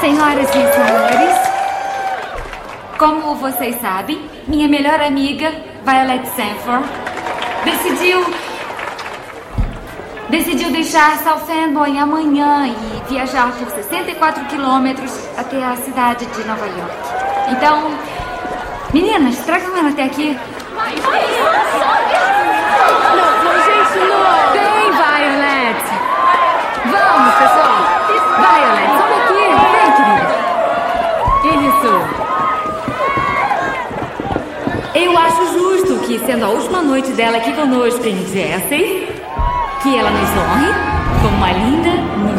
Senhoras e senhores, como vocês sabem, minha melhor amiga, Violet Sanford, decidiu decidiu deixar South Fanboy amanhã e viajar por 64 quilômetros até a cidade de Nova York. Então, meninas, tragam ela até aqui. Não, não, gente, não! Vem, Violet! Vamos, pessoal! Violet, sobe aqui! Vem, querida! Isso! Eu acho justo que, sendo a última noite dela aqui conosco em Jersey, que ela nos honre com uma linda música.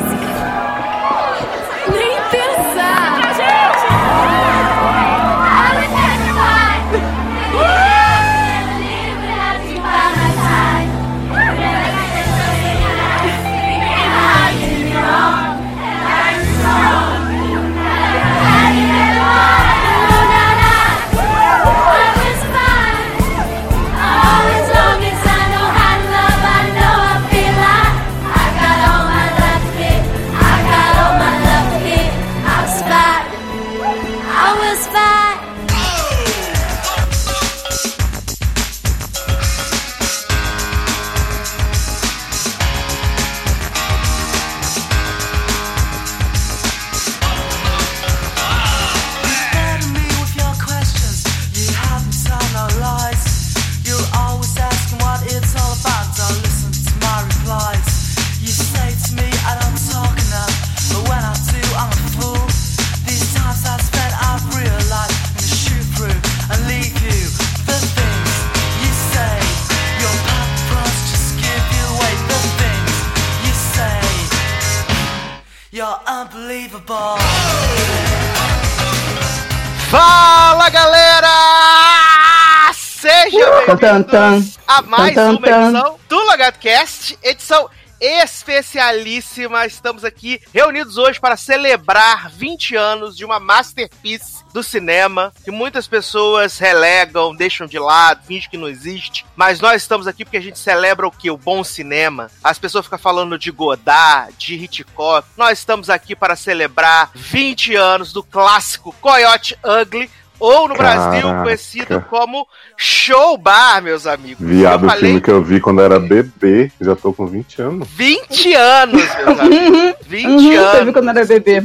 Bem-vindos a mais Tan, uma tan. edição do LogadoCast, edição especialíssima. Estamos aqui reunidos hoje para celebrar 20 anos de uma masterpiece do cinema que muitas pessoas relegam, deixam de lado, fingem que não existe. Mas nós estamos aqui porque a gente celebra o que? O bom cinema. As pessoas ficam falando de Godard, de Hitchcock. Nós estamos aqui para celebrar 20 anos do clássico Coyote Ugly. Ou no Brasil, Caraca. conhecido como Show Bar, meus amigos. Viado, Eu o falei filme que eu vi quando era bebê, já tô com 20 anos. 20 anos, meus amigos. 20 Uhum, você anos. viu quando era bebê.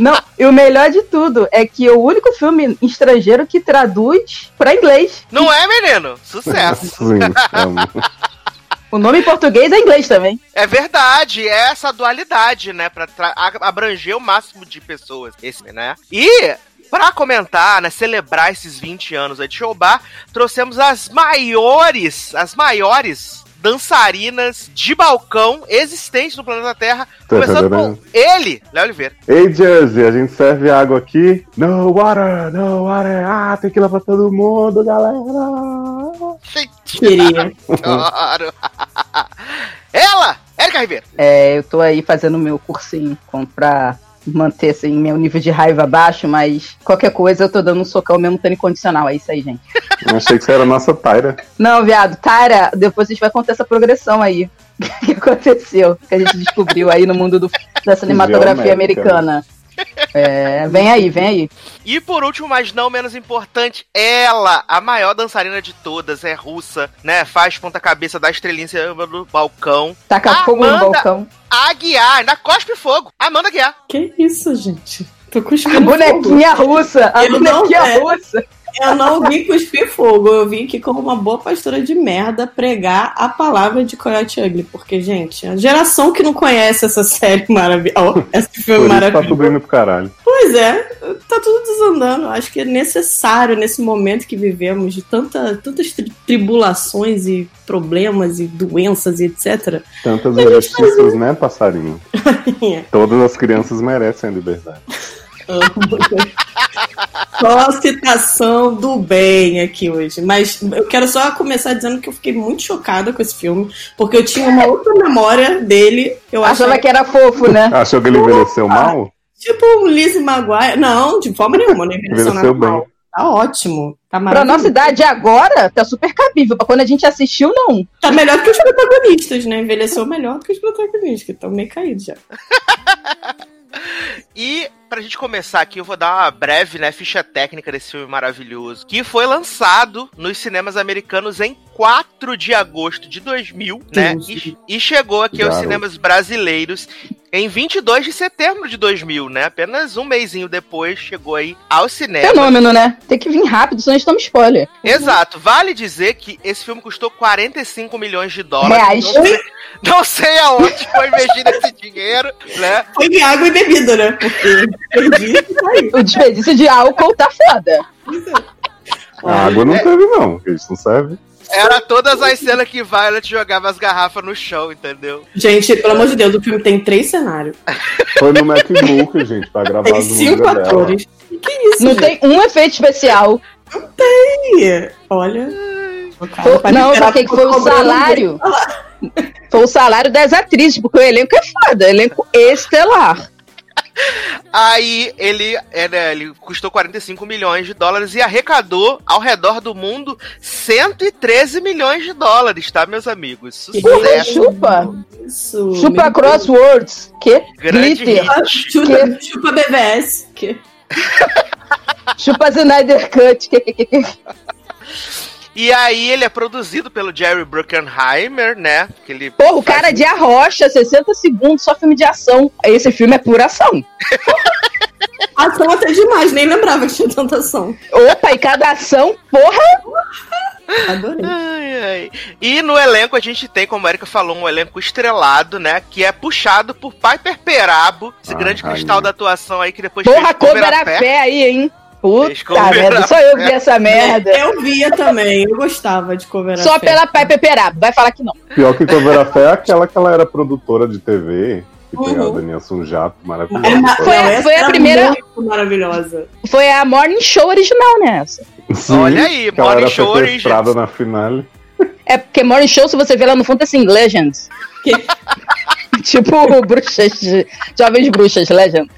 Não, e o melhor de tudo é que é o único filme estrangeiro que traduz pra inglês. Não é, menino? Sucesso. Sim. O nome em português é inglês também. É verdade, é essa dualidade, né? Pra abranger o máximo de pessoas. Esse, né? E. Pra comentar, né, celebrar esses 20 anos aí de Showbar, trouxemos as maiores, as maiores dançarinas de balcão existentes no planeta Terra, começando com ele, Léo Oliveira. Ei, Jersey, a gente serve água aqui. No water, no water. Ah, tem que ir lá pra todo mundo, galera. Queria. Adoro. Ela, Érica Ribeiro. É, eu tô aí fazendo meu cursinho pra manter assim, meu nível de raiva baixo, mas qualquer coisa eu tô dando um socão mesmo tendo incondicional. É isso aí, gente. Eu achei que você era a nossa Tyra. Não, viado, Tara, depois a gente vai contar essa progressão aí. O que aconteceu? Que a gente descobriu aí no mundo do- da cinematografia Geométrica. americana. É, vem aí, vem aí. E por último, mas não menos importante, ela, a maior dançarina de todas, é russa, né? Faz ponta-cabeça da estrelinha em cima do balcão. Taca fogo no Amanda- balcão. Aguiar, ainda cospe fogo. Amanda Aguiar. Que isso, gente? Tô A cuspindo fogo. bonequinha russa, a não- bonequinha é. russa. Eu não vim cuspir fogo, eu vim aqui como uma boa pastora de merda pregar a palavra de Coyote Ugly. Porque, gente, a geração que não conhece essa série maravilhosa, esse filme tá maravilhoso. tudo indo pro caralho. Pois é, tá tudo desandando. Acho que é necessário nesse momento que vivemos de tanta, tantas tri- tribulações e problemas e doenças e etc. Tantas injustiças, né, passarinho? É. Todas as crianças merecem a liberdade. Só a citação do bem aqui hoje. Mas eu quero só começar dizendo que eu fiquei muito chocada com esse filme, porque eu tinha uma outra memória dele. Eu Achava achava que era fofo, né? Achou que ele envelheceu mal? tipo um Lizzie Maguire. Não, de forma nenhuma, né? Envelheceu bem. Tá ótimo. Tá Pra nossa idade agora, tá super cabível. Pra quando a gente assistiu, não. Tá melhor que os protagonistas, né? Envelheceu melhor do que os protagonistas, que estão meio caídos já. E pra gente começar aqui, eu vou dar uma breve, né, ficha técnica desse filme maravilhoso, que foi lançado nos cinemas americanos em 4 de agosto de 2000, né, e, e chegou aqui aos Garoto. cinemas brasileiros em 22 de setembro de 2000, né, apenas um mêsinho depois chegou aí aos cinemas. Fenômeno, né? Tem que vir rápido, senão a gente toma spoiler. Exato, vale dizer que esse filme custou 45 milhões de dólares. Reais. Não sei, não sei aonde foi investido esse dinheiro, né? Foi em água e bebida, né? Porque tá aí. O desperdício de álcool tá foda. A água não teve, não. porque Isso não serve. Era todas as cenas que Violet jogava as garrafas no chão, entendeu? Gente, pelo amor de Deus, o filme tem três cenários. Foi no MacBook, gente, pra gravar Tem as cinco músicas dela. atores. Que isso, Não gente? tem um efeito especial. Olha. o cara Foi- vai não, o que foi o salário? Foi o salário das atrizes, porque o elenco é foda, elenco estelar. Aí ele, é, né, ele custou 45 milhões de dólares e arrecadou ao redor do mundo 113 milhões de dólares, tá, meus amigos? Sucesso. chupa. Isso. Chupa Crosswords. Que? Grande Glitter. Chupa, chupa BVS. Que... Chupa Snyder Cut. E aí ele é produzido pelo Jerry Bruckheimer, né? Que ele Porra, o cara de Arrocha, 60 segundos, só filme de ação. Esse filme é pura ação. Ação até demais, nem lembrava que tinha tanta ação. Opa, e cada ação, porra. Adorei. Ai, ai. E no elenco a gente tem, como a Erika falou, um elenco estrelado, né? Que é puxado por Piper Perabo, esse Ah, grande cristal da atuação aí que depois Porra, fez Cover a pé aí, hein? Puta merda, a só eu vi essa merda. Eu via também, eu gostava de cover Só pela Piper Perabo, vai falar que não. Pior que Cover a Fé é aquela que ela era produtora de TV, que tem a Uhum. Daniela Sunjato, maravilhosa. É ma- Foi- essa foi a primeira- maravilhosa. Foi a Morning Show original, né? essa? Sim, Olha aí, que ela Morning era Show Origins. na finale. É porque Morning Show, se você ver lá no fundo, é assim, Legends. tipo bruxas, de- jovens bruxas, Legend.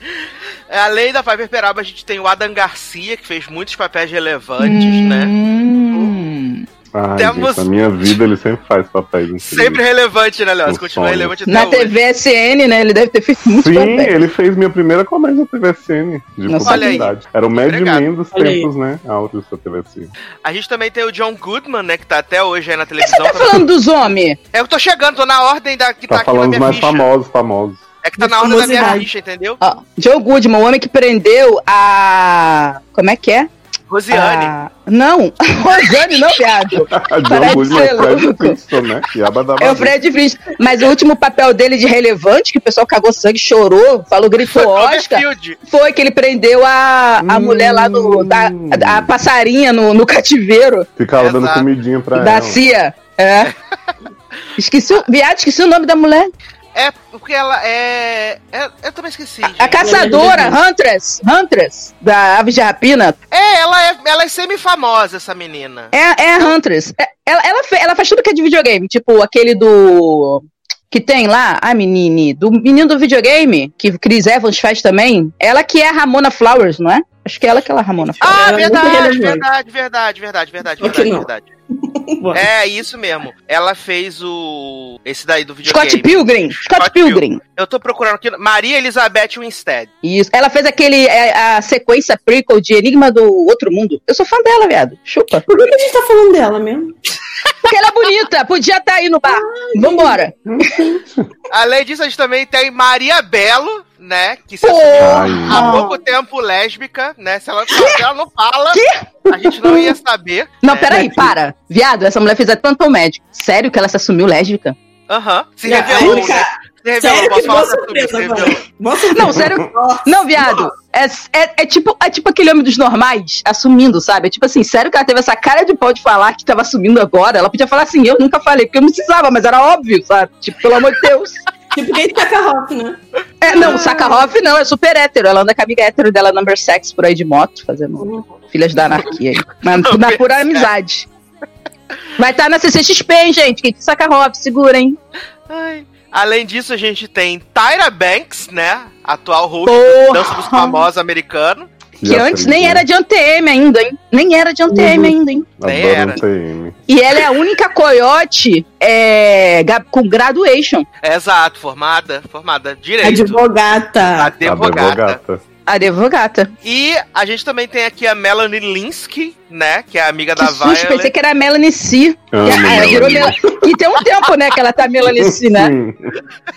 Além da Piper Perabo, a gente tem o Adam Garcia, que fez muitos papéis relevantes, né? Hum. Ai, Temos- gente, na minha vida ele sempre faz papéis incríveis. Sempre relevante, né, Léo? Continua relevante até Na hoje. TV SN, né? Ele deve ter feito muito Sim, papel. ele fez minha primeira comédia na TVCN, de Nossa, publicidade. Era o Mad. Men dos tempos, né? Áureos da TVCN. A gente também tem o John Goodman, né? Que tá até hoje aí na Você televisão. tá falando dos homens? Eu tô chegando, tô na ordem da, que tá, Tá aqui na falando minha mais ficha. famosos, famosos. É que tá na ordem da minha ficha, entendeu? Ó, Joe Goodman, o homem que prendeu a. Como é que é? Rosiane. A... Não, Rosane não, viado. A é Fred. Flintstone, né? É o Fred Flintstone. Mas o último papel dele de relevante, que o pessoal cagou sangue, chorou, falou, gritou Foi Oscar, foi que ele prendeu a, a Hum. mulher lá do. Da, a passarinha no, no cativeiro Ficava dando Exato. comidinha pra da ela. CIA. É. Esqueci, viado, esqueci o nome da mulher. É, porque ela é... é- Eu também esqueci. A gente. caçadora, Huntress, Huntress, da Aves de Rapina. É, ela é, ela é semi-famosa, essa menina. É, é a Huntress. É- ela, ela, fe- ela faz tudo que é de videogame. Tipo, aquele do. Que tem lá, a menine, do menino do videogame, que o Chris Evans faz também. Ela que é a Ramona Flowers, não é? Acho que é ela que é a Ramona Flowers. Ah, Ela é verdade, verdade, verdade, verdade, verdade, verdade, não. verdade. É, isso mesmo. Ela fez o... Esse daí do videogame. Scott Pilgrim. Scott Pilgrim. Eu tô procurando aqui. Maria Elizabeth Winstead. Isso. Ela fez aquele, é, a sequência prequel de Enigma do Outro Mundo. Eu sou fã dela, viado. Chupa. Por que que a gente tá falando dela mesmo? Porque ela é bonita. Podia estar aí no bar. Vambora. Além disso, a gente também tem Maria Belo, né? Que se há pouco tempo lésbica, né? Se ela, se ela não fala, a gente não ia saber. Não, né? peraí, para. Viado, essa mulher fez tanto médico. Sério que ela se assumiu lésbica? Aham. Se É, revelou, né? Sério que surpresa agora. Não, sério. Nossa. Não, viado. É, é, é tipo, é tipo aquele homem dos normais assumindo, sabe? É tipo assim, sério que ela teve essa cara de pau de falar que tava assumindo agora? Ela podia falar assim, eu nunca falei, porque eu não precisava, mas era óbvio, sabe? Tipo, pelo amor de Deus. Tipo Gay Takarov, né? É, não, Sakharov não, é super hétero. Ela anda com a amiga hétero dela, number sex, por aí de moto, fazendo filhas da anarquia aí. Mas na pura amizade. Vai estar na CCXP, hein, gente? Quem Sakharov, segura, hein? Ai. Além disso, a gente tem Tyra Banks, né? Atual host Porra! do Dança dos Famosos americano. Que Já antes nem né? era de ANTM ainda, hein? Nem era de ANTM Uhum. ainda, hein? Nem Adoro era. um TM. E ela é a única coiote é, com graduation. Exato, formada, formada. Direito. Advogata. Advogada. Advogata. A Devogata. E a gente também tem aqui a Melanie Linsky, né? Que é a amiga Que da susto, Violet. pensei que era a Melanie C. E, ah, ela virou. Mel... e tem um tempo, né, que ela tá Melanie C, né?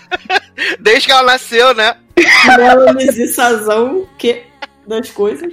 Desde que ela nasceu, né? Melanie Sazão, que das coisas.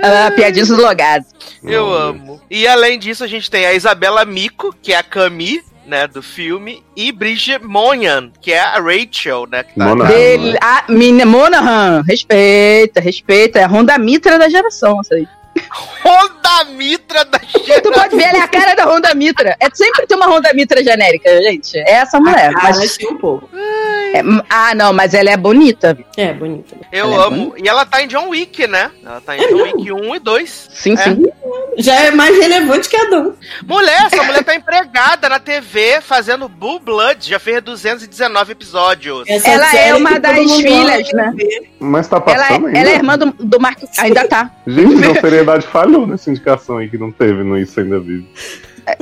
Ah, piadinhas do logado. Eu Amo. amo. E além disso, a gente tem a Isabela Mico, que é a Camille, né, do filme, e Bridget Moyan, que é a Rachel, né? Que tá Monahan. Dele, a menina Monahan, respeita, respeita. É a Honda Mitra da geração, isso aí. Honda Mitra da Tu geração. pode ver, ela é a cara da Honda Mitra. É sempre ter uma Honda Mitra genérica, gente. É essa mulher. Ah, Mas, achei um pouco. é, ah, não, mas ela é bonita. É, bonita. Eu Ela é amo. E ela tá em John Wick, né? Ela tá em É John? Wick 1 e 2. Sim, É. sim. Já é mais relevante que a Dom. Mulher, essa mulher tá empregada na TV fazendo Blue Blood. Já fez 219 episódios. Essa Ela é uma das filhas, né? Mas tá Ela, passando é- ainda. ela é irmã do, do Marco. Ainda tá. Gente, então seriedade falhou nessa indicação aí que não teve no Isso Ainda Vive.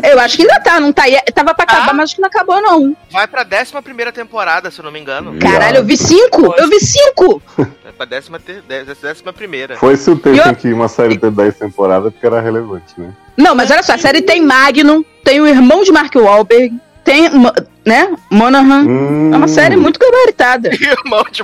Eu acho que ainda tá, não tá. E- Tava pra acabar, Ah. mas acho que não acabou, não. Vai pra 11 temporada, se eu não me engano. Caralho, eu vi cinco! Eu vi cinco! Vai pra 11 décima primeira. Foi se o tempo eu- em que uma série teve 10 temporadas porque era relevante, né? Não, mas olha só, a série tem Magnum, tem o irmão de Mark Wahlberg, tem, né, Monahan. Hum, É uma série muito gabaritada. Irmão de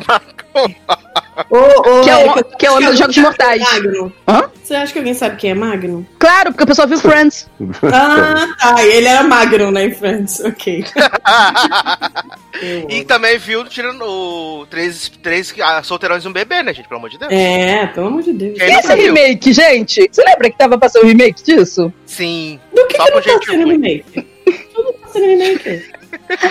Que é o- Érica, que é o você dos Jogos Mortais. é Magno? Hã? Você acha que alguém sabe quem é Magno? Claro, porque o pessoal viu Friends. Ah, tá. Ele era Magno, né, em Friends. Ok. E também viu tirando o três, três ah, solteirões e um bebê, né, gente? Pelo amor de Deus. É, pelo amor de Deus. Quem E esse viu? remake, gente? Você lembra que tava passando o remake disso? Sim. Do que, Só que com não tá sendo remake? Tudo tá sendo remake.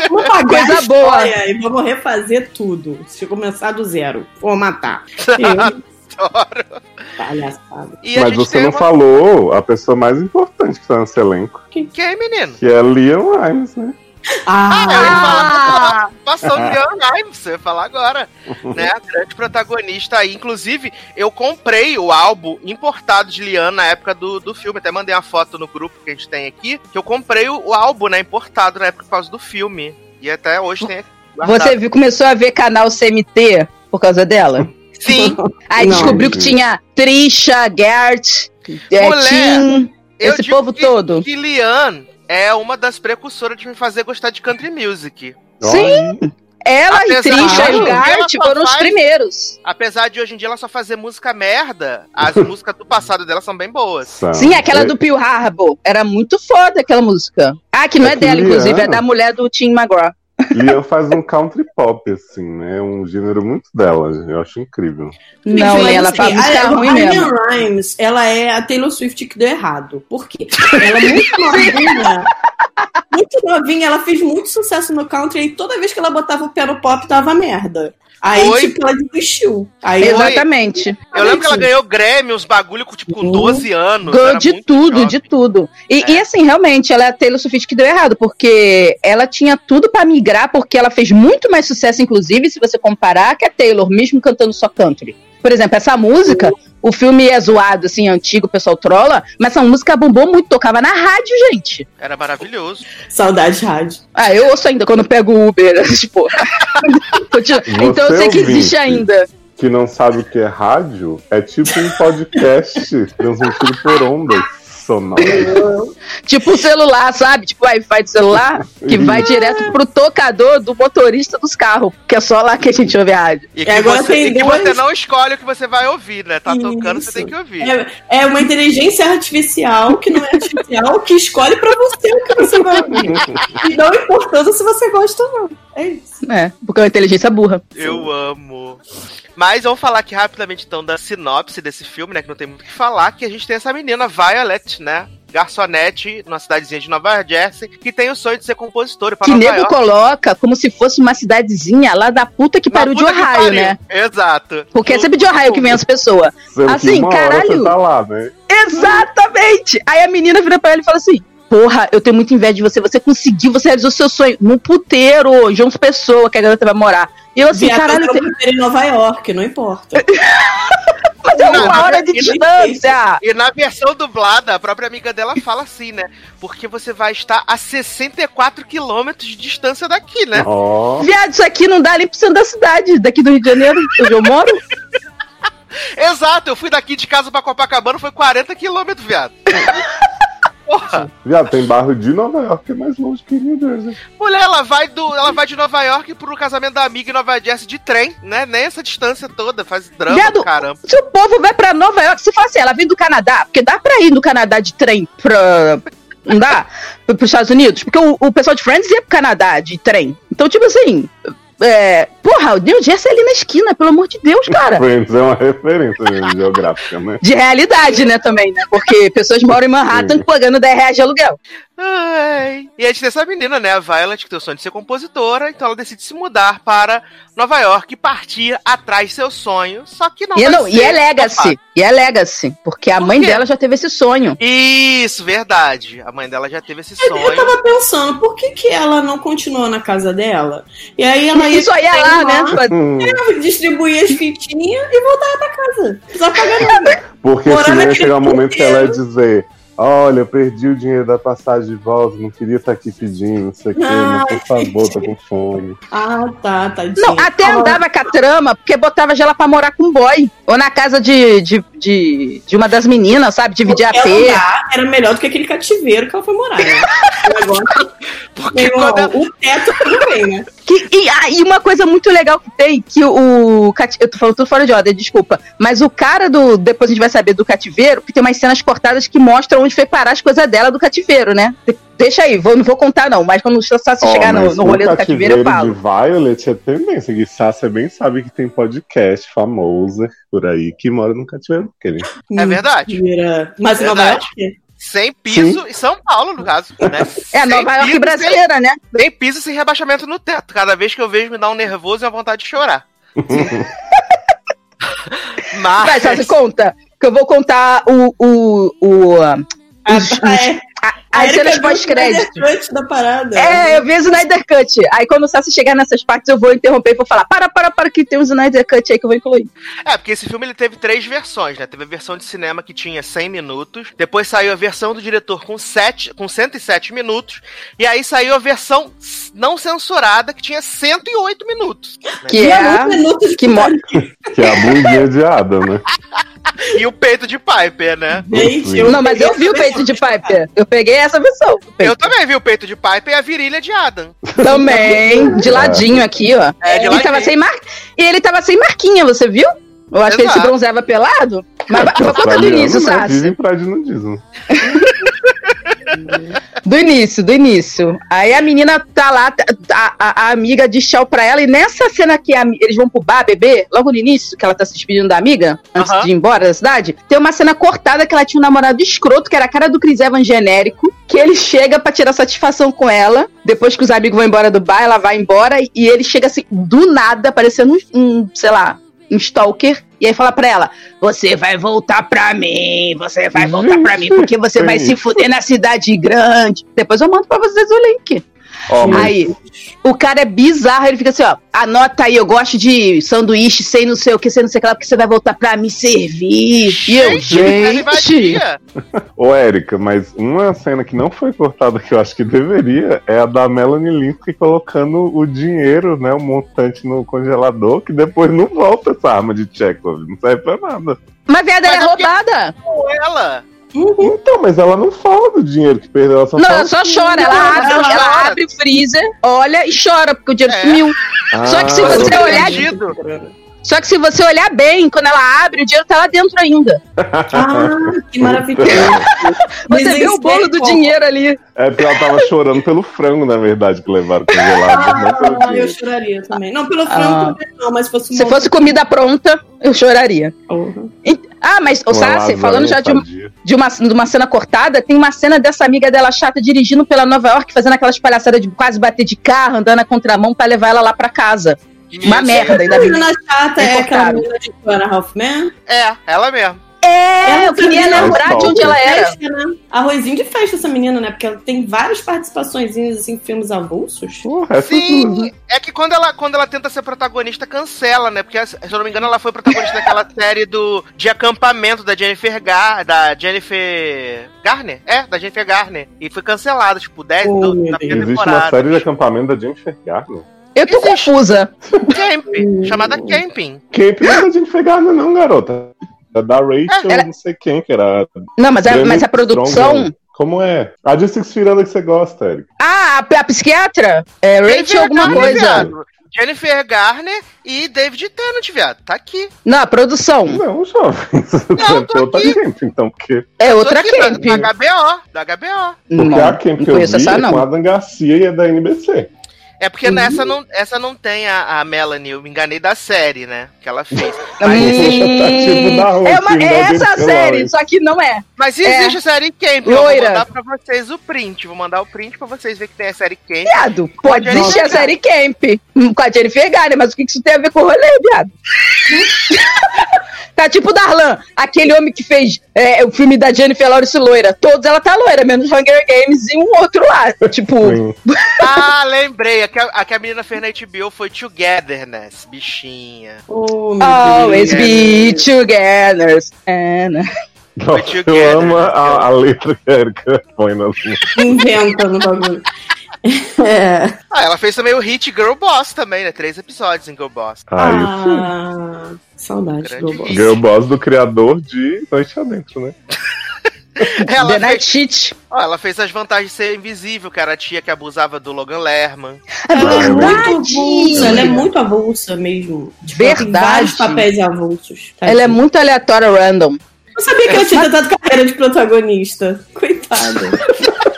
Vamos pagar Coisa a boa. E vamos refazer tudo. Se começar do zero. Formatar. Eu, Adoro. palhaçada. E Mas você não uma... falou a pessoa mais importante que tá nesse elenco, Quem é, menino? que é Liam Rimes, né? Ah, eu ia Ah, falar da participação de Leon Rimes, você ia falar agora. né? A grande protagonista aí. Inclusive, eu comprei o álbum importado de Lian na época do, do filme. Até mandei uma foto no grupo que a gente tem aqui. Que eu comprei o, o álbum, né? Importado na época por causa do filme. E até hoje tem guardado. Você viu, começou a ver canal CMT por causa dela? Sim, Aí Não. descobriu que tinha Trisha, Gert, é, Mulher, Tim, esse povo que- todo. que Lian é uma das precursoras de me fazer gostar de country music. Sim. Ela Apesar e Trisha e Gart foram os faz- primeiros. Apesar de hoje em dia ela só fazer música merda, as músicas do passado dela são bem boas. São. Sim, aquela É- do Pearl Harbor. Era muito foda aquela música. Ah, que não É é, dela, inclusive, é da mulher do Tim McGraw. Liam faz um country pop, assim, né? Um gênero muito dela. Eu acho incrível. Não, Mas, ela faz música a, ruim a mesmo. Liam Rimes, ela é a Taylor Swift que deu errado. Por quê? Ela é muito novinha. muito novinha, ela fez muito sucesso no country e toda vez que ela botava o pé no pop, tava merda. Aí, Oi? tipo, ela desistiu. Aí Exatamente. Eu lembro que ela ganhou Grammy, uns bagulho com, tipo, com Uhum. 12 anos. Ganhou de tudo, jovem. de tudo. E, É. e, assim, realmente, ela é a Taylor Swift que deu errado, porque ela tinha tudo pra migrar, porque ela fez muito mais sucesso, inclusive, se você comparar, que a Taylor, mesmo cantando só country. Por exemplo, essa música, o filme é zoado, assim, antigo, o pessoal trola, mas essa música bombou muito, tocava na rádio, gente. Era maravilhoso. Saudade rádio. Ah, eu ouço ainda quando pego o Uber, tipo. Então eu sei que existe ainda. Que não sabe o que é rádio, é tipo um podcast transmitido por ondas Tipo o celular, sabe? Tipo o Wi-Fi do celular, que vai direto pro tocador do motorista dos carros, que é só lá que a gente ouve a rádio. E que, agora você, tem e que você não escolhe o que você vai ouvir, né? Tá tocando, você Isso. tem que ouvir. É, é uma inteligência artificial que não é artificial, que escolhe pra você o que você vai ouvir. E não importando se você gosta ou não. É isso. É, porque é uma inteligência burra. Eu amo. Mas vamos falar aqui rapidamente então da sinopse desse filme, né? Que não tem muito o que falar, que a gente tem essa menina, Violet, né? Garçonete, numa cidadezinha de Nova Jersey, que tem o sonho de ser compositora pra Que Nova nego York. coloca como se fosse uma cidadezinha lá da puta que pariu de Ohio, pariu. né? Exato. Porque é sempre de Ohio que vem as pessoas. Assim, caralho. tá lá, né? Exatamente! Aí a menina vira pra ela e fala assim: Porra, eu tenho muita inveja de você. Você conseguiu, você realizou seu sonho no puteiro, João Pessoa, que a garota vai morar. E eu assim, Viajar caralho, pra tem... em Nova York, não importa. mas é Não, uma hora de e- distância. E na versão dublada, a própria amiga dela fala assim, né? Porque você vai estar a 64 quilômetros de distância daqui, né? Ó, Viado, isso aqui não dá nem pro centro da cidade, daqui do Rio de Janeiro, onde eu moro. Exato, eu fui daqui de casa pra Copacabana, foi 40 quilômetros, viado. Porra, Viado, tem bairro de Nova York que é mais longe que New Jersey. mulher, ela vai, do, ela vai de Nova York pro casamento da amiga em Nova Jersey de trem, né? Nem essa distância toda, faz drama Viado, do caramba. Se o povo vai pra Nova York, se fala assim, ela vem do Canadá, porque dá pra ir do Canadá de trem pra. Não dá? Para os Estados Unidos? Porque o, o pessoal de Friends ia pro Canadá de trem. Então, tipo assim. É, porra, o é ali na esquina, pelo amor de Deus, cara. Friends é uma referência geográfica, né? De realidade, né, também, né? Porque pessoas moram em Manhattan pagando 10 reais de aluguel. Ai. E a gente tem essa menina, né, a Violet, que tem o sonho de ser compositora, então ela decide se mudar para Nova York e partir atrás de seu sonho, só que não E, vai não, e é legacy. topado. E é legacy. Porque a Por mãe quê? dela já teve esse sonho. Isso, verdade. A mãe dela já teve esse Eu sonho. tava pensando, por que, que ela não continuou na casa dela? E aí ela ia Isso aí é lá, né? Hum, distribuir as fitinhas e voltava pra casa. Precisava pagar nada. porque Morar senão ia chegar um momento que ela ia dizer: Olha, eu perdi o dinheiro da passagem de volta, não queria estar aqui pedindo, não sei o quê, mas por favor, tô com fome. Ah, tá, tadinha. Não, até Ah, andava com a trama, porque botava ela pra morar com um boy. Ou na casa de, de, de, de uma das meninas, sabe? Dividir a qualquer P. lugar Era melhor do que aquele cativeiro que ela foi morar, né? Porque meu quando o teto tudo bem, né? Que, e, ah, e uma coisa muito legal que tem, que o. Eu tô falando tudo fora de ordem, desculpa. Mas o cara do. Depois a gente vai saber do cativeiro, que tem umas cenas cortadas que mostram onde foi parar as coisas dela do cativeiro, né? De- Deixa aí, vou, não vou contar, não. Mas quando o Sassi Ó, chegar no, mas no o rolê do cativeiro, eu falo. de Violet é tendência, que Sasha bem sabe que tem podcast famoso por aí que mora no cativeiro dele. É verdade. Mas em Nova Verdade. Sem piso e São Paulo, no caso. Né? É a Sem Nova York brasileira, né? Sem, sem piso sem rebaixamento no teto. Cada vez que eu vejo me dá um nervoso e uma vontade de chorar. Mas. Sassi, conta. Que eu vou contar o. o, o ah, os- Ah, os- é. as cenas pós-crédito. Snyder Cut da parada. É, eu vi o Snyder Cut. Aí quando o Sassi chegar nessas partes, eu vou interromper e vou falar: para, para, para, que tem um Snyder Cut aí que eu vou incluir. É, porque esse filme ele teve três versões, né? Teve a versão de cinema que tinha 100 minutos, depois saiu a versão do diretor com, 7, com 107 minutos, e aí saiu a versão não censurada que tinha 108 minutos. né? Que Tinha é. um minuto de que mo- Que é a bundinha de Adam, né? E o peito de Piper, né? Gente, Não, mas eu vi o peito de Piper. Eu peguei essa peito. Eu também vi o peito de Piper e a virilha de Adam. Também, de ladinho aqui, ó. É, de e, ladinho. tava sem mar... e ele tava sem marquinha, você viu? Eu acho que ele se bronzeava pelado. Mas vai- conta do início, né? Vive Sassi. em praia de nudismo. Do início, do início. Aí a menina tá lá, a, a- a amiga diz tchau pra ela, e nessa cena que a- eles vão pro bar beber, logo no início, que ela tá se despedindo da amiga, antes de ir embora da cidade, tem uma cena cortada que ela tinha um namorado escroto, que era a cara do Chris Evans genérico, que ele chega pra tirar satisfação com ela, depois que os amigos vão embora do bar, ela vai embora, e ele chega assim, do nada, parecendo um, um, sei lá, um stalker, e aí fala pra ela, você vai voltar pra mim, você vai voltar pra mim, porque você vai se fuder na cidade grande. Depois eu mando pra vocês o link. Mas Aí, o cara é bizarro, ele fica assim, ó, anota aí, eu gosto de sanduíche sem não sei o que, sem não sei o que lá, porque você vai voltar pra me servir. E eu, Gente. Ô, Érica, mas uma cena que não foi cortada que eu acho que deveria é a da Melanie Linsky colocando o dinheiro, né, o montante no congelador, que depois não volta essa arma de Chekhov, não serve pra nada. mas viada, ela Mas é é roubada. Com ela. Então, mas ela não fala do dinheiro que perdeu, ela só Não, fala... ela só chora, ela abre, ela ela abre o freezer, olha e chora, porque o dinheiro É. sumiu. Ah, Só que se Mas você olhar- perdido. Só que se você olhar bem, quando ela abre, o dinheiro tá lá dentro ainda. Ah, que maravilhoso. Você Mas vê o bolo do dinheiro ali. É porque ela tava chorando pelo frango, na verdade, que levaram congelado. Ah, eu choraria também. Não, pelo Ah. frango também não, mas se fosse um Se fosse comida pronta, eu choraria. Porra. Ah, mas, o Uma Sassi, falando já de, um- sadia. de uma, de uma cena cortada, tem uma cena dessa amiga dela chata dirigindo pela Nova York, fazendo aquelas palhaçadas de quase bater de carro, andando na contramão pra levar ela lá pra casa. Uma Isso. merda, ainda A bem. menina chata é aquela menina de Joanna Hoffman. É, ela mesmo. É, eu queria é lembrar de onde ela era. Festa, né? Arrozinho de festa essa menina, né? Porque ela tem várias participações assim, em filmes avulsos. Porra, tudo, Sim, né? é que quando ela, quando ela tenta ser protagonista, cancela, né? Porque, se eu não me engano, ela foi protagonista daquela série do, de acampamento da Jennifer Gar, da Jennifer Garner? É, da Jennifer Garner. E foi cancelada, tipo, 10 Oh, do, meu na Deus. primeira Existe temporada. uma série de acampamento da Jennifer Garner. Eu tô confusa. Camp, chamada Camping. Camp não é da Jennifer Garner, não, garota. É da Rachel, Ela- não sei quem que era. Não, mas a, mas a produção. Strong. Como é? A de Six Feet Under que você gosta, Eric. Ah, a, a psiquiatra? É Rachel Jennifer alguma Garner, coisa. viado. Jennifer Garner e David Tennant, viado. Tá aqui. Não, a produção. Não, jovem. Não, Deve tô outra aqui. Camp, então, porque, É outra aqui, camp. Da, da HBO. Da HBO. porque Não, a Camp não que eu conheço vi essa, é com não. Adam Garcia e é da NBC. É porque nessa não, essa não tem a, a Melanie, eu me enganei da série, né? Que ela fez. Mas, tipo da é, uma, Hulk, é da essa série, só que não é. mas existe a série Camp. Eu vou mandar pra vocês o print. Vou mandar o print pra vocês verem que tem a série Camp. Viado, pode existir a série Camp hum, com a Jennifer Garner, mas o que que isso tem a ver com o rolê, viado? tá tipo o Darlan, aquele homem que fez é, o filme da Jennifer Lawrence loira. Todos ela tá loira, menos Hunger Games e um outro lá. Tipo. Ah, lembrei. A que a, a que a menina fez na HBO foi Togetherness, bichinha. Oh, always Deus. be together. Anna. Eu amo a, a letra que a Erika põe nas Inventa no bagulho. É. Ah, ela fez também o hit Girl Boss também, né? Três episódios em Girl Boss. Sim. Ah, saudade Grande do Boss. Girl Boss do criador de Noite Adentro, né? Ela The Night fez, ó, ela fez as vantagens de ser invisível, que era a tia que abusava do Logan Lerman. É Ela é muito verdade. avulsa, ela é muito avulsa mesmo. Tipo, ela tem Verdade. vários papéis avulsos. Ela é muito aleatória, random. Eu sabia que ela tinha tentado carreira de protagonista. Coitada.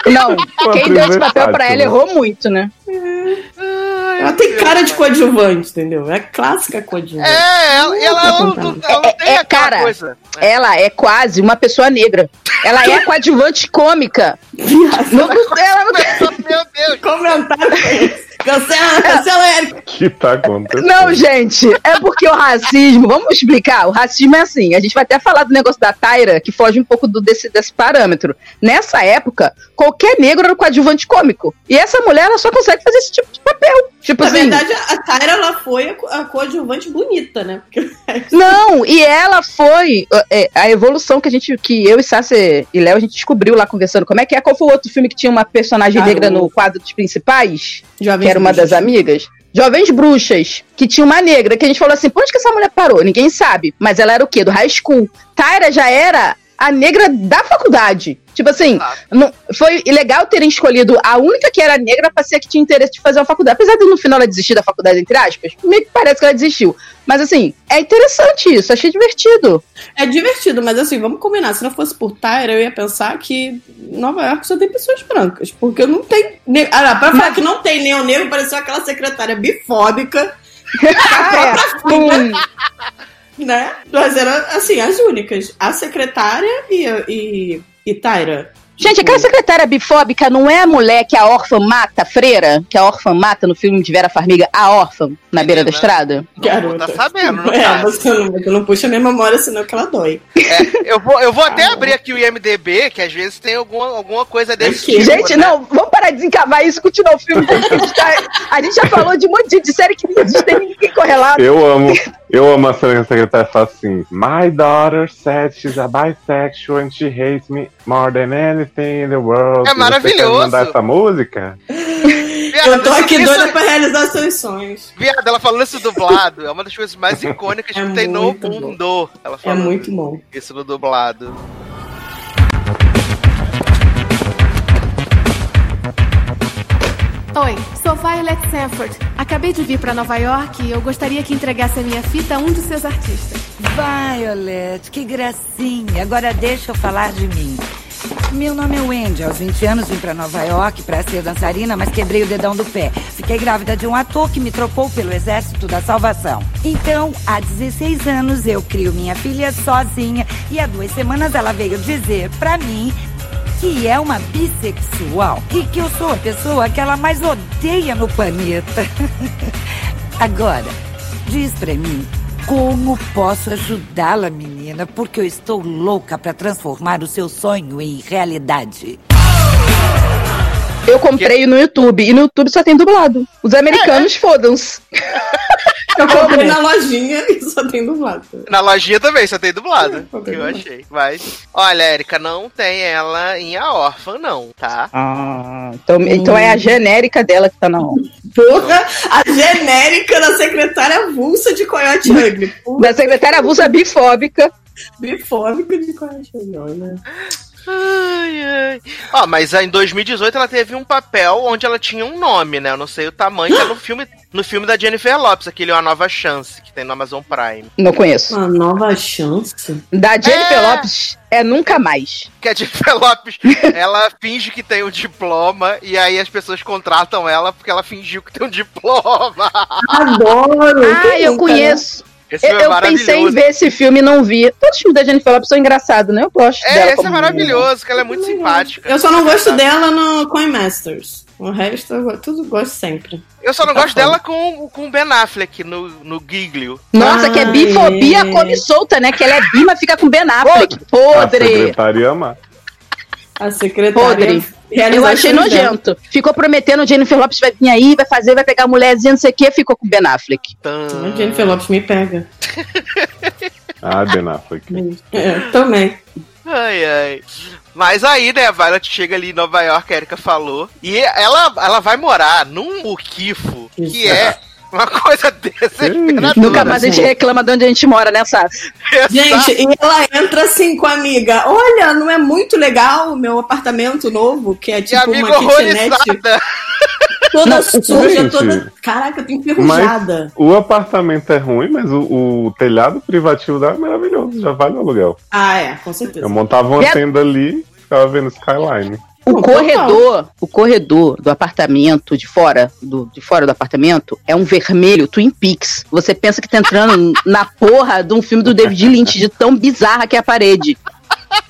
Não, quem deu esse papel pra ela né? errou muito, né? Ela tem cara de coadjuvante, entendeu? É clássica coadjuvante. É, ela, ela, ela não, contando. ela não É- tem é, aquela cara, coisa. Ela é quase uma pessoa negra. Ela é coadjuvante cômica. Não, ela não Meu Deus. Comentário é. Cancela, cancela ele. O que tá acontecendo? Não, gente, é porque o racismo, vamos explicar, o racismo é assim, a gente vai até falar do negócio da Tyra, que foge um pouco do, desse, desse parâmetro. Nessa época, qualquer negro era um coadjuvante cômico. E essa mulher, ela só consegue fazer esse tipo de papel. Tipo Na assim, verdade, a Tyra ela foi a a coadjuvante bonita, né? Não, e ela foi é, a evolução que a gente, que eu e Sassi e Léo, a gente descobriu lá conversando como é que é. Qual foi o outro filme que tinha uma personagem Caramba. negra no quadro dos principais? Jovens que era uma Bruxas. das amigas. Jovens Bruxas, que tinha uma negra, que a gente falou assim, por onde que essa mulher parou? Ninguém sabe. Mas ela era o quê? Do high school. Tyra já era a negra da faculdade. Tipo assim, Exato. não, foi legal terem escolhido a única que era negra pra ser a que tinha interesse de fazer uma faculdade. Apesar de no final ela desistir da faculdade, entre aspas, meio que parece que ela desistiu. Mas assim, é interessante isso, achei divertido. É divertido, mas assim, vamos combinar. Se não fosse por Tyra, eu ia pensar que Nova York só tem pessoas brancas. Porque não tem. ne- Ah, pra falar que não tem nenhum negro, pareceu aquela secretária bifóbica, Ah, é. Né? Mas eram, assim, as únicas. A secretária e, e, e Tyra. Gente, aquela secretária bifóbica não é a mulher que a órfã mata, a freira? Que a órfã mata no filme de Vera Farmiga, a órfã, na beira da estrada? Não, tá sabendo, não é, tá. você não, você não puxa a minha memória, senão que ela dói. É, eu vou, eu vou até abrir aqui o IMDB, que às vezes tem alguma, alguma coisa desse Aqui. tipo. Gente, né? não, vamos parar de desencavar isso e continuar o filme. A gente, tá- a gente já falou de um monte de, de série que não existe, tem ninguém correlato. Eu amo, eu amo a cena que a secretária fala assim: My daughter said she's a bisexual and she hates me more than anything in the world. É maravilhoso. quer mandar essa música? Viado, Eu tô aqui isso- doida pra realizar seus sonhos. Viado, ela falando isso dublado é uma das coisas mais icônicas É que tem no mundo. Ela É muito bom. isso no dublado. Oi, sou Violet Sanford. Acabei de vir para Nova York e eu gostaria que entregasse a minha fita a um dos seus artistas. Violet, que gracinha. Agora deixa eu falar de mim. Meu nome é Wendy. Aos 20 anos vim para Nova York para ser dançarina, mas quebrei o dedão do pé. Fiquei grávida de um ator que me trocou pelo Exército da Salvação. Então, há 16 anos eu crio minha filha sozinha e há duas semanas ela veio dizer para mim que é uma bissexual e que eu sou a pessoa que ela mais odeia no planeta. Agora, diz pra mim, como posso ajudá-la, menina? Porque eu estou louca pra transformar o seu sonho em realidade. Eu comprei no YouTube, e no YouTube só tem dublado. Os americanos fodam-se. Eu comprei na lojinha e só tem dublado. Na lojinha também, só tem dublado. É, que eu achei. Mas. Olha, Erika, não tem ela em A Órfã, não, tá? Ah, então, então é a genérica dela que tá na onda. Porra, a genérica da secretária avulsa de Coyote Ugly. Da secretária avulsa bifóbica. Bifóbica de Coyote Ugly, olha. Ai, ai. Ó, mas em 2018 ela teve um papel onde ela tinha um nome, né? Eu não sei o tamanho, que é no filme, no filme da Jennifer Lopes, aquele Uma Nova Chance, que tem no Amazon Prime. Não conheço. Uma nova chance. Da Jennifer É. Lopes é nunca mais. Que a Jennifer Lopes, ela finge que tem um diploma e aí as pessoas contratam ela porque ela fingiu que tem um diploma. Adoro! Ah, eu nunca, conheço. Esse Eu, é eu pensei em ver esse filme e não vi. Todos os filmes da Jennifer Lopes são engraçados, né? Eu gosto É, dela. esse é maravilhoso, que ela é muito Legal. simpática. Eu só não gosto dela no Coin Masters. O resto, eu tudo gosto sempre. Eu só não Tá gosto foda. dela com, com o Ben Affleck no, no Giglio. Nossa, que é Ai. bifobia come solta, né? Que ela é bi, mas fica com Ben Affleck. A Podre. secretaria ama. A secretária. Podre. Realiza Eu achei coisas dela. nojento. Ficou prometendo Jennifer Lopes vai vir aí, vai fazer, vai pegar a mulherzinha, não sei o quê, ficou com Ben Affleck. A Jennifer Lopes me pega. Ah, Ben Affleck. É, também. Ai, ai. Mas aí, né, a Violet chega ali em Nova York, a Erika falou, e ela, ela vai morar num muquifo, que é uma coisa desesperadora. Nunca mais a gente reclama de onde a gente mora, né, Sassi? Gente, e ela entra assim com a amiga. Olha, não é muito legal o meu apartamento novo, que é tipo uma kitnet toda Não, suja, gente. toda. Caraca, eu tô enferrujada. O apartamento é ruim, mas o, o telhado privativo dela é maravilhoso. Já vale o aluguel. Ah, é, com certeza. Eu montava uma E a- tenda ali ficava vendo Skyline. O Não, corredor, o corredor do apartamento, de fora, do, de fora do apartamento, é um vermelho Twin Peaks. Você pensa que tá entrando na porra de um filme do David Lynch, de tão bizarra que é a parede.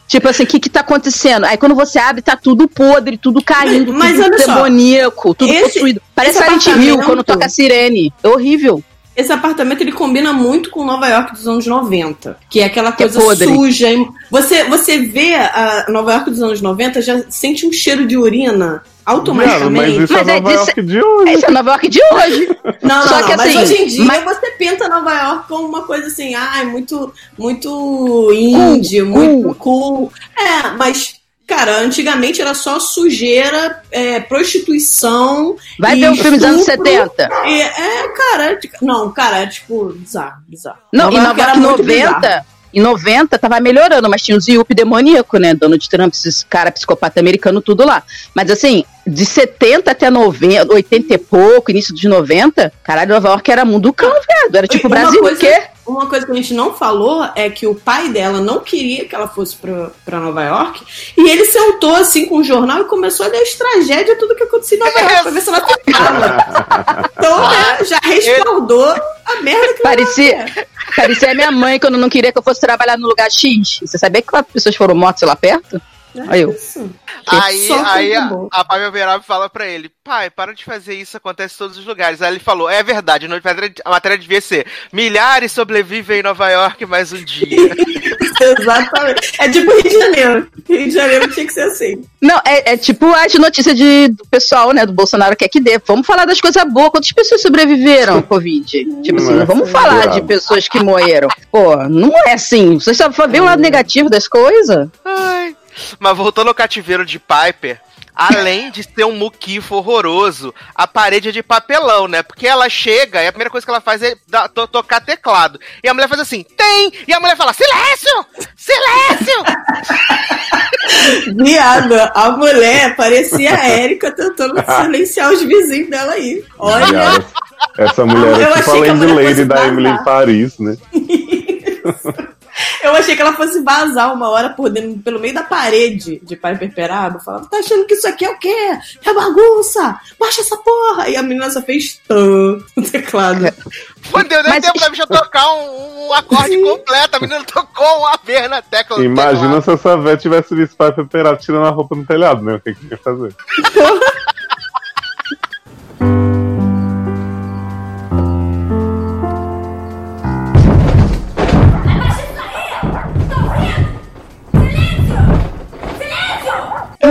Tipo assim, o que que tá acontecendo? Aí quando você abre, tá tudo podre, tudo caindo, Mas tudo demoníaco, tudo esse- possuído. Parece esse Silent Hill quando toca a sirene. É horrível. Esse apartamento ele combina muito com Nova York dos anos 90, que é aquela Que é coisa podre. suja. Você, você vê a Nova York dos anos 90, já sente um cheiro de urina Viado, mas automaticamente. isso Mas é é Nova disso- York de hoje. Esse é Nova York de hoje. Não, não, Só não, que mas assim, hoje em dia mas- você pensa Nova York como uma coisa assim, ai, muito, muito indie, muito cool. É, mas, cara, antigamente era só sujeira, é, prostituição. Vai ver o filme dos anos estupro. 70. E, é, cara, é de- não, cara, é tipo, bizarro, bizarro. Não, em Nova York muito 90, bizarro. em 90 tava melhorando, mas tinha os IUP demoníaco, né? Donald Trump, esses cara psicopata americano, tudo lá. Mas assim, de 70 até 90, 80 e pouco, início dos 90, caralho, Nova York era mundo cão, viado. Era tipo Brasil, coisa- o quê? Uma coisa que a gente não falou é que o pai dela não queria que ela fosse pra, pra Nova York e ele sentou assim com o jornal e começou a ler as tragédias, tudo que acontecia em Nova York, pra ver se ela tentava. Então, né, já respaldou a merda que Parecia, parecia a minha mãe quando não queria que eu fosse trabalhar no lugar X. Você sabia que quatro pessoas foram mortas lá perto? Aí eu. Isso. Aí, aí a, a Pavel Verab fala pra ele, pai, para de fazer isso, acontece em todos os lugares. Aí ele falou, é verdade, a matéria- a matéria devia ser, milhares sobrevivem em Nova York mais um dia. Exatamente. É tipo Rio de Janeiro. Rio de Janeiro tinha que ser assim. Não, é, é tipo as notícias de, do pessoal, né, do Bolsonaro quer que dê. Vamos falar das coisas boas. Quantas pessoas sobreviveram ao Covid? Tipo assim, Não é não vamos assim, falar de pessoas que morreram. Pô, não é assim. Vocês só veem o lado negativo das coisas? Ai. Mas voltando ao cativeiro de Piper, além de ser um muquifo horroroso, a parede é de papelão, né? Porque ela chega e a primeira coisa que ela faz é dar- to- tocar teclado. E a mulher faz assim, tem! E a mulher fala, silêncio! Silêncio! Viada, a mulher parecia a Érica tentando silenciar os vizinhos dela aí. Olha, Viado, Essa mulher é tipo a Lady Lady da. Emily em Paris, né? eu achei que ela fosse vazar uma hora por dentro, pelo meio da parede de Piper Perabo. Falava, tá achando que isso aqui é o quê? É bagunça! Baixa essa porra! E a menina só fez tã no teclado. Fudeu, deu Mas- tempo da bicha tocar um, um acorde completo. A menina tocou uma vez na tecla do Imagina se essa véia tivesse visto pai preparado tirando a roupa no telhado, né? O que, que ia fazer?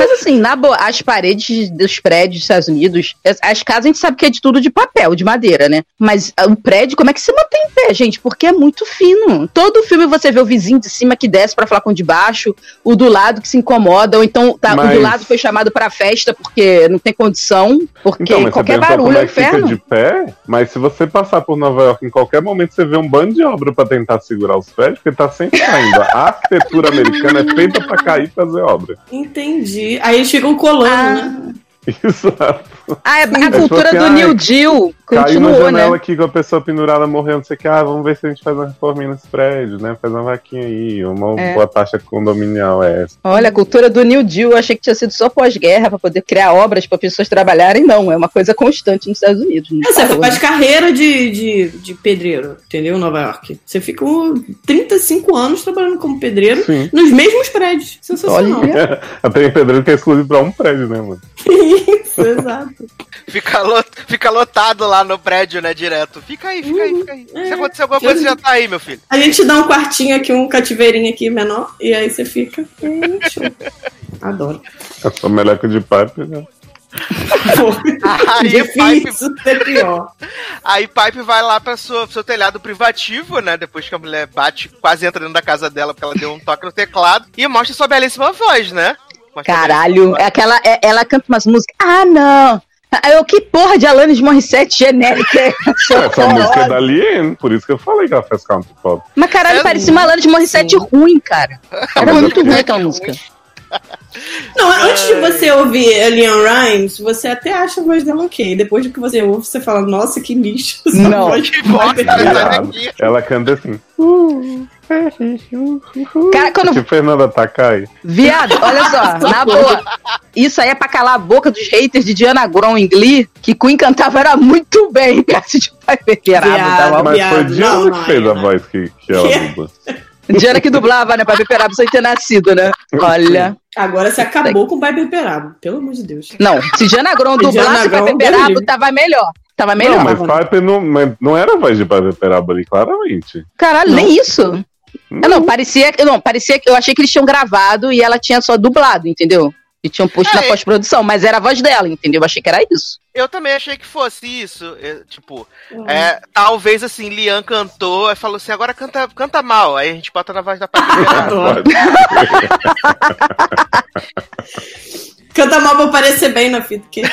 Mas assim, na boa, as paredes dos prédios dos Estados Unidos, as, as casas a gente sabe que é de tudo de papel, de madeira, né? Mas ah, o prédio, como é que se mantém em pé, gente? Porque é muito fino. Todo filme você vê o vizinho de cima que desce pra falar com o de baixo, o do lado que se incomoda, ou então tá, o Mas- do lado foi chamado pra festa porque não tem condição, porque Então, qualquer barulho é é que fica inferno. de pé, mas se você passar por Nova York em qualquer momento, você vê um bando de obra pra tentar segurar os prédios, porque tá sempre caindo. A arquitetura americana é feita pra cair e fazer obra. Entendi. Aí eles ficam colando, Ah. né? Exato. Ah, é a Mas, cultura tipo do assim, New Deal Caiu uma continuou, janela né? aqui com a pessoa pendurada morrendo, não sei o que, ah, vamos ver se a gente faz uma reforminha nesse prédio, né? Faz uma vaquinha aí, uma É. boa taxa condominial é essa. Olha, a cultura do New Deal, eu achei que tinha sido só pós-guerra pra poder criar obras para pessoas trabalharem. Não, é uma coisa constante nos Estados Unidos. não É, Você parou, faz né? carreira de, de, de pedreiro, entendeu? Nova York. Você fica um 35 anos trabalhando como pedreiro Sim. nos mesmos prédios. Sensacional. Olha. Tem pedreiro que é exclusivo pra um prédio, né, mano? Isso, exato. Fica, lot- fica lotado lá no prédio, né, direto. Fica aí, fica aí, fica aí. Se é. acontecer alguma coisa, você já tá aí, meu filho. A gente dá um quartinho aqui, um cativeirinho aqui menor, e aí você fica. Hum. Adoro. Eu sou melhor que o de pipe, né? Aí, Pipe, Difícil ser pior. aí Pipe vai lá pra sua, pro seu telhado privativo, né? Depois que a mulher bate, quase entra dentro da casa dela porque ela deu um toque no teclado. E mostra sua belíssima voz, né? Caralho, é aquela, é- ela canta umas músicas. Ah, não! Eu, que porra de Alanis Morissette genérica é essa? Essa música é da Lien, por isso que eu falei que ela faz country pop. Mas caralho, É parecia uma Alanis Morissette ruim, cara. Era mas muito é ruim aquela música. Não, antes de você ouvir a Leon Rhymes, você até acha a voz dela ok. Depois de que você ouve, você fala, nossa, que lixo. Não. voz Que daqui. Ela canta assim. Cara, quando. Tipo Fernanda Takai. Viado, olha só, na boa. Isso aí é pra calar a boca dos haters de Diana Gron em Glee, que Queen cantava era muito bem, perto de pai. Mas foi Diana não, que não, fez a não. voz que, que ela Que? Diana que dublava, né? Pai Pequerado sem ter nascido, né? Olha. Agora você acabou com o Pai Beberabo, pelo amor de Deus. Não, se Diana Gron dublasse Pai Pequerado, Deus tava melhor. Tava melhor. Não, mas? Piper não, mas não era a voz de Piper Perabo ali, claramente. Caralho, nem isso. Eu não, parecia, não, parecia que eu achei que eles tinham gravado e ela tinha só dublado, entendeu? E tinham posto na É. pós-produção, mas era a voz dela, entendeu? Eu achei que era isso. Eu também achei que fosse isso. é, tipo, é, talvez assim, Lian cantou, aí falou assim, agora canta, canta mal. Aí a gente bota na voz da Adoro. Canta mal pra parecer bem na fita. Que...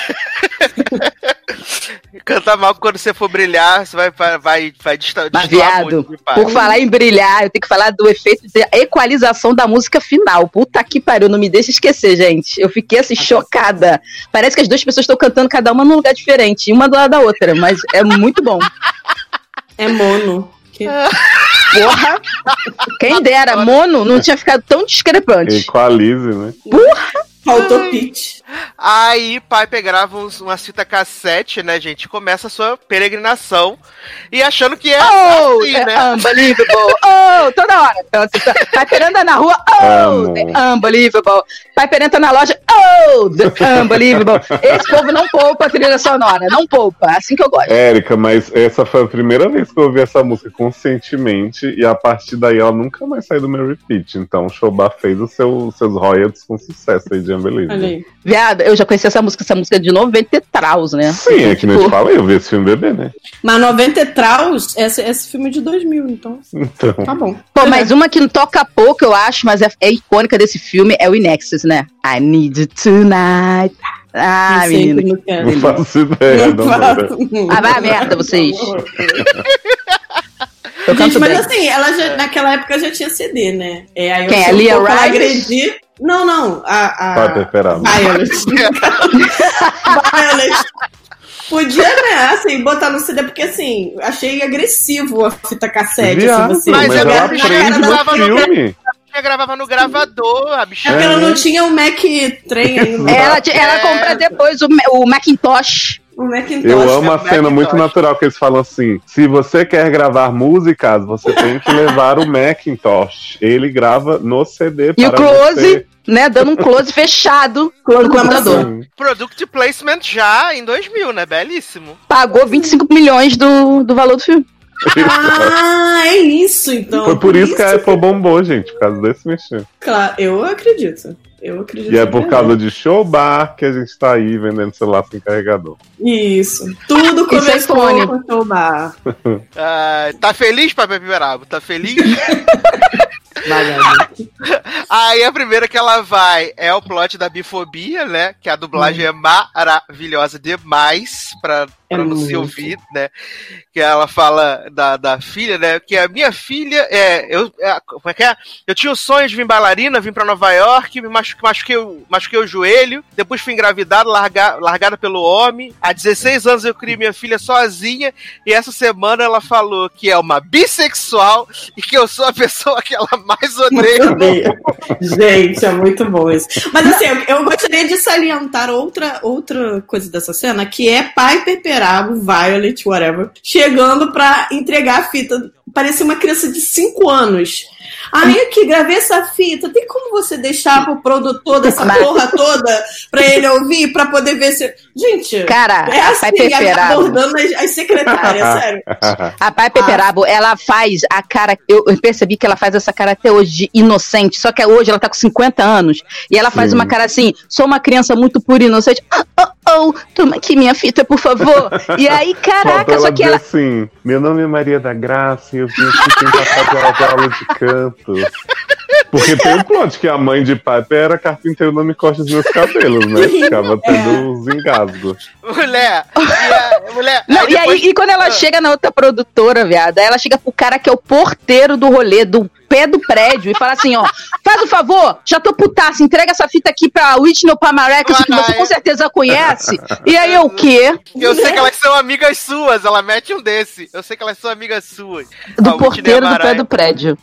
Canta mal quando você for brilhar, você vai, vai, vai, vai dista- Mas, viado, por falar em brilhar, eu tenho que falar do efeito de equalização da música final. Puta que pariu, não me deixa esquecer, gente. Eu fiquei assim, chocada. Parece que as duas pessoas estão cantando cada uma num lugar diferente, uma do lado da outra, mas é muito bom. É mono. Que... Porra! Quem dera, mono não tinha ficado tão discrepante. Equalize, né? Faltou pitch. Aí, Piper grava uns, umas fita cassete, né, gente? Começa a sua peregrinação. E achando que é Oh, assim, é né? unbelievable. Oh, toda hora. Então, tá- Piper anda na rua. Oh, the unbelievable. Piper entra na loja. Oh, the unbelievable. Esse povo não poupa a trilha sonora. Não poupa. Assim que eu gosto. Érica, mas essa foi a primeira vez que eu ouvi essa música conscientemente e a partir daí ela nunca mais saiu do meu repeat. Então o Showbar fez os seu, seus royalties com sucesso aí de Aí. Viado, eu já conheci essa música. Essa música é de 90 e traus, né? Sim, é que nem eu falei, eu vi esse filme bebê, né? Mas 90 e Traus, esse, esse filme é de 2000, então Então. tá bom. Pô, mas uma que não toca pouco, eu acho, mas é, é icônica desse filme, é o Inexus, né? I need you tonight. Ah, Não que é. Não faço ideia, não, Não faço. Ah, vai a merda, vocês. Eu Gente, mas bem. assim, ela já, naquela época já tinha CD, né? É, aí eu Quem, achei a um Lia Rice? agredir. Não, não. A, a... Piper Perabo. Violet. Violet. Podia, né, assim, botar no CD, porque assim, achei agressivo a fita cassete. Viado, assim, você Mas mas é ela aprende no filme. Ela gravava no gravador, a É bichinha. porque ela não tinha o Mac trem ainda. Ela, ela É. compra depois o, o Macintosh. O Macintosh. Eu amo a é o cena muito natural que eles falam assim: se você quer gravar músicas, você tem que levar o Macintosh. Ele grava no CD E o para close, você. né? Dando um close fechado Close no na computador. Sim. Product placement já em 2000, né? Belíssimo. Pagou 25 milhões do, do valor do filme. Ah, é isso então. Foi por isso que a Apple bombou, gente, por causa desse mexer. Claro, eu acredito. Eu acredito. E é por causa de show bar que a gente tá aí vendendo celular sem carregador. Isso. Tudo é começou com o show bar. Ah, tá feliz, Papai Piberabo? Tá feliz? Aí a primeira que ela vai é o plot da bifobia, né? Que a dublagem é maravilhosa demais pra, É pra não se muito. ouvir, né? Que ela fala da, da filha, né? Que a minha filha é. Eu, é, como é que é? Eu tinha o sonho de vir bailarina, vim pra Nova York, me machu- machuquei, o- machuquei o joelho, depois fui engravidada, larga, largada pelo homem. Há 16 anos eu criei minha filha sozinha, e essa semana ela falou que é uma bissexual e que eu sou a pessoa que ela mais odeia. Gente, é muito bom isso. Mas assim, eu, eu gostaria de salientar outra, outra coisa dessa cena, que é Piper Perabo, Violet, whatever, chegando pra entregar a fita. Parecia uma criança de 5 anos. Aí aqui, gravei essa fita. Tem como você deixar pro produtor dessa porra toda pra ele ouvir, pra poder ver se. Gente, Cara, é a assim, Piper Perabo. abordando as, as secretárias, sério. A Pai Peperabo, ela faz a cara. Eu, eu percebi que ela faz essa cara até hoje de inocente, só que hoje ela tá com 50 anos. E ela faz Sim. uma cara assim: sou uma criança muito pura e inocente. Oh, oh, toma aqui minha fita, por favor. E aí, caraca, só que ela. assim: Meu nome é Maria da Graça e eu vim aqui tentar fazer aula de aula de canto. Porque tem um plot que a mãe de Piper era carpinteiro, não me corte os meus cabelos, né? Ficava tendo os engasgos. Mulher, e a- mulher. Não, e aí, depois- e quando ela Ah. chega na outra produtora, viado, aí ela chega pro cara que é o porteiro do rolê, do pé do prédio, e fala assim, ó, faz o favor, já tô putaça, entrega essa fita aqui pra Whitney Pamarecas, que você Vai. com certeza conhece. E aí, eu o quê? Eu sei que elas são amigas suas, ela mete um desse. Eu sei que elas são amigas suas. Do porteiro do pé do prédio.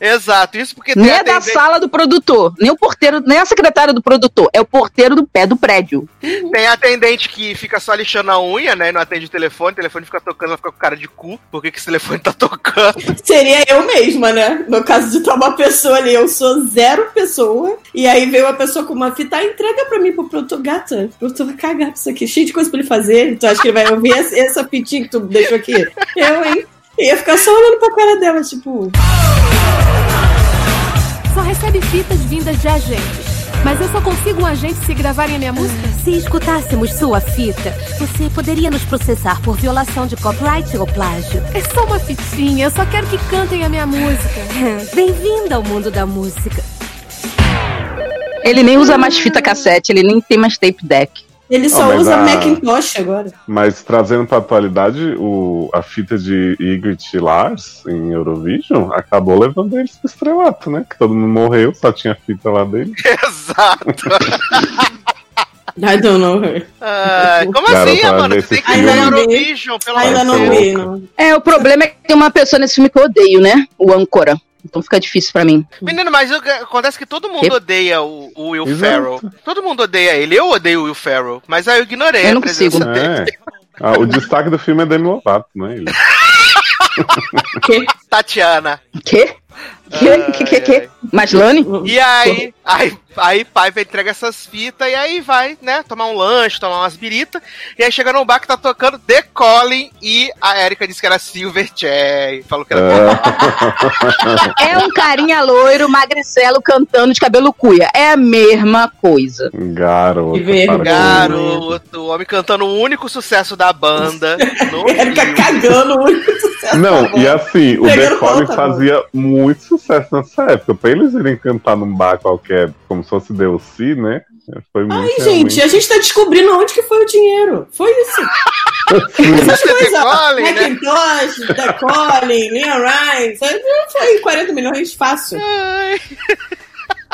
Exato, isso porque tem Nem é da sala do produtor, nem o porteiro, nem a secretária do produtor, é o porteiro do pé do prédio. Tem atendente que fica só lixando a unha, né? E não atende o telefone, o telefone fica tocando, ela fica com cara de cu. Por que, que esse telefone tá tocando? Seria eu mesma, né? No caso de estar uma pessoa ali, eu sou zero pessoa. E aí veio uma pessoa com uma fita, ah, entrega pra mim pro produtor. Gata, o produtor vai cagar pra isso aqui, cheio de coisa pra ele fazer. Tu acha que ele vai ouvir essa, essa fitinha que tu deixou aqui? Eu, hein? Eu ia ficar só olhando pra cara dela, tipo. Só recebe fitas vindas de agentes. Mas eu só consigo um agente se gravarem a minha música? Se escutássemos sua fita, você poderia nos processar por violação de copyright ou plágio. É só uma fitinha, eu só quero que cantem a minha música. Bem-vinda ao mundo da música. Ele nem usa mais fita cassete, ele nem tem mais tape deck. Ele só usa a- Macintosh agora. Mas trazendo pra atualidade, o, a fita de Ygritte Lars em Eurovision acabou levando eles pro estrelato, né? Que todo mundo morreu, só tinha fita lá dele. Exato. I don't know her. Ai, como Garota, assim, mano? Você tem que ver Eurovision, pelo amor Ainda de não Deus. É, o problema é que tem uma pessoa nesse filme que eu odeio, né? O âncora. Então fica difícil pra mim. Menino, mas que acontece que todo mundo Que? odeia o, o Will Exato. Ferrell. Todo mundo odeia ele. Eu odeio o Will Ferrell, mas aí eu ignorei Eu a não presença consigo. dele. É. Ah, o destaque do filme é Demi Lovato, né? Ele. Tatiana. Quê? Que? Que, que, que? Maslane? E aí, aí, aí Paiva entrega essas fitas e aí vai, né, tomar um lanche, tomar umas biritas. E aí chega num bar que tá tocando The Calling e a Erika disse que era Silverchair. Falou que era É um carinha loiro, magricelo, cantando de cabelo cuia. É a mesma coisa. Garoto. Garoto, o homem cantando o único sucesso da banda. Erika cagando o único sucesso. Não, da e assim, o The Calling conta, fazia muito sucesso nessa época. Pra eles irem cantar num bar qualquer, como se fosse DLC, né? Foi muito. Ai, gente, a gente tá descobrindo onde que foi o dinheiro. Foi isso. Essas coisas, né? Macintosh, The Calling, Leon Rice, não foi 40 milhões fácil. Ai,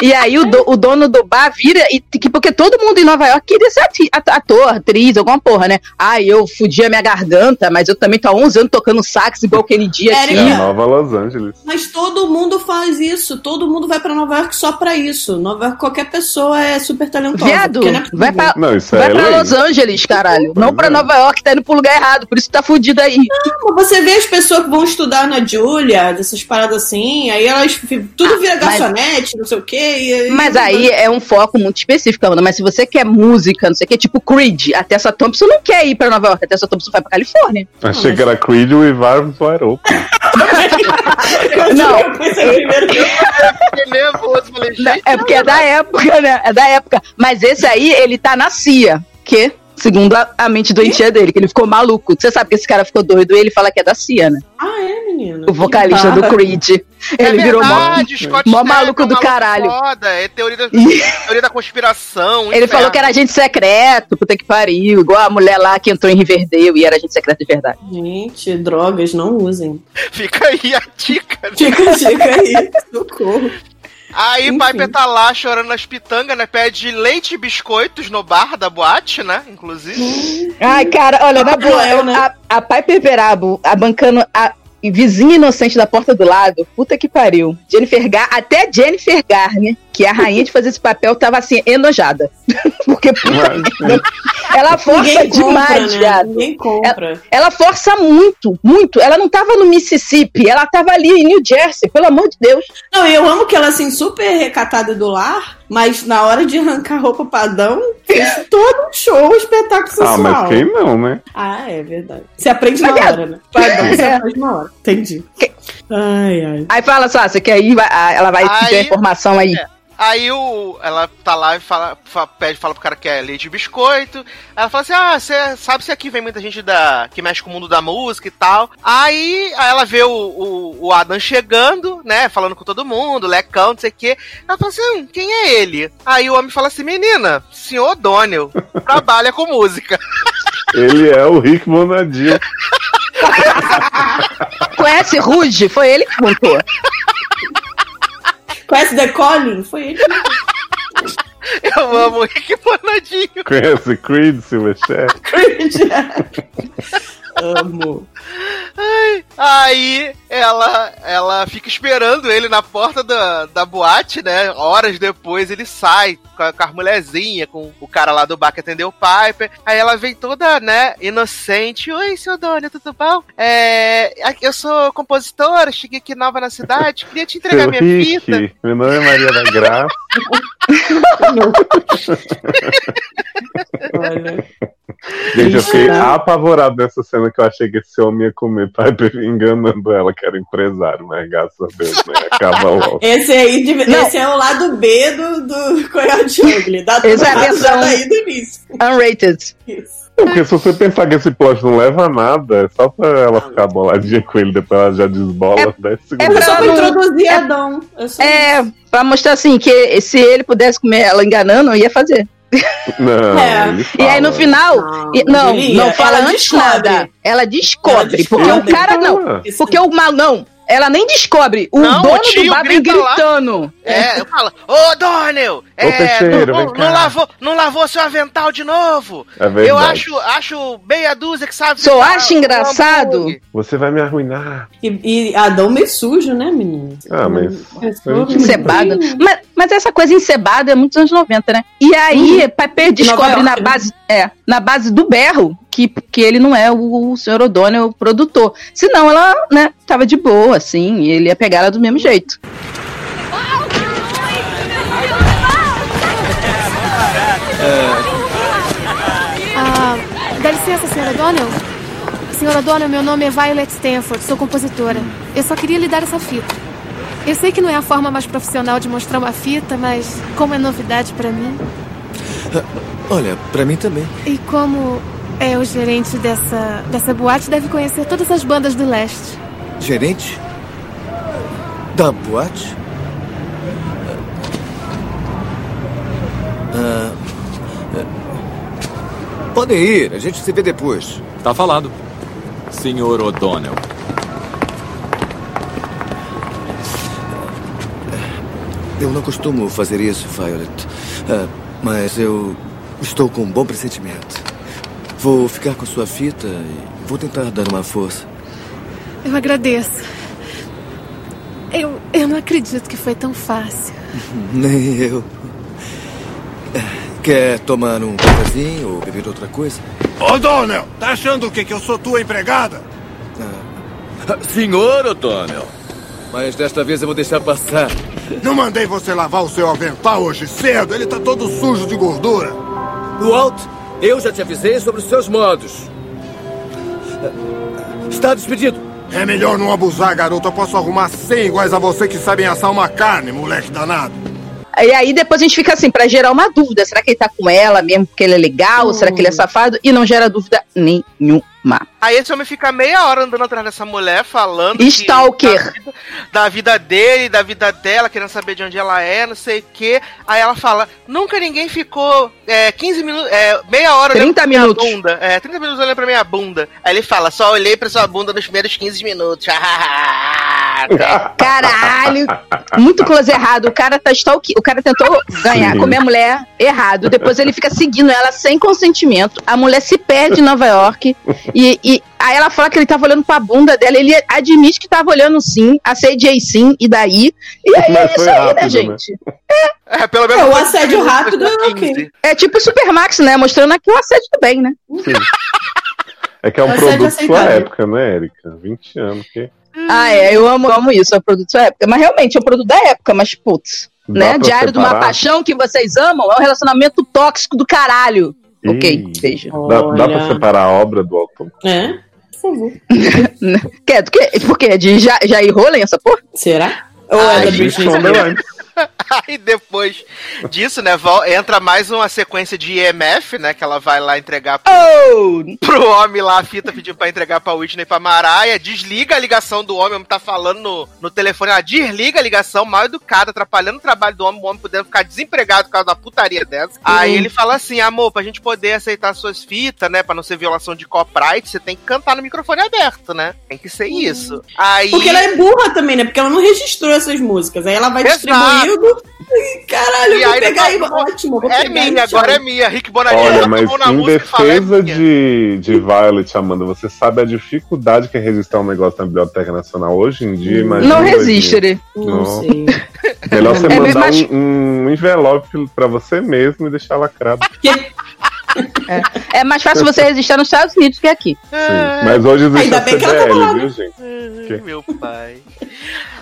E aí o, do- o dono do bar vira, e, que- porque todo mundo em Nova York queria ser ator, atriz, alguma porra, né? Ai, eu fudi a minha garganta, mas eu também tô há 11 anos tocando sax igual aquele dia aqui. É nova Los Angeles. Mas todo mundo faz isso, todo mundo vai pra Nova York só pra isso. Nova York, qualquer pessoa é super talentosa. Viado, não é vai pra, Não, isso vai é pra. Los Angeles, caralho. Não pra. Nova York, tá indo pro lugar errado, por isso tá fudido aí. Não, Você vê as pessoas que vão estudar na Julia, dessas paradas assim, aí elas tudo vira Ah, mas- garçonete, não sei o quê, e- e- Mas aí é um foco muito específico, Amanda. Mas se você quer música, não sei o que, tipo Creed, a Tessa Thompson não quer ir pra Nova York, a Tessa Thompson vai pra Califórnia. Achei que era Creed Arms Wide Open. Não, é porque é da época, né? É da época. Mas esse aí, ele tá na CIA, que, segundo a, a mente doentia dele, que ele ficou maluco. Você sabe que esse cara ficou doido e ele fala que é da CIA, né? Ah, menina? O vocalista do Creed. é Ele virou mó, mó maluco é do caralho. Foda, é teoria da, teoria da conspiração. Ele inferno. falou que era agente secreto, puta que pariu, igual a mulher lá que entrou em Riverdale e era agente secreto de verdade. Gente, drogas, não usem. Fica aí a dica. né? Fica, fica aí, socorro. Aí Enfim. Piper tá lá chorando nas pitangas, né? Pede leite e biscoitos no bar da boate, né? Inclusive. Ai, cara, olha, na boa, né? a, a Piper Perabo, a bancando a vizinha inocente da porta do lado, puta que pariu. Jennifer Gar, até Jennifer Garner, que é a rainha de fazer esse papel, tava assim, enojada. Porque puta pariu. ela força Ninguém compra, demais, né? viado. Ninguém compra. Ela força muito, muito. Ela não tava no Mississippi, ela tava ali em New Jersey, pelo amor de Deus. Não, eu amo que ela, assim, super recatada do lar, mas na hora de arrancar roupa padrão, fez todo um show, um espetáculo Ah, sensual. mas quem não, né? Ah, é verdade. Você aprende na Mas é- hora, né? Padrão, você É. aprende na hora. Entendi. Que- Ai, ai. Aí fala só, você quer ir? Ah, Ela vai Aí- pedir a informação aí. Aí o, ela tá lá e fala, fa- pede, fala pro cara que é leite e biscoito. Ela fala assim: Ah, você sabe se aqui vem muita gente da, que mexe com o mundo da música e tal. Aí, aí ela vê o, o, o Adam chegando, né? Falando com todo mundo, lecão, não sei o quê. Ela fala assim: hum, quem é ele? Aí o homem fala assim: Menina, senhor Donnell, trabalha com música. Ele é o Rick Bonadio. Conhece Rude? Foi ele que contou. Conhece The Colin? Foi ele. Eu amo o Rick Bonadinho. Conhece Creed, Silverchair? Amo. Aí ela, ela fica esperando ele na porta da, da boate, né? Horas depois ele sai com a, com a mulherzinha, com o cara lá do bar que atendeu o Piper. Aí ela vem toda, né, inocente. Oi, seu Dona, tudo bom? É, aqui- eu sou compositora, cheguei aqui nova na cidade, queria te entregar Seu minha Rick, fita. meu nome é Maria da Graça. Gente, eu fiquei Será? apavorado nessa cena que eu achei que esse homem ia comer Piper enganando ela, que era empresário, mas graças a Deus, né? Acaba logo. Esse aí, de- esse é o lado B do, do Coyote Ugly. Dá é a tudo errado aí do início. Unrated. Isso. Porque se você pensar que esse plot não leva a nada, é só pra ela ficar boladinha com ele, depois ela já desbola 10 é segundos. pra- Só pra introduzir Adão. É, só É, pra mostrar assim, que se ele pudesse comer ela enganando, ia fazer. Não, É. E aí no fala. final. Não, e- Não, ia. não fala Ela antes descobre. nada. Ela descobre. Ela descobre. Porque o cara não. fala. Porque o mal. Não. Ela nem descobre. O Não, o dono tio do bar lá. gritando. É, eu falo, ô Donnell, é, Peixeiro, não, não- cá." não lavou, não lavou seu avental de novo? É verdade. Eu acho, acho meia dúzia que sabe. Só acho engraçado. Você vai me arruinar. E, e Adão meio sujo, né, menino? Ah, mas- Pessoa- Encebada. Mas, mas essa coisa encebada é muitos anos 90, né? E aí, Piper descobre Nova na né? base, é, na base do berro que, que ele não é o, o Sr. O'Donnell, o produtor. Senão ela, né, tava de boa, assim, e ele ia pegar ela do mesmo jeito. Ah, dá licença, senhora Donnell? Senhora Donnell, meu nome é Violet Stanford, sou compositora. Eu só queria lhe dar essa fita. Eu sei que não é a forma mais profissional de mostrar uma fita, mas como é novidade pra mim, Olha, pra mim também. e como é o gerente dessa, dessa boate, deve conhecer todas as bandas do leste. Gerente? Da boate? Ah, ah, podem ir, a gente se vê depois. Tá falado. Senhor O'Donnell. Eu não costumo fazer isso, Violet. Ah, mas eu estou com um bom pressentimento. Vou ficar com sua fita e vou tentar dar uma força. Eu agradeço. Eu, eu não acredito que foi tão fácil. Nem eu. Quer tomar um cafezinho ou beber outra coisa? Ô, Donnell, tá achando o quê? Que eu sou tua empregada? Senhor O'Donnell. Mas desta vez eu vou deixar passar. Não mandei você lavar o seu avental hoje cedo? Ele tá todo sujo de gordura. Walt, eu já te avisei sobre os seus modos. Está despedido. É melhor não abusar, garoto. Eu posso arrumar 100 iguais a você que sabem assar uma carne, moleque danado. E aí depois a gente fica assim, pra gerar uma dúvida. Será que ele tá com ela mesmo porque ele é legal? Será que ele é safado? E não gera dúvida nenhuma. Aí esse homem fica meia hora andando atrás dessa mulher, falando que- Stalker. da, vida, da vida dele, da vida dela, querendo saber de onde ela é, não sei o quê. Aí ela fala: nunca ninguém ficou é, 15 minutos, é, meia hora 30 olhando pra minha minutos. bunda. É, 30 minutos olhando pra minha bunda. Aí ele fala: só olhei pra sua bunda nos primeiros 15 minutos. Caralho! Muito close errado. O cara tá stalk... O cara tentou ganhar, comer a mulher errado. Depois ele fica seguindo ela sem consentimento. A mulher se perde em Nova York. E, e aí ela fala que ele tava olhando pra bunda dela. Ele admite que tava olhando sim, assediei sim, e daí? E aí é Mas isso foi aí, rápido, né, né? gente? É, pelo É, o assédio rápido é ok. É tipo Supermax, né? Mostrando aqui o assédio do bem, né? Sim. É que é um produto sua aceitável. época, né, Erika? 20 anos. Que... Ah, é, eu amo, amo isso, é o produto da época. Mas realmente é o produto da época, mas putz. Dá Né? Diário de uma separar? paixão que vocês amam é um relacionamento tóxico do caralho. Ok, beijo. Dá, dá pra separar a obra do autor? É? Por favor. Quer? Por quê? De Ja- Jair Rollen, essa porra? Será? Ou é da gente, Britney Spears? Aí depois disso, né, entra mais uma sequência de EMF, né, que ela vai lá entregar pro, Oh! pro homem lá, a fita pedindo pra entregar pra Whitney e pra Mariah, desliga a ligação do homem, o homem tá falando no, no telefone, ela desliga a ligação, mal educada, atrapalhando o trabalho do homem, o homem podendo ficar desempregado por causa da putaria dessa. Aí ele fala assim, amor, pra gente poder aceitar suas fitas, né, pra não ser violação de copyright, você tem que cantar no microfone aberto, né, tem que ser isso. Aí... Porque ela é burra também, né? Porque ela não registrou essas músicas. Aí ela vai Exato. distribuindo. Ih, Caralho, E vou aí pegar aí. Ótimo, vou É pegar minha, tchau. agora é minha. Rick Bonadio Olha, a mas em defesa de, de Violet, Amanda, você sabe a dificuldade que é registrar um negócio na Biblioteca Nacional hoje em dia? Imagina Não resiste, né? Não sei. Melhor você É, mandar mas- um, um envelope pra você mesmo e deixar lacrado. É mais fácil você resistir nos Estados Unidos que aqui. Sim. Mas hoje existe Ainda a bem que ela tá viu, gente? Ai, Que? Meu pai.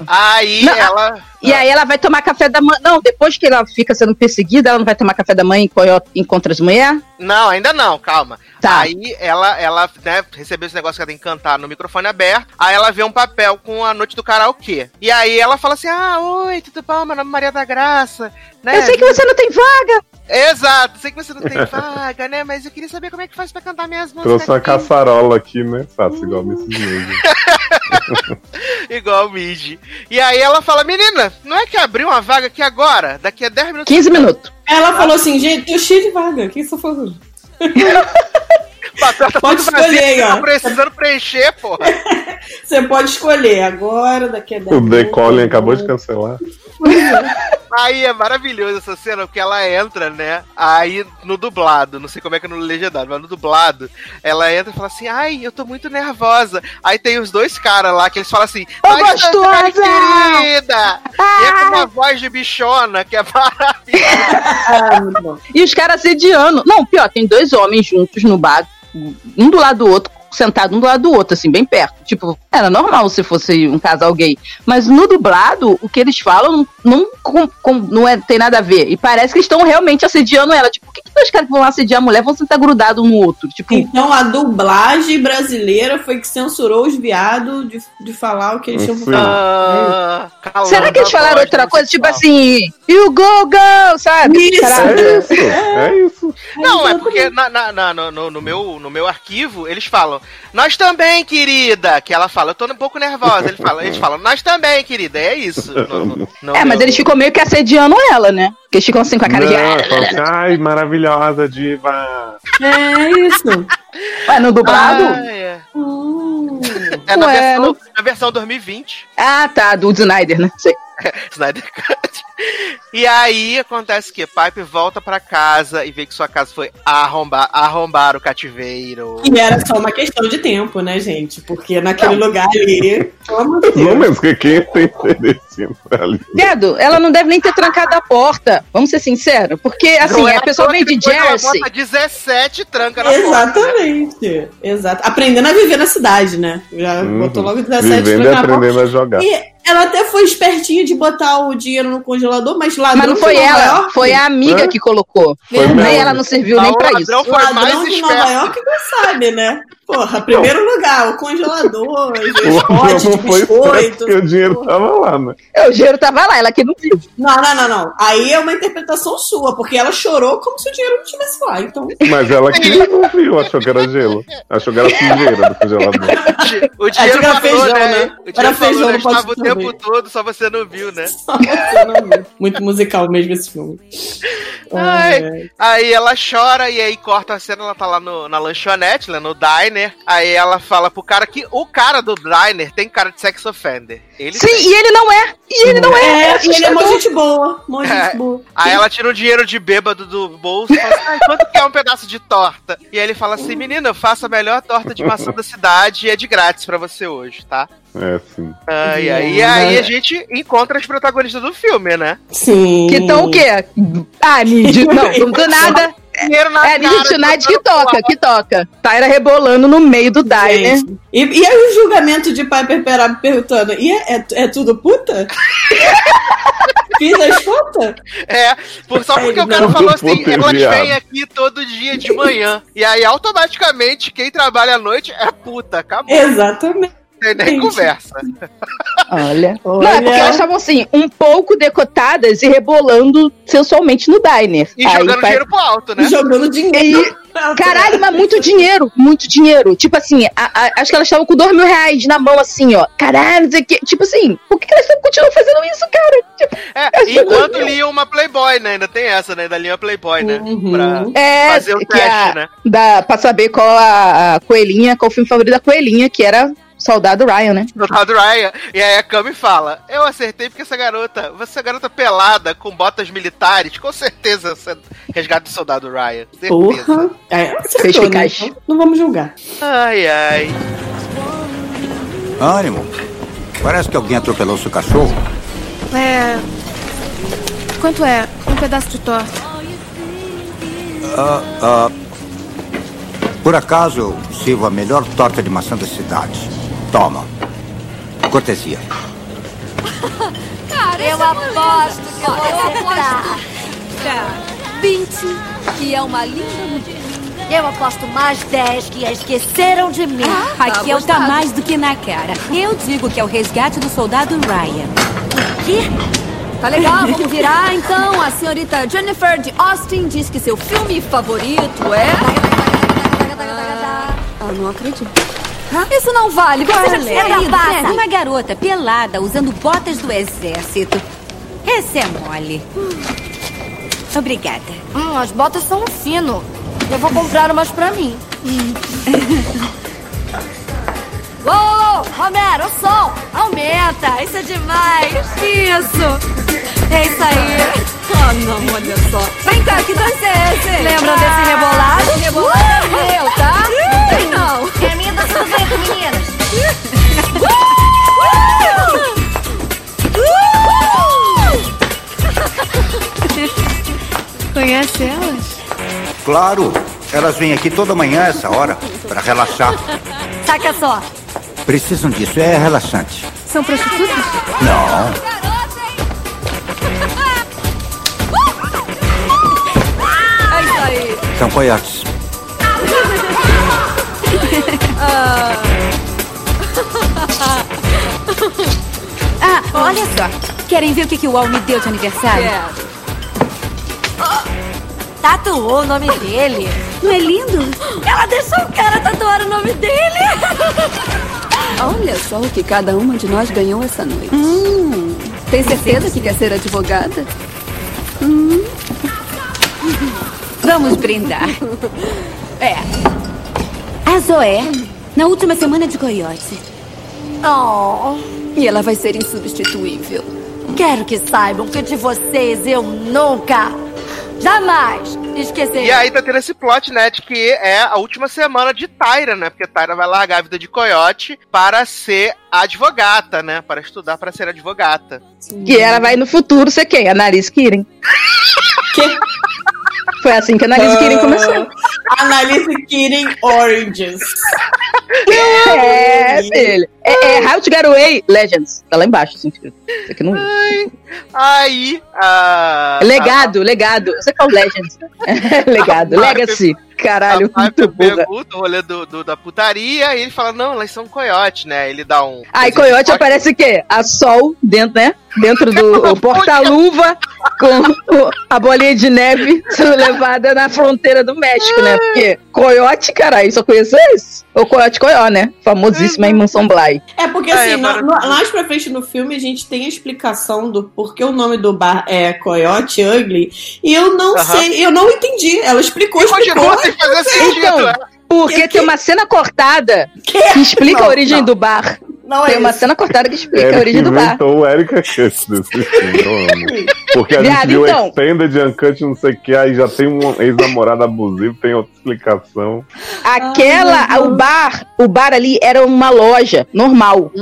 Aí Não, ela. E aí ela vai tomar café da manhã. Não, depois que ela fica sendo perseguida, ela não vai tomar café da manhã enquanto encontra as mulheres? Não, ainda não, calma. Tá. Aí ela, ela né, recebeu esse negócio que ela tem que cantar no microfone aberto. Aí ela vê um papel com a noite do karaokê. E aí ela fala assim: Ah, oi, tudo bom? Meu nome é Maria da Graça. Né? Eu sei que você não tem vaga. Exato, sei que você não tem vaga, né? Mas eu queria saber como é que faz pra cantar minhas músicas. Trouxe uma aqui. caçarola aqui, né? Fácil, igual Mrs. Maisel. Igual o Mid. E aí ela fala: Menina, não é que abriu uma vaga aqui agora? Daqui a 10 minutos. 15 minutos. Ela falou assim, gente, tô cheio de vaga. O que você falou? Papel tá Pode tudo vazio, escolher, tá ó. precisando preencher, porra. Você pode escolher agora, daqui a 10 O The minutos. Colin acabou de cancelar. Aí é maravilhoso essa cena, porque ela entra, né? Aí no dublado, não sei como é que é no legendado, mas no dublado, ela entra e fala assim: Ai, eu tô muito nervosa. Aí tem os dois caras lá que eles falam assim: Ô, "Mas também, gostosa!" querida! E é com uma voz de bichona, que é maravilhosa. Ah, bom. E os caras assediando. Não, pior, tem dois homens juntos no bar, um do lado do outro, sentado um do lado do outro, assim, bem perto. Tipo, era normal se fosse um casal gay. Mas no dublado, o que eles falam não, não, com- com- não é, tem nada a ver. E parece que eles estão realmente assediando ela. Tipo, por que, que dois caras que vão assediar a mulher vão sentar grudados um no outro? Tipo, Então a dublagem brasileira foi que censurou os viados de, de falar o que eles tinham falar. Ah, será que eles falaram outra coisa? Tipo assim, you go, go, sabe? Isso. Será? É isso, é isso. Não, é porque na, na- na- no- no meu, no meu arquivo eles falam, nós também, querida. Que ela fala, eu tô um pouco nervosa. Ele fala, eles falam, nós também, querida. É isso. No- no- no É, mas eles ficam meio que assediando ela, né? Porque eles ficam assim com a cara Não, de. fala assim, Ai, maravilhosa diva. É isso. Ué, no dublado? Ah, é. É na, Ué, versão, na versão 2020. Ah, tá, do Snyder, né? Sei. Snyder Cut. E aí acontece que Pipe volta pra casa e vê que sua casa foi arrombar, arrombar o cativeiro. E era só uma questão de tempo, né, gente? Porque naquele lugar ali. Não mesmo, porque quem tem interesse ali? Viado, ela não deve nem ter trancado a porta. Vamos ser sinceros. Porque, assim, Não é a pessoa vem que de ela Jersey. bota 17 e tranca na porta. né? Exatamente. Exato. Aprendendo a viver na cidade, né? Já Uhum. botou logo 17 Vivendo e aprendendo a jogar. E ela até foi espertinha de botar o dinheiro no congelador, mas ladrão Mas não foi Nova ela, York, foi a amiga Hã? que colocou. Mesmo. ela não serviu nem o pra ladrão isso. foi ladrão mais de Nova esperto. York não sabe, né? Porra, primeiro lugar, o congelador, os O potes de biscoito. porque o dinheiro tava lá, né? É, O dinheiro tava lá, ela que não viu. Não, não, não, não. Aí é uma interpretação sua, porque ela chorou como se o dinheiro não estivesse lá. Então, Mas ela que não viu, achou que era gelo. Achou que era sujeira do congelador. O dinheiro era falou, feijão, né? né? O Era dinheiro falou, feijão né? Tempo todo, só você não viu, né? você não viu. Muito musical mesmo esse filme. Ai. Ai, Aí ela chora e aí corta a cena, ela tá lá no- na lanchonete, né, no diner. Aí ela fala pro cara que o cara do diner tem cara de sex offender. Ele Sim, tem. e ele não é. E ele não é. É, e ele é assustador. mó gente boa. Mó gente É. boa. Aí ela tira o dinheiro de bêbado do bolso e fala assim, "Ai, quanto que é um pedaço de torta? E aí ele fala assim, menina, eu faço a melhor torta de maçã da cidade e é de grátis pra você hoje, tá? É, sim. Ai, e aí a gente encontra as protagonistas do filme, né? Sim. Que estão o quê? Ah, Nid. Não, do nada. Dinheiro na É Nid Tonight que toca, que toca. Tyra rebolando no meio do diner. E, e aí o julgamento de Piper Perab perguntando, e é, é, é tudo puta? Fiz as contas? É, por, só porque Ai, o cara não. falou assim, Puta, elas viado. vêm aqui todo dia de manhã. E aí, automaticamente, quem trabalha à noite é puta, acabou. Exatamente. Tem nem conversa. Olha. Olha. Não, é porque elas estavam assim, um pouco decotadas e rebolando sensualmente no diner. E Aí jogando faz- dinheiro pro alto, né? Jogando dinheiro. Caralho, mas muito dinheiro, muito dinheiro. Tipo assim, a- a- acho que elas estavam com dois mil reais na mão, assim, ó. Caralho, não sei o quê. Tipo assim, por que que elas continuam fazendo isso, cara? Tipo, É, enquanto liam uma Playboy, né? Ainda tem essa, né? Ainda liam a Playboy, né? Uhum. Pra é, fazer o que teste, a- né? Da, pra saber qual a, a coelhinha, qual o filme favorito da coelhinha, que era Soldado Ryan, né? Soldado Ryan. E aí a Cami fala: Eu acertei porque essa garota, você é garota pelada com botas militares, com certeza você resgata o soldado Ryan. Certeza. Porra. É, acertou, né? Então, Não vamos julgar. Ai, ai. Ânimo. Parece que alguém atropelou seu cachorro. É. Quanto é? Um pedaço de torta. Ah, ah, por acaso eu sirvo a melhor torta de maçã da cidade. Toma. Cortesia. Cara, eu aposto que eu vou acertar. 20, que é uma linda mulher. Eu aposto mais 10 que esqueceram de mim. Aqui é o tá mais do que na cara. Eu digo que é o resgate do soldado Ryan. Que? Tá legal, vamos virar então. A senhorita Jennifer de Austin diz que seu filme favorito é. Ah, não acredito. Isso não vale, você já Olha, tinha lido, né? Uma garota pelada usando botas do exército. Esse é mole. Obrigada. Hum, as botas são um fino. Eu vou comprar umas pra mim. Uou, Romero, o som! Aumenta! Isso é demais! Isso! É isso aí! Ah, não, olha só. Vem cá, que dança é esse? Lembra desse rebolado? Rebolado é meu, tá? Vento, meninas! Conhece elas? Claro. Elas vêm aqui toda manhã essa hora para relaxar. Saca só! Precisam disso. É relaxante. São prostitutas? Não. Aí. São coiotes. Ah, olha só. Querem ver o que, que o Al me deu de aniversário? Tatuou o nome dele. Não é lindo? Ela deixou o cara tatuar o nome dele. Olha só o que cada uma de nós ganhou essa noite. Hum, tem certeza que quer ser advogada? Hum. Vamos brindar. É. A Zoé, na última semana de Coyote. Oh, E ela vai ser insubstituível. quero que saibam que de vocês eu nunca, jamais esquecerei. E aí tá tendo esse plot, né, de que é a última semana de Tyra, né? Porque Tyra vai largar a vida de coiote para ser advogata, né? Para estudar para ser advogata. E ela vai no futuro ser quem? A Nariz Kirin. Que? Foi assim que a Nariz Kirin começou. Analise Kidding Oranges. É, filho. É, é How to Get Away Legends. Tá lá embaixo, assim, escrito. Isso aqui não. Aí, a. Legado, legado. Você qual Legends? legado. A- Legacy. Caralho, a muito pergunta o rolê do, do- da putaria e ele fala: Não, elas são coiote, né? Ele dá um. Aí, coiote aparece o quê? A Sol dentro, né? Dentro do porta-luva com a bolinha de neve sendo levada na fronteira do México, né? Porque coiote, caralho, só conheço esse. O coiote coió, né? Famosíssima em Mansão Bly. É porque assim, é no- maravilhoso. no- mais pra frente no filme a gente tem a explicação do porquê o nome do bar é Coyote Ugly. E eu não Aham. sei, eu não entendi. Ela explicou, explicou. Fazer sentido. Então, porque tem uma cena cortada que explica Não, a origem não. do bar. Não é tem uma isso. cena cortada que explica a Eric origem do bar. inventou o Erika Kiss desse filme, eu amo. Porque a Viado, gente viu então. Extended Uncut, não sei o que, aí já tem um ex-namorado abusivo, tem outra explicação. Aquela, o bar, o bar ali era uma loja normal.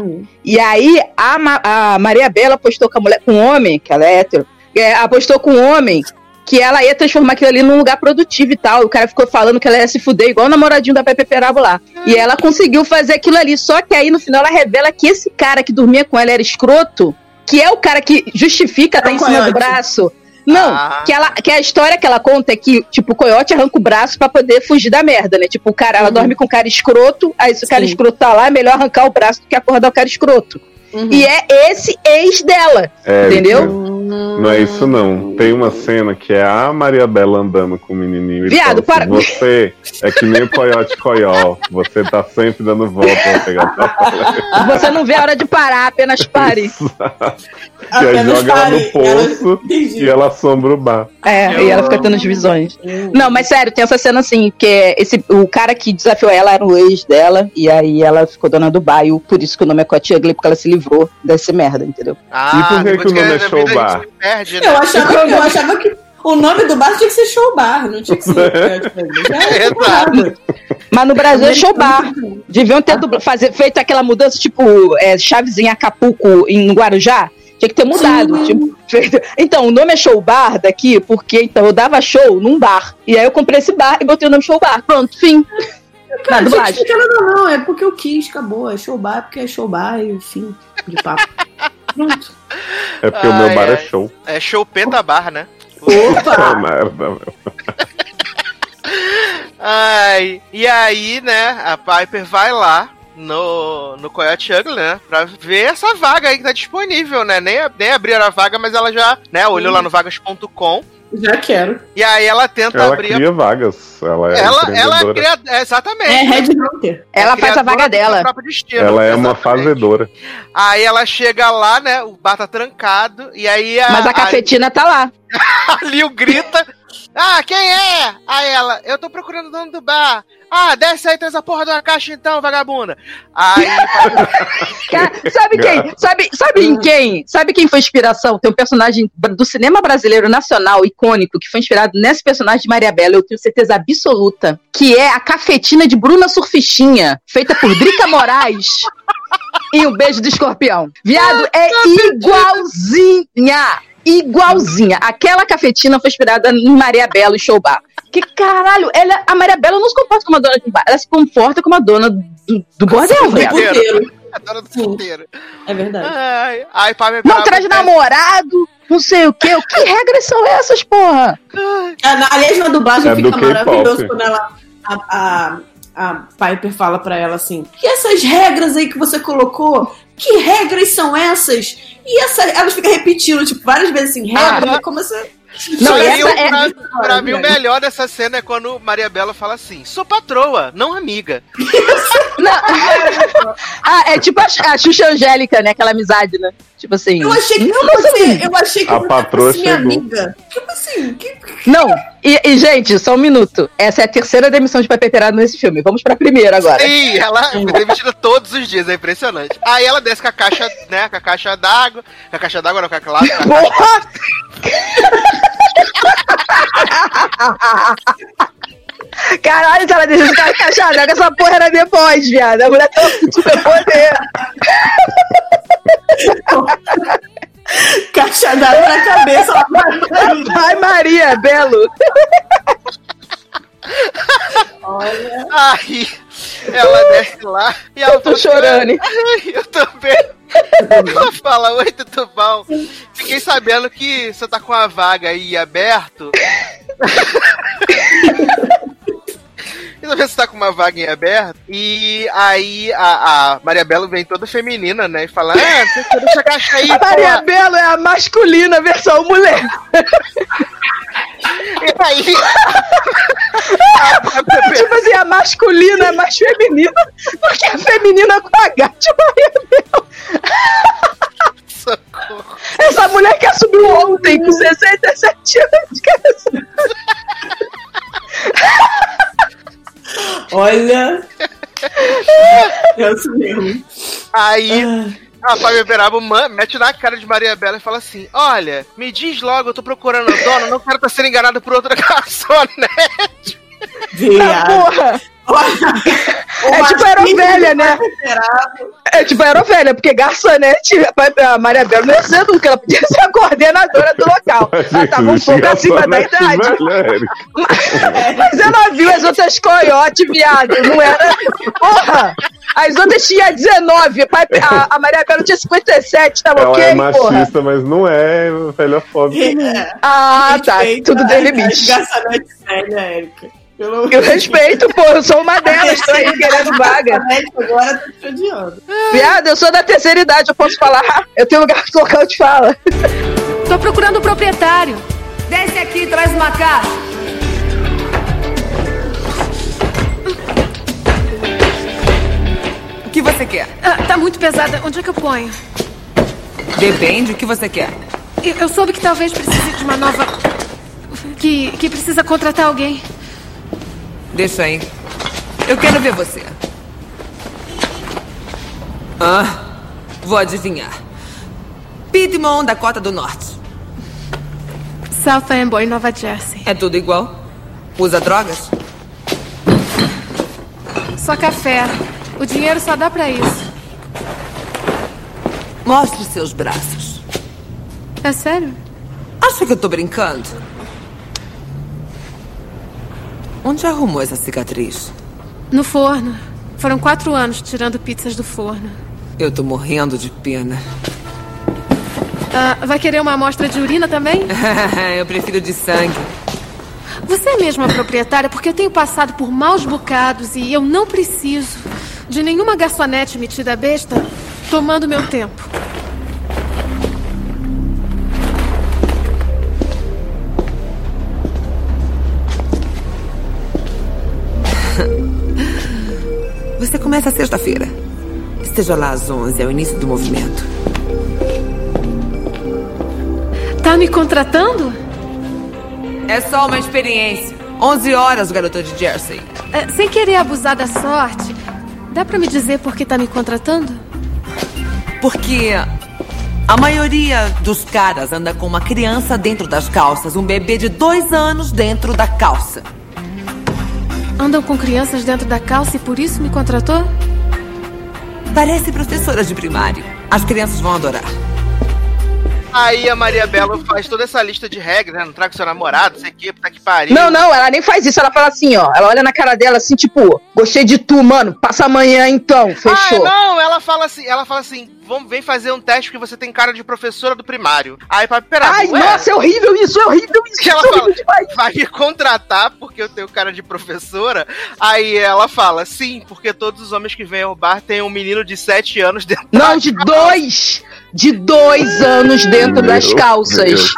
E aí a, Ma- a Maria Bela apostou com a mulher, com um homem, que ela é hétero, é, apostou com um homem que ela ia transformar aquilo ali num lugar produtivo e tal. O cara ficou falando que ela ia se fuder igual o namoradinho da Pepe Perabo lá. E ela conseguiu fazer aquilo ali. Só que aí no final ela revela que esse cara que dormia com ela era escroto, que é o cara que justifica estar É o em cima do braço. Não, Ah. que, ela, que a história que ela conta é que, tipo, o coiote arranca o braço pra poder fugir da merda, né? Tipo, o cara, ela dorme com o cara escroto, aí se o cara Sim. escroto tá lá, é melhor arrancar o braço do que acordar o cara escroto. E é esse ex dela, É, entendeu? Não é isso não. Tem uma cena que é a Maria Bela andando com o menininho e Viado, fala assim, para- Você é que nem o Coyote Coió. Você tá sempre dando volta pra pegar. Você não vê a hora de parar, apenas pare. E aí Apenas joga ela no poço e ela assombra o bar. É, e ela fica tendo as visões. Não, mas sério, tem essa cena assim, que esse, o cara que desafiou ela era o ex dela, e aí ela ficou dona do bairro, por isso que o nome é Cote Ugly, porque ela se livrou desse merda, entendeu? Ah, E por que que o nome é show bar? Perde, né? Eu achava, eu achava que o nome do bar tinha que ser Show Bar, não tinha que ser Ugly. Já é. Mas no Brasil é show bar. Deviam ter fazer, feito aquela mudança, tipo, é, Chaves em Acapulco, em Guarujá. Tinha que ter mudado. tipo, feito- Então, o nome é show bar daqui, porque então eu dava show num bar. E aí eu comprei esse bar e botei o nome show bar. Pronto, fim. Cara, não dublagem. explicar nada não, é porque eu quis, acabou. É Show Bar porque é Show Bar e fim de papo. Pronto. É porque o meu Ai, bar é ai. show. É choupeta bar, né? É merda, meu. Ai, e aí, né, a Piper vai lá no, no Coyote Ugly, né, pra ver essa vaga aí que tá disponível, né, nem, nem abriram a vaga, mas ela já, né, olhou lá no vagas.com Já quero. e aí ela tenta Ela abrir cria vagas. Ela é Ela, ela cria, é, exatamente. É Red Hunter. Ela faz a vaga dela. próprio destino. Ela é uma fazedora. Aí ela chega lá, né, o bar tá trancado, e aí a, Mas a cafetina tá lá. a Lil grita, ah, quem é? Aí ela, eu tô procurando o dono do bar. Ah, desce aí, traz a porra de uma caixa então, vagabunda. Aí, Cara, sabe quem? Sabe, sabe em quem? Sabe quem foi inspiração? Tem um personagem do cinema brasileiro nacional, icônico, que foi inspirado nesse personagem de Maria Bela, eu tenho certeza absoluta, que é a cafetina de Bruna Surfistinha, feita por Drica Moraes. E um beijo do escorpião. Viado, é igualzinha! Igualzinha. Aquela cafetina foi inspirada em Maria Bela e Show Bar. Que caralho, ela, a Maria Bela não se comporta como uma dona de um bar, ela se comporta como uma dona do, do bordel, viado. a dona do puteiro. É verdade. Ai, Piper Não traz namorado, não sei o quê. Que regras são essas, porra? Ah, Aliás, na dublagem É do fica maravilhoso quando ela. A, a, a Piper fala pra ela assim: E essas regras aí que você colocou? Que regras são essas? E essa, elas ficam repetindo, tipo, várias vezes assim, regra, Ah. como você. Não, Pra e mim, essa o- é- pra, pra mim, o melhor dessa cena é quando Maria Bela fala assim: sou patroa, não amiga. Ah, é tipo a, a Xuxa Angélica, né? Aquela amizade, né? Tipo assim. Eu achei que não, você. Eu achei que A patroa minha chegou. amiga. Tipo assim, que. Não, e, e, gente, só um minuto. Essa é a terceira demissão de Pepe Perado nesse filme. Vamos pra primeira agora. Sim, ela foi demitida todos os dias, é impressionante. Aí ela desce com a caixa, né, com a caixa d'água, com a caixa d'água não, com a caixa... Porra! Caralho, se ela deixa esse cara encaixado, essa porra era depois, viado. A mulher tem um super poder. Caixa d'água na cabeça. vai- Ai, Maria, belo. Olha. Aí, Ela desce lá e ela Eu tô chorando? "Ai, Eu também. Ela fala, oi, tudo bom? Fiquei sabendo que você tá com uma vaga aí aberto. E talvez você tá com uma vaga em aberto. E aí a, a Maria Bela vem toda feminina, né? E fala: Ah, deixa, agachar aí. A Maria pô." Belo é a masculina versão mulher. E aí. tipo assim, a masculina é mais feminina do que a feminina com H de Maria Belo. Socorro. Essa mulher que assumiu ontem com 67 anos. Olha. É isso mesmo. Aí. A Fábio Beraba man- mete na cara de Maria Bela e fala assim: Olha, me diz logo, eu tô procurando a dona, não quero estar sendo enganado por outra garçonete. Ah, porra! É tipo aerovelha, né? É tipo aerovelha, porque garçonete, a Maria Bela não ia ser nunca, ela podia ser a coordenadora do local. Ela tava um pouco acima da idade. Mas ela viu as outras coiotes, viado, não era. Porra! As outras tinham 19, pai- a, a Maria Bela tinha 57, tava Ela ok, é porra? machista, mas não é velhofóbica. não. Ah, tá, tudo tem limite. Garçonete velha, Érica. Pelo Eu respeito, pô, eu sou uma delas, tô aí querendo vaga. Agora tô te odiando. Viado, eu sou da terceira idade, eu posso falar? Eu tenho lugar pra colocar, eu te falo. Tô procurando o proprietário. Desce aqui e traz uma caixa. O que você quer? Ah, tá muito pesada. Onde é que eu ponho? Depende o que você quer. Eu, eu soube que talvez precise de uma nova. Que, que precisa contratar alguém. Deixa aí. Eu quero ver você. Ah, vou adivinhar. Piedmont, Dakota do Norte. South Amboy, Nova Jersey. É tudo igual? Usa drogas? Só café. O dinheiro só dá pra isso. Mostre seus braços. É sério? Acha que eu tô brincando? Onde arrumou essa cicatriz? No forno. Foram quatro anos tirando pizzas do forno. Eu tô morrendo de pena. Ah, vai querer uma amostra de urina também? eu prefiro de sangue. Você é mesmo a proprietária porque eu tenho passado por maus bocados e eu não preciso de nenhuma garçonete metida besta tomando meu tempo. Você começa sexta-feira. Esteja lá às 11, é o início do movimento. Tá me contratando? É só uma experiência. 11 horas, garota de Jersey. É, sem querer abusar da sorte, dá pra me dizer por que tá me contratando? Porque a maioria dos caras anda com uma criança dentro das calças, um bebê de dois anos dentro da calça. Andam com crianças dentro da calça e por isso me contratou? Parece professora de primário. As crianças vão adorar. Aí a Maria Bela faz toda essa lista de regras, né? Não traga seu namorado, sei que, puta que pariu. Não, não, ela nem faz isso. Ela fala assim, ó. Ela olha na cara dela assim, tipo, gostei de tu, mano. Passa amanhã então. Ah, Fechou. não, ela fala assim, ela fala assim, vamos, vem fazer um teste porque você tem cara de professora do primário. Aí, papai, pera, Ai, ué? nossa, é horrível isso, é horrível isso. Que ela é fala, horrível demais. vai me contratar porque eu tenho cara de professora? Aí ela fala, sim, porque todos os homens que vêm ao bar têm um menino de 7 anos dentro Não, de dois. De dois anos dentro das Meu calças. Deus.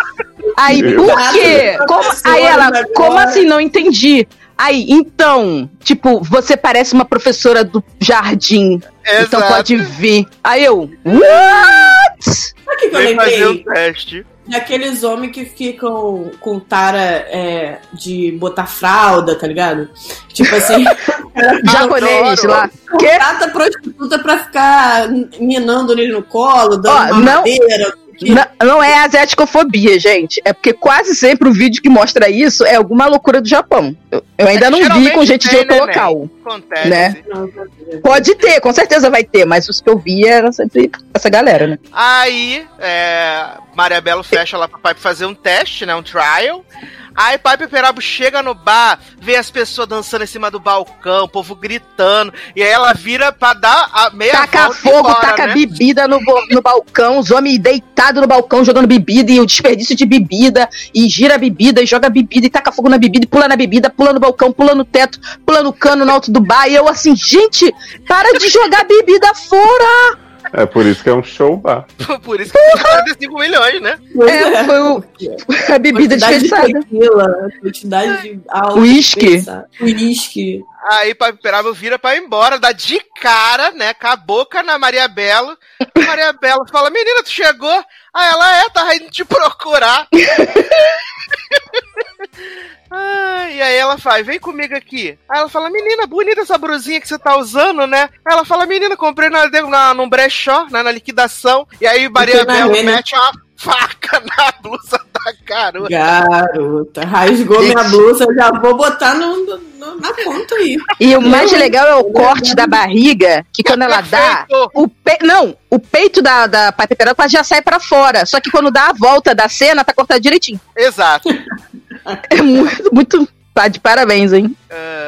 Aí, Meu por quê? Como, aí ela, como assim? Não entendi. Aí, então, tipo, você parece uma professora do jardim. Então Exato. pode vir. Aí eu, what? O que, eu Vem fazer um lembrei? teste. Daqueles homens que ficam com tara é, de botar fralda, tá ligado? Tipo assim. Japonês lá. Contrata prostituta pra ficar minando ele no colo, dando Ó, não- madeira. Não, não é asiaticofobia, gente. É porque quase sempre o vídeo que mostra isso é alguma loucura do Japão. Eu, eu ainda não vi com gente de outro né, local. Acontece. Né? Pode ter, com certeza vai ter, mas os que eu vi era sempre essa galera, né? Aí, é, Maria Belo fecha lá pro pai pra fazer um teste, né? Um trial. Aí Piper Perabo chega no bar, vê as pessoas dançando em cima do balcão, o povo gritando, e aí ela vira pra dar a meia Taca fogo, embora, taca né? bebida no, no balcão, os homens deitados no balcão jogando bebida e o desperdício de bebida, e gira a bebida, e joga bebida, e taca fogo na bebida, e pula na bebida, pula no balcão, pula no teto, pula no cano no alto do bar, e eu assim, gente, para de jogar bebida fora! É por isso que é um show bar. Por isso que tem 45 milhões, né? É, foi o, a bebida de desperdiçada. tequila, quantidade de álcool. Whisky. desperdiçado. Whisky. Aí Piper Perabo vira pra ir embora, dá de cara, né, com a boca na Maria Belo. Maria Belo fala, menina, tu chegou? Aí ela é, tava indo te procurar. Ah, e aí ela fala, vem comigo aqui. Aí ela fala, menina, bonita essa brusinha que você tá usando, né? Aí ela fala, menina, comprei na, na, num brechó, né, na liquidação. E aí Maria Renner. mete uma faca na blusa da garota. Garota, rasgou minha blusa, já vou botar no, no- no- na conta aí. E o mais legal é o corte da barriga, que quando ela dá, o pe... não, o peito da, da Piper Perabo já sai pra fora. Só que quando dá a volta da cena, tá cortado direitinho. Exato. É muito, muito. Tá de parabéns, hein?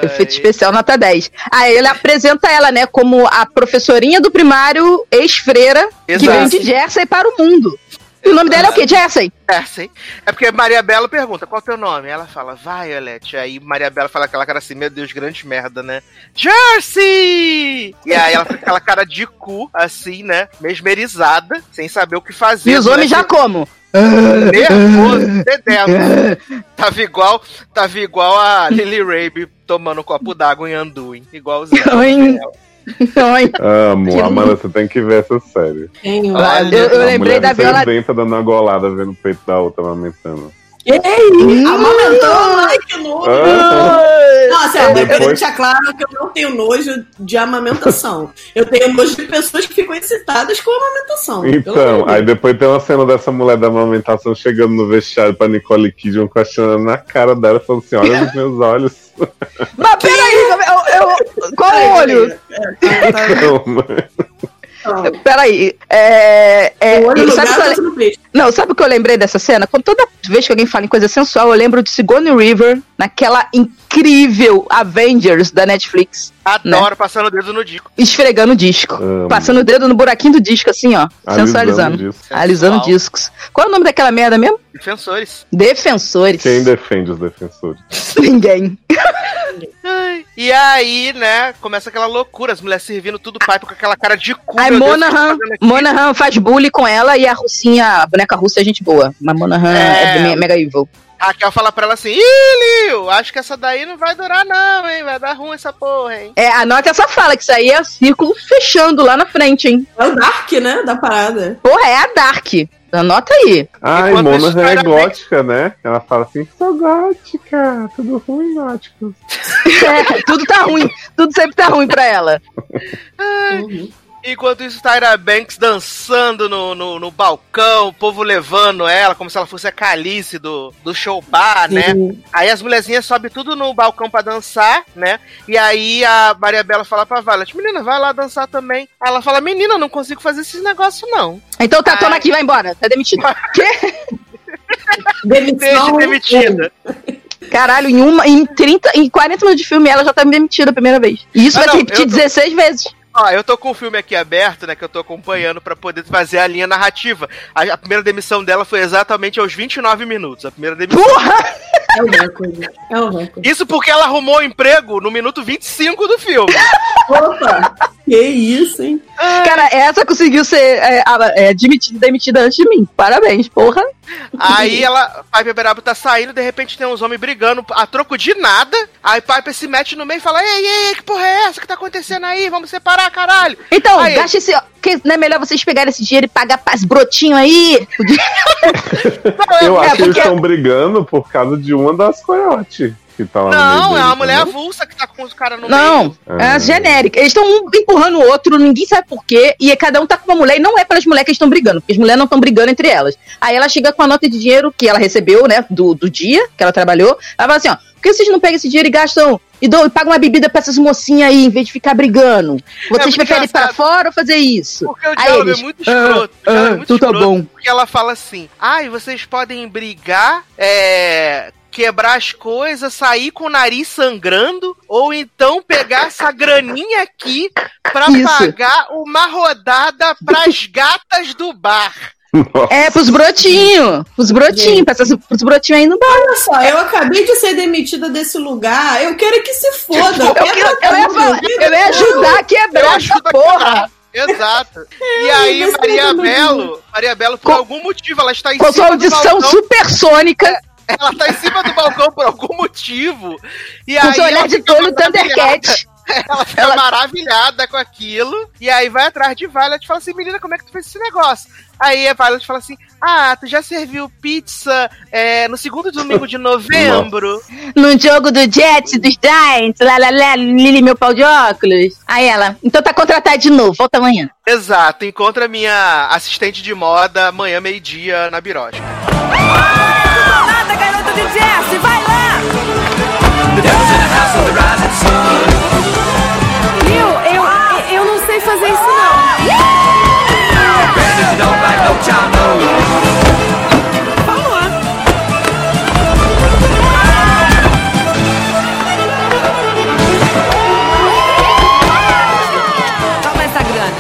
Efeito especial nota 10. Aí ele apresenta ela, né, como a professorinha do primário, ex-freira, que vem de Jersey para o mundo. E o nome dela é o quê? Jersey? É, sim. É porque Maria Bela pergunta, qual é o teu nome? Ela fala, Violet. Aí Maria Bela fala aquela cara assim, meu Deus, grande merda, né? Jersey! E aí ela fica com aquela cara de cu, assim, né? Mesmerizada, sem saber o que fazer. E os homens já Moleque como? Nervoso, dedento. Tava igual, tava igual a Lily Rabe tomando um copo d'água em Anduin. Igualzinho. Oi. Amo, Amanda, você tem que ver essa série. Tenho. Eu- eu A lembrei mulher da Viola- sedenta dando uma golada vendo o peito da outra amamentando. Ei, amamentou, ai que nojo. Ah. Nossa, eu quero deixar claro que eu não tenho nojo de amamentação. Eu tenho nojo de pessoas que ficam excitadas com amamentação. Pelo Então, aí depois tem uma cena dessa mulher da amamentação chegando no vestiário pra Nicole Kidman questionando na cara dela, falando assim, olha nos meus olhos. Mas peraí, eu, eu- qual o olho? Não. Peraí, é. é O sabe gato, o que eu. Não, sabe o que eu lembrei dessa cena? Quando toda vez que alguém fala em coisa sensual, eu lembro de Sigourney River naquela incrível Avengers da Netflix. Adoro passando o dedo no disco. Esfregando o disco. Amo. Passando o dedo no buraquinho do disco, assim, ó. Alisando sensualizando. disco. Alisando Sensual. discos. Qual é o nome daquela merda mesmo? Defensores. Defensores. Quem defende os defensores? Ninguém. E aí, né, começa aquela loucura, as mulheres servindo tudo pai com aquela cara de cu. Aí meu Deus, Monahan? Monahan faz bullying com ela e a russinha, a boneca russa é gente boa. Mas Monahan é, É. me- mega evil. Raquel fala pra ela assim, ih, Liu, acho que essa daí não vai durar não, hein, vai dar ruim essa porra, hein. É, anota essa fala, que isso aí é o círculo fechando lá na frente, hein? É o Dark, né? Da parada. Porra, é a Dark. Anota aí. Ai, Monahan é gótica, né? Ela fala assim, sou gótica, tudo ruim, gótico. É, tudo tá ruim. Tudo sempre tá ruim pra ela. Enquanto isso, Tyra Banks dançando no, no, no balcão, o povo levando ela como se ela fosse a Calice do, do show bar, né? Aí as mulherzinhas sobem tudo no balcão pra dançar, né? E aí a Maria Bela fala pra Violet, menina, vai lá dançar também. Aí ela fala, menina, eu não consigo fazer esses negócios não. Então tá, toma aqui, vai embora. Tá demitido. Quê? Demitida. Caralho, em, uma, em 30, em 40 minutos de filme ela já tá demitida a primeira vez. E isso Ah, vai não, se repetir tô- 16 vezes. Ó, eu tô com o filme aqui aberto, né, que eu tô acompanhando pra poder fazer a linha narrativa. A, a primeira demissão dela foi exatamente aos 29 minutos. A primeira demissão. Porra! É o recorde. É o recorde. Isso porque ela arrumou o emprego no minuto 25 do filme. Opa! Que isso, hein? Cara, essa conseguiu ser é, é, admitida e demitida antes de mim. Parabéns, porra. Aí ela, Piper Berabo tá saindo, de repente tem uns homens brigando a troco de nada. Aí Piper se mete no meio e fala: Ei, ei, que porra é essa que tá acontecendo aí? Vamos separar, caralho. Então, Aí- gasta esse. Que não é melhor vocês pegarem esse dinheiro e pagar pras brotinhos aí? Eu É, acho que eles porque- estão brigando por causa de uma das coiotes que tá lá no meio Não, é uma mulher entendeu? avulsa que tá com os caras no Não, meio. é Ah. genérica. Eles estão um empurrando o outro, ninguém sabe por quê. E cada um tá com uma mulher, e não é pelas mulheres que estão brigando, porque as mulheres não estão brigando entre elas. Aí ela chega com a nota de dinheiro que ela recebeu, né, do, do dia que ela trabalhou. Ela fala assim: ó, por que vocês não pegam esse dinheiro e gastam e, dão, e pagam uma bebida pra essas mocinhas aí, em vez de ficar brigando? Vocês muito preferem ir pra fora ou fazer isso? Porque o Aí diálogo eles, é muito escroto. o Ah, diálogo é ah, muito tu tá escroto, bom. Porque ela fala assim: ai, vocês podem brigar é, quebrar as coisas, sair com o nariz sangrando, ou então pegar essa graninha aqui pra Isso. pagar uma rodada pras gatas do bar. É, pros brotinhos. Pros brotinhos, pra essas- pros brotinhos aí no bar. Olha só, eu acabei de ser demitida desse lugar. Eu quero que se foda. Eu, quero- eu ia, falar, eu ia ajudar a quebrar essa porra. Exato. E Ai, aí, mas Maria. Belo, Maria Belo, por algum motivo, ela está em Com sua audição balcão. supersônica. Ela tá em cima do balcão por algum motivo. E Com aí seu olhar ela de maravilhada. Thundercat. Ela fica maravilhada com aquilo. E aí vai atrás de Violet e fala assim: menina, como é que tu fez esse negócio? Aí a Violet fala assim: ah, tu já serviu pizza é, no segundo domingo de novembro. No jogo do Jets, dos Giants, lá, lá, lá, Lili, meu pau de óculos. Aí ela, então tá contratada de novo, volta amanhã. Exato, encontra minha assistente de moda amanhã, meio-dia, na. Nada, de Jesse, vai lá! Viu? Eu, eu não sei fazer isso, não. Toma essa grana.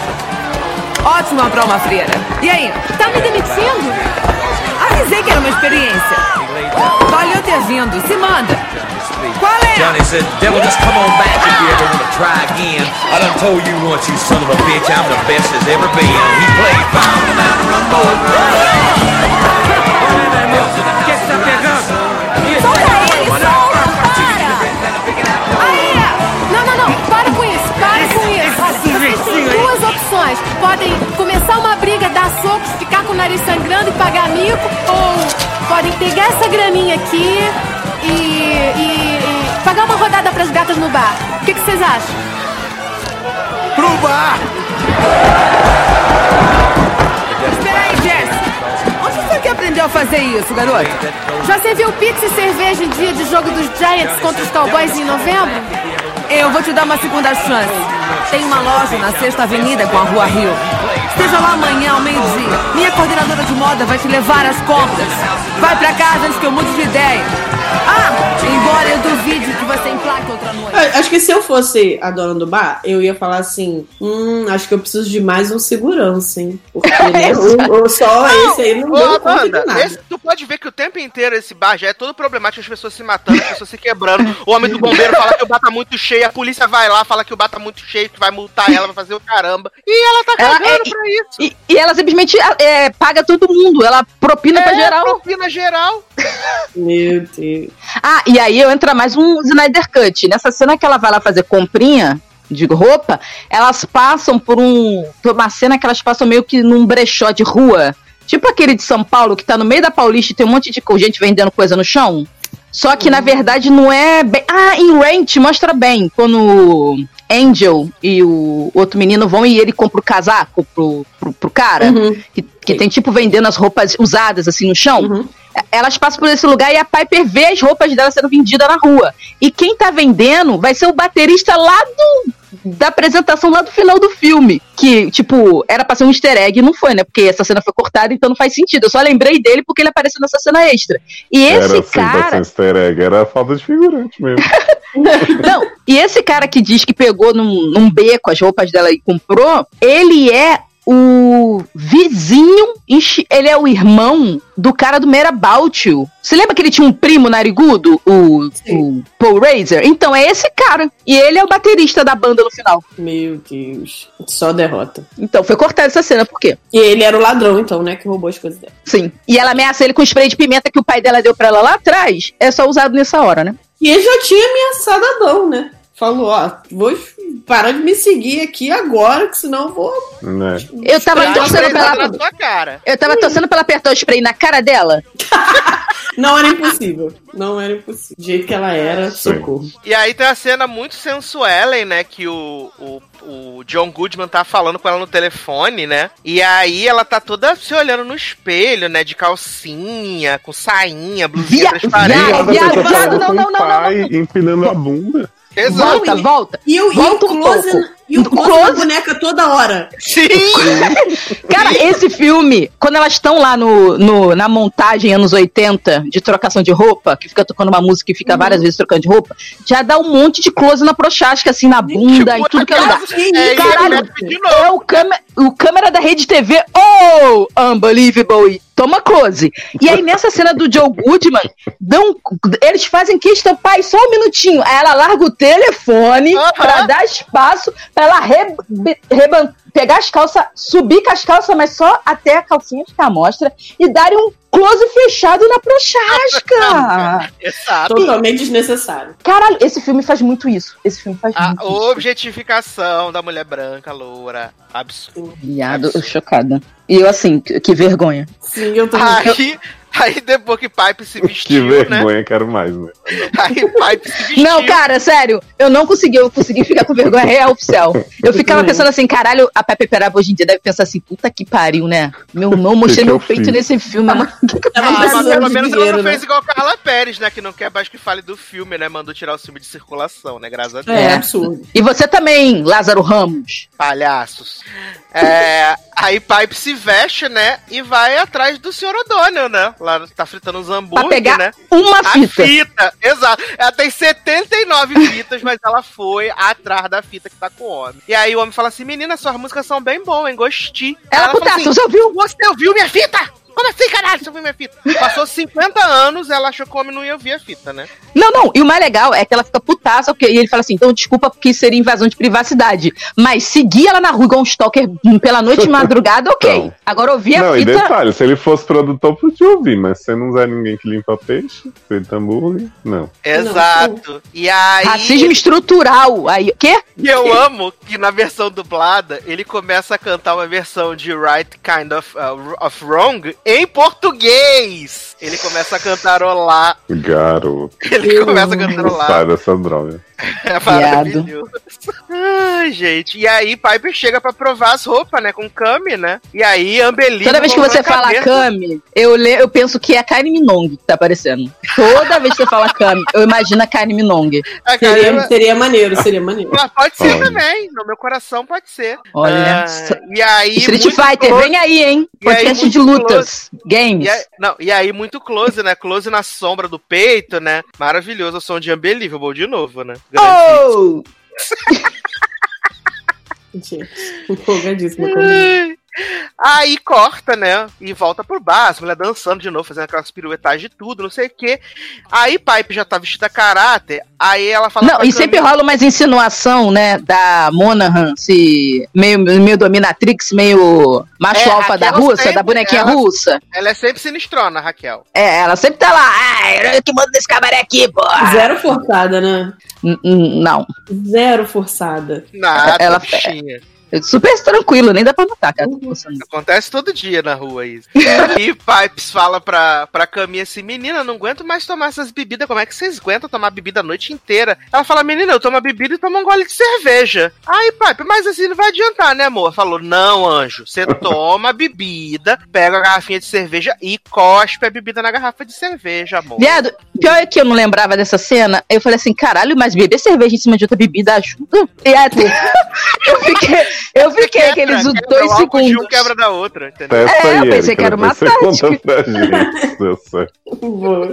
Ótima pra uma freira. E aí? Tá me demitindo? Avisei que era uma experiência. Vindo. Se manda. Qual é? Johnny said, Devil, just come on back if you ever want to try again. I done told you once, you son of a bitch, I'm the best there's ever been. He played fine on that rumbo. O que você Podem começar uma briga, dar socos, ficar com o nariz sangrando e pagar mico, ou podem pegar essa graninha aqui e, e- e pagar uma rodada pras gatas no bar. O que que vocês acham? Pro bar! Espera aí, Jess. Onde foi que aprendeu a fazer isso, garota? Já serviu pizza e cerveja em dia de jogo dos Giants contra os Cowboys em novembro? Eu vou te dar uma segunda chance. Tem uma loja na Sexta Avenida com a Rua Rio. Esteja lá amanhã ao meio-dia. Minha coordenadora de moda vai te levar às compras. Vai pra casa antes que eu mude de ideia. Ah, embora eu duvide que você emplaque outra noite. A- Acho que se eu fosse a dona do bar, eu ia falar assim: hum, acho que eu preciso de mais um segurança, hein? Porque né, o, o- só esse aí não Ô, deu conta Amanda, de nada. esse- tu pode ver que o tempo inteiro esse bar já é todo problemático, as pessoas se matando, as pessoas se quebrando. O homem do bombeiro fala que o bar tá muito cheio, a polícia vai lá, fala que o bar tá muito cheio, que vai multar ela, vai fazer o caramba. E ela tá Ela- cagando é- pra isso. E, e ela simplesmente é, paga todo mundo, ela propina pra É, geral. propina geral. Meu Deus. Ah, e aí entra mais um Snyder Cut. Nessa cena que ela vai lá fazer comprinha de roupa, elas passam por um. Por uma cena que elas passam meio que num brechó de rua. Tipo aquele de São Paulo, que tá no meio da Paulista e tem um monte de gente vendendo coisa no chão. Só que, na verdade, não é bem. Ah, em Rent mostra bem. Quando Angel e o outro menino vão e ele compra o casaco pro, pro, pro cara, que, que tem tipo vendendo as roupas usadas assim no chão. Elas passam por esse lugar e a Piper vê as roupas dela sendo vendidas na rua. E quem tá vendendo vai ser o baterista lá do, da apresentação lá do final do filme. Que, tipo, era pra ser um easter egg e não foi, né? Porque essa cena foi cortada, então não faz sentido. Eu só lembrei dele porque ele apareceu nessa cena extra. E esse era assim, cara. easter egg, era falta de figurante mesmo. Não, e esse cara que diz que pegou num, num beco as roupas dela e comprou, ele é o vizinho, ele é o irmão do cara do Merabout. Você lembra que ele tinha um primo narigudo, o, o Paul Razor? Então é esse cara. E ele é o baterista da banda no final. Meu Deus. Só derrota. Então foi cortada essa cena, por quê? E ele era o ladrão, então, né? Que roubou as coisas dela. Sim. E ela ameaça ele com o spray de pimenta que o pai dela deu pra ela lá atrás. É só usado nessa hora, né? E ele já tinha ameaçado Adão, né? Falou, ó, vou parar de me seguir aqui agora, que senão eu vou. Né? Eu tava torcendo de pra pimenta ela. na Sua cara. Eu tava torcendo pra ela apertar o spray na cara dela. Não era impossível. Não era impossível. Do jeito que ela era, socorro. E aí tem a cena muito sensuelen, né? Que o, o, o John Goodman tá falando com ela no telefone, né? E aí ela tá toda se olhando no espelho, né? De calcinha, com sainha, blusinha transparente. Viado, viado, viado, não, não, não, pai empinando a bunda. Exato. Volta, volta. E o, e o Volta um close, pouco. E o close boneca toda hora. Sim! Cara, esse filme, quando elas estão lá no, no- na montagem anos 80 de trocação de roupa, que fica tocando uma música e fica várias vezes trocando de roupa, já dá um monte de close na prochasca, assim, na bunda e tudo que é. É, Caralho, e de novo. é o, câmera, o câmera da rede TV, oh, unbelievable, toma close. E aí nessa cena do Joe Goodman, dão, eles fazem questão, pai, só um minutinho. Aí ela larga o telefone pra dar espaço pra ela re- reban- pegar as calças, subir com as calças, mas só até a calcinha ficar à mostra e darem um close fechado na prochasca. Exato. Totalmente desnecessário. Caralho, esse filme faz muito isso. Esse filme faz A muito isso. objetificação da mulher branca, loura. Absurdo. Viado, chocada. E eu assim, que, que vergonha. Sim, eu Aí, aí depois que Pipe se Que vestiu, né? vergonha, quero mais, né? Aí Pipe se vestiu. Não, cara, sério, eu não consegui, eu consegui ficar com vergonha real oficial. Eu ficava pensando assim, caralho, a Pepe Peraba hoje em dia deve pensar assim, puta que pariu, né? Meu não mostrei que meu eu peito fiz? nesse filme, mano. Ah, mas precisando pelo menos ela dinheiro, não né? fez igual a Carla Pérez, né? Que não quer mais que fale do filme, né? Mandou tirar o filme de circulação, né? Graças a Deus. É, absurdo. E você também, Lázaro Ramos. Palhaços. É, aí Pipe se veste, né? E vai atrás do Sr. O'Donnell, né? Lá tá fritando uns hambúrguer, pegar né? uma A fita. fita, exato. Ela tem 79 fitas, mas ela foi atrás da fita que tá com o homem. E aí o homem fala assim: menina, suas músicas são bem boas, hein? Gostei. Ela, fala putaça, assim, você ouviu? Você ouviu minha fita? Como assim, caralho? Você ouviu minha fita? Passou 50 anos, ela achou que o homem não ia ouvir a fita, né? Não, não, e o mais legal é que ela fica putaça, porque, e ele fala assim, então desculpa porque seria invasão de privacidade. Mas seguir ela na rua igual um stalker pela noite e madrugada, ok. Não. Agora ouvir a Não, e fita... detalhe, se ele fosse produtor, podia ouvir, mas você não usa ninguém que limpa peixe, frita hambúrguer, não. Exato. E aí. Racismo estrutural. Aí, quê? E eu amo que na versão dublada ele começa a cantar uma versão de Right Kind of, uh, of Wrong em português. Ele começa a cantarolar. Garoto. Ele começa a cantarolar. Sai dessa droga. É maravilhoso. Ai, gente. E aí, Piper chega pra provar as roupas, né? Com Kami, né? E aí, Ambelina. Toda vez que você fala Kami, eu, le, eu penso que é a Kylie Minogue que tá aparecendo. Toda vez que você fala Kami, eu imagino a Kylie Minogue. Seria, seria maneiro, seria maneiro. Mas pode ser Olha. também. No meu coração pode ser. Olha. Ah, e aí. Street Fighter, close- vem aí, hein? Aí, Podcast muito de lutas, games. E aí, não, e aí, muito close, né? Close na sombra do peito, né? Maravilhoso o som de Unbelievable de novo, né? Oh! Gente, empolgadíssima comigo. Aí corta, né? E volta pro bar, as mulheres dançando de novo, fazendo aquelas piruetagens de tudo, não sei o quê. Aí Pipe já tá vestida a caráter, aí ela fala. Não, e sempre rola umas insinuação, né, da Monahan, se meio, meio dominatrix, meio macho É, alfa da russa, sempre- da bonequinha ela- russa. Ela é sempre sinistrona, Raquel. É, ela sempre tá lá, eu que mando nesse cabaré aqui, pô. Zero forçada, né? Não. Zero forçada. Nada, Ela- bichinha. Super tranquilo, nem dá pra notar, cara. Acontece todo dia na rua isso. e Pipes fala pra, pra Caminha assim: Menina, não aguento mais tomar essas bebidas. Como é que vocês aguentam tomar bebida a noite inteira? Ela fala: Menina, eu tomo bebida e tomo um gole de cerveja. Aí, Pipe, mas assim não vai adiantar, né, amor? Falou: Não, anjo. Você toma a bebida, pega a garrafinha de cerveja e cospe a bebida na garrafa de cerveja, amor. Viado, pior é que eu não lembrava dessa cena. Eu falei assim, caralho, mas beber cerveja em cima de outra bebida ajuda? E até eu fiquei, eu fiquei aqueles Quebra, dois de segundos. um quebra da outra, entendeu? É, eu pensei Erika, que era uma tática.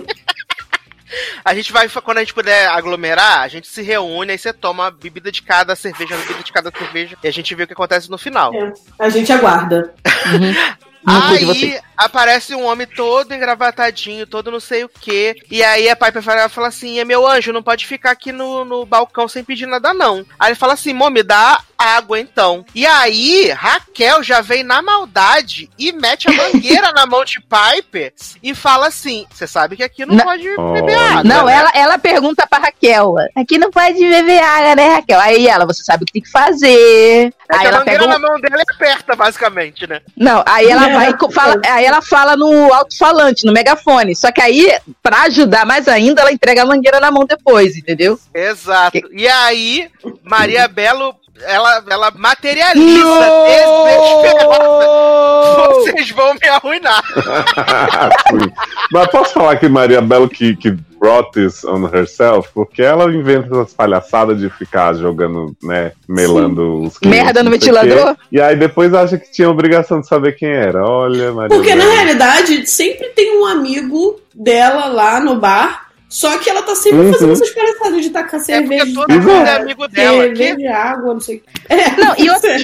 A gente vai, quando a gente puder aglomerar, a gente se reúne, aí você toma uma bebida de cada cerveja, uma bebida de cada cerveja, e a gente vê o que acontece no final. A gente aguarda. De Aí aparece um homem todo engravatadinho, todo não sei o que. E aí a Piper fala, fala assim: é meu anjo, não pode ficar aqui no, no balcão sem pedir nada, não. Aí ele fala assim: Mô, me dá água então. E aí, Raquel já vem na maldade e mete a mangueira na mão de Piper e fala assim: Você sabe que aqui não, Não. pode beber água. Não, né? ela, ela pergunta pra Raquel. Aqui não pode beber água, né, Raquel? Aí ela, você sabe o que tem que fazer. É Aí que a ela mangueira pega um... na mão dela e aperta, basicamente, né? Não, aí ela co- fala, aí ela fala no alto-falante, no megafone. Só que aí, pra ajudar mais ainda, ela entrega a mangueira na mão depois, entendeu? Exato. E aí, Maria Belo, ela, ela materializa desesperada. Vocês vão me arruinar. Mas posso falar que Maria Belo, que, que brought this on herself, porque ela inventa essas palhaçadas de ficar jogando, né, melando os clientes, Merda no ventilador? quê, E aí depois acha que tinha obrigação de saber quem era. Olha, Maria Porque na realidade sempre tem um amigo dela lá no bar. Só que ela tá sempre Uhum. fazendo essas palhaçadas de tacar cerveja. todo mundo é amigo dela, Cerveja, água, não sei o que. É, Não, e outra,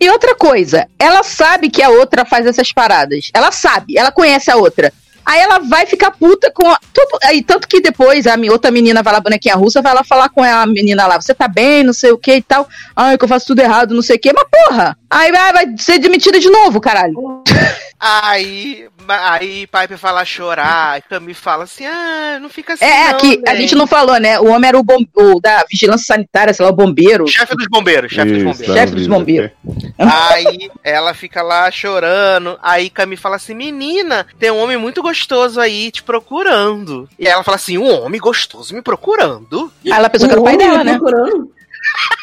e outra coisa, ela sabe que a outra faz essas paradas. Ela sabe, ela conhece a outra. Aí ela vai ficar puta com. A, tudo- aí, tanto que depois a outra menina vai lá, bonequinha russa, vai lá falar com a menina lá: você tá bem, não sei o que e tal. Ai, que eu faço tudo errado, não sei o que. Mas porra, aí vai, vai ser demitida de novo, caralho. Aí, aí Piper fala chorar, Camille fala assim, ah, não fica assim É, não, aqui, a né?" gente não falou, né? O homem era o, bom, o da vigilância sanitária, sei lá, o bombeiro. Chefe dos bombeiros, chefe dos bombeiros. Chefe dos bombeiros. Aí ela fica lá chorando. Aí Camille fala assim: Menina, tem um homem muito gostoso aí te procurando. E ela fala assim: Um homem gostoso me procurando? Aí ela pensou que era o pai Um dela, né? procurando?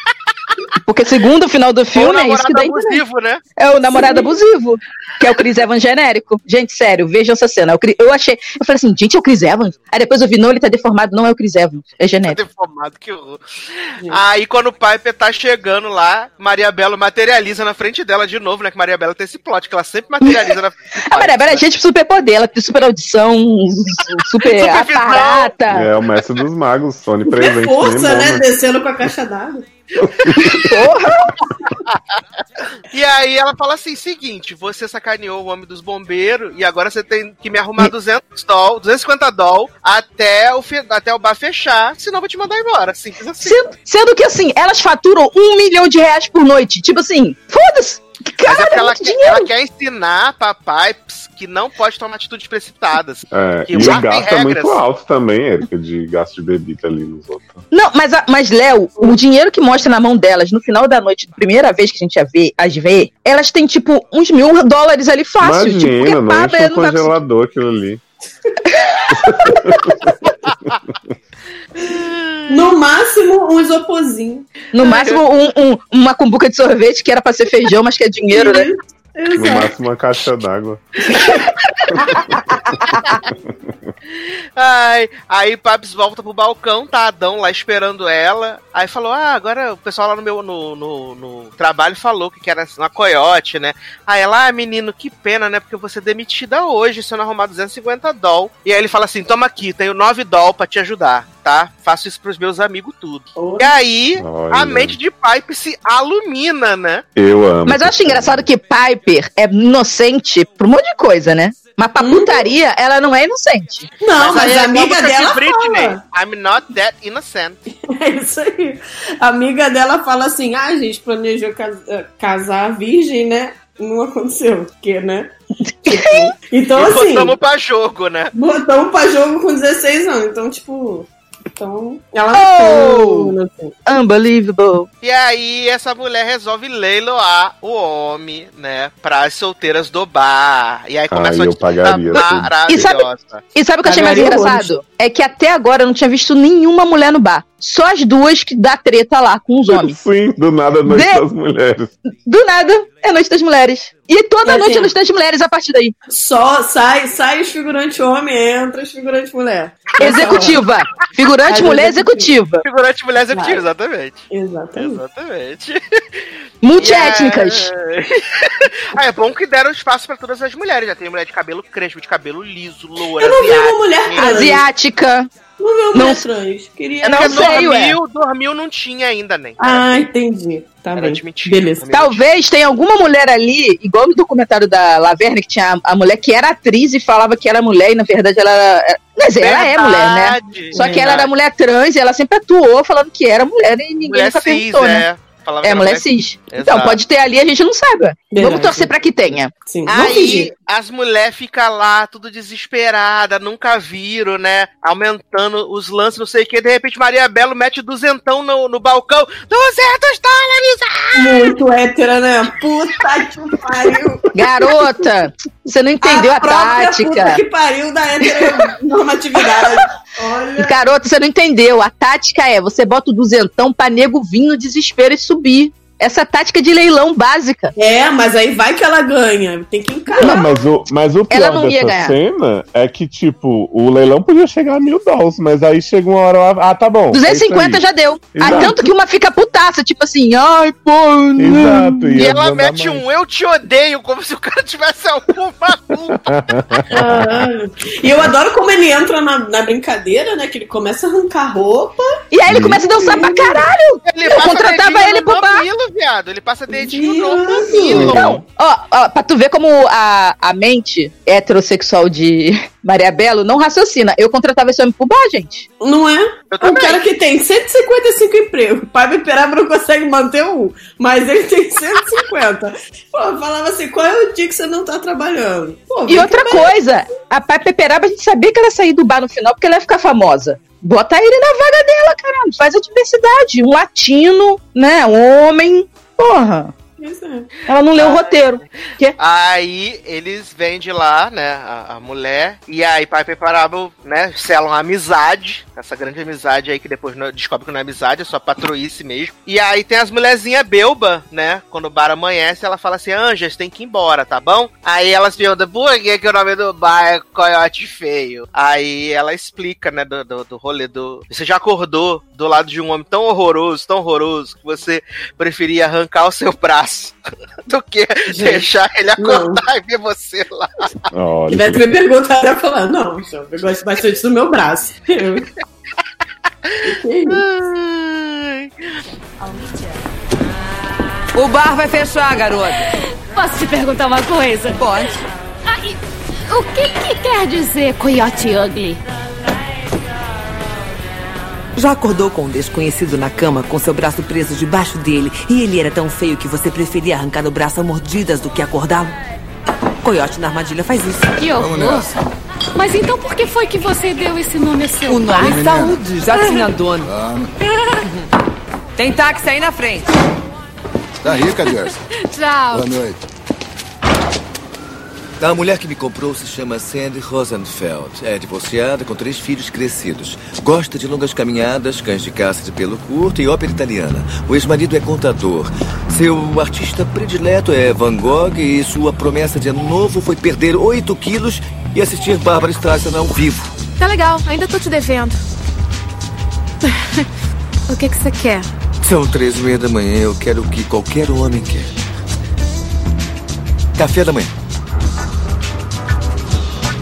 Porque segundo o final do filme, é isso namorado que dá abusivo, né? É o namorado abusivo, que é o Chris Evans genérico. Gente, sério, vejam essa cena. Chris- Eu achei, eu falei assim, gente, é o Chris Evans? Aí depois eu vi, não, ele tá deformado, não é o Chris Evans, é genérico. Deformado, que horror. Aí quando o Piper tá chegando lá, Maria Bela materializa na frente dela de novo, né? Que Maria Bela tem esse plot, que ela sempre materializa na frente A Maria Bela é gente super poder, ela tem super audição, super Super aparata. É o mestre dos magos, Sony presente. Força, né? bom, Descendo com a caixa d'água. E aí ela fala assim: seguinte, você sacaneou o homem dos bombeiros e agora você tem que me arrumar 200 doll, 250 doll até o, até o bar fechar, senão eu vou te mandar embora. Simples assim. Sendo, sendo que assim, elas faturam um milhão de reais por noite. Tipo assim, foda-se! Mas é porque Cara, ela, muito quer, ela quer ensinar pra Pipes que não pode tomar atitudes precipitadas. É, e o gasto é muito alto também, Erika, de gasto de bebida ali nos outros. Não, mas, a- mas Léo, o dinheiro que mostra na mão delas no final da noite, primeira vez que a gente ia ver, as vê, elas têm tipo uns mil dólares ali fácil. tipo, Imagina, não um não vai conseguir- congelador aquilo ali. No máximo, um isoporzinho. No máximo, um- um- uma cumbuca de sorvete que era pra ser feijão, mas que é dinheiro, né? No máximo uma caixa d'água. Ai, aí Pipes volta pro balcão, tá Adão lá esperando ela. Aí falou: Ah, agora o pessoal lá no meu no, no, no trabalho falou que era uma coiote, né? Aí ela, ah, menino, que pena, né? Porque eu vou ser demitida hoje se eu não arrumar 250 doll. E aí ele fala assim: toma aqui, tenho 9 doll pra te ajudar, tá? Faço isso pros meus amigos tudo. E aí, Olha. a mente de Pipe se alumina, né? Eu amo. Mas eu acho engraçado que Piper é inocente por um monte de coisa, né? Mas pra putaria, ela não é inocente. Não, mas, aí a é amiga de dela Britney. fala. I'm not that innocent. É isso aí. A amiga dela fala assim: ah, a gente planejou cas- eh, casar virgem, né? Não aconteceu, porque, né? Tipo, então, e assim, botamos pra jogo, né? botamos pra jogo com 16 anos. Então, tipo. Então, ela Oh! não tem. Unbelievable. E aí, essa mulher resolve leiloar o homem, né, pras solteiras do bar. E aí começa Ai, uma pagaria tudo. E sabe, maravilhosa. e sabe o que eu achei mais engraçado? É que até agora eu não tinha visto nenhuma mulher no bar. Só as duas que dá treta lá com os homens. Sim, do nada a noite De- das mulheres. Do nada, é Noite das Mulheres. E toda E noite assim- é Noite das Mulheres a partir daí. Só sai, sai os figurantes homem, entra os figurantes mulher. Executiva. Figurante Ai, mulher executiva. executiva. Figurante mulher executiva, Vai. exatamente. Exatamente. Exatamente. Multiétnicas. Ah, é bom que deram espaço pra todas as mulheres. Já tem mulher de cabelo crespo, de cabelo liso, loura, Eu não vi uma mulher. Asiática. Não vi uma Não- mulher trans. Queria. É Não sei, ué. dormiu, dormiu não tinha ainda nem. Ah, entendi. Tá Era bem. de mentira. Beleza. Talvez tenha alguma mulher ali, igual no documentário da Laverne, que tinha a, a mulher que era atriz e falava que era mulher, e na verdade ela era. Quer dizer, ela é mulher, né? Verdade, Só que ela verdade. era mulher trans e ela sempre atuou falando que era mulher e ninguém Mulher nunca cis, perguntou, né? é. Falava que É, mulher cis. Então, Exato. pode ter ali, a gente não sabe. Vamos Verdade. torcer pra que tenha. Sim. Vamos Aí. As mulheres ficam lá, tudo desesperada, nunca viram, né? Aumentando os lances, não sei o que. De repente, Maria Belo mete duzentão no, no balcão. 200 dólares! Muito hétera, né? Puta que pariu. Garota, você não entendeu a, Puta tática. que pariu da heteronormatividade. Olha. Garota, você não entendeu. A tática é você bota o duzentão pra nego vir no desespero e subir. Essa tática de leilão básica. É, mas aí vai que ela ganha. Tem que encarar. Não, mas o, mas o pior dessa ganhar. cena é que, tipo, o leilão podia chegar a mil dólares, mas aí chega uma hora lá, ah, tá bom. é isso 250 aí. já deu. Ah, tanto que uma fica putaça, tipo assim, ai, pô. Exato, E ela mete mais. um eu te odeio, como se o cara tivesse alguma culpa. E eu adoro como ele entra na, na brincadeira, né? Que ele começa a arrancar roupa. E aí ele começa a dançar pra caralho. Ele Eu contratava ele pro bar. mamilo, viado. Ele passa dedinho no mamilo. Então, ó, ó, pra tu ver como a, a mente heterossexual de Maria Belo não raciocina. Eu contratava esse homem pro bar, gente. Não é? Um cara que tem 155 empregos. O Pai Peraba não consegue manter um, mas ele tem 150. Pô, eu falava assim: qual é o dia que você não tá trabalhando? Pô, E outra trabalhar. coisa, a Pai Peperaba, a gente sabia que ela ia sair do bar no final porque ela ia ficar famosa. Bota ele na vaga dela, caralho. Faz a diversidade. Um latino, né? Um homem. Porra. Pois é. Ela não leu o roteiro. Que? Aí eles vêm de lá, né, a, a mulher, e aí Pai Parábola, né, selam uma amizade, essa grande amizade aí que depois não- descobre que não é amizade, é só patroice mesmo. E aí tem as mulherzinhas belba, né, quando o bar amanhece, ela fala assim, Anjas, tem que ir embora, tá bom? Aí elas perguntam, por que, que o nome do bar é Coiote Feio? Aí ela explica, né, do, do, do rolê do... Você já acordou do lado de um homem tão horroroso, tão horroroso, que você preferia arrancar o seu braço do que deixar ele acordar e ver você lá. Olha, Tivesse me perguntado, eu falar: não, então, eu gosto bastante do meu braço. Eu. O bar vai fechar, garota. Posso te perguntar uma coisa? Pode. E o que, que quer dizer coiote ugly? Já acordou com um desconhecido na cama com seu braço preso debaixo dele e ele era tão feio que você preferia arrancar o braço a mordidas do que acordá-lo? Coiote na armadilha faz isso. Que horror. Mas então por que foi que você deu esse nome a seu O nome é Saúde já tinha dono. Tem táxi aí na frente. Tá rica, Jersey. Tchau. Boa noite. A mulher que me comprou se chama Sandy Rosenfeld. É divorciada com três filhos crescidos. Gosta de longas caminhadas, cães de caça de pelo curto e ópera italiana. O ex-marido é contador. Seu artista predileto é Van Gogh e sua promessa de ano novo foi perder 8 quilos e assistir Bárbara Streisand ao vivo. Tá legal, ainda tô te devendo. o que que você quer? São três e meia da manhã. Eu quero o que qualquer homem quer. Café da manhã.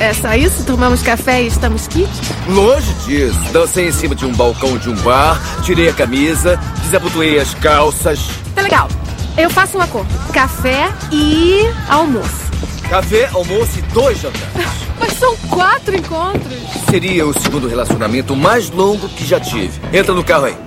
É só isso? Tomamos café e estamos kits? Longe disso. Dancei em cima de um balcão de um bar, tirei a camisa, desabotoei as calças. Tá legal. Eu faço um acordo. Café e almoço. Café, almoço e dois jantares. Mas são quatro encontros. Seria o segundo relacionamento mais longo que já tive. Entra no carro aí.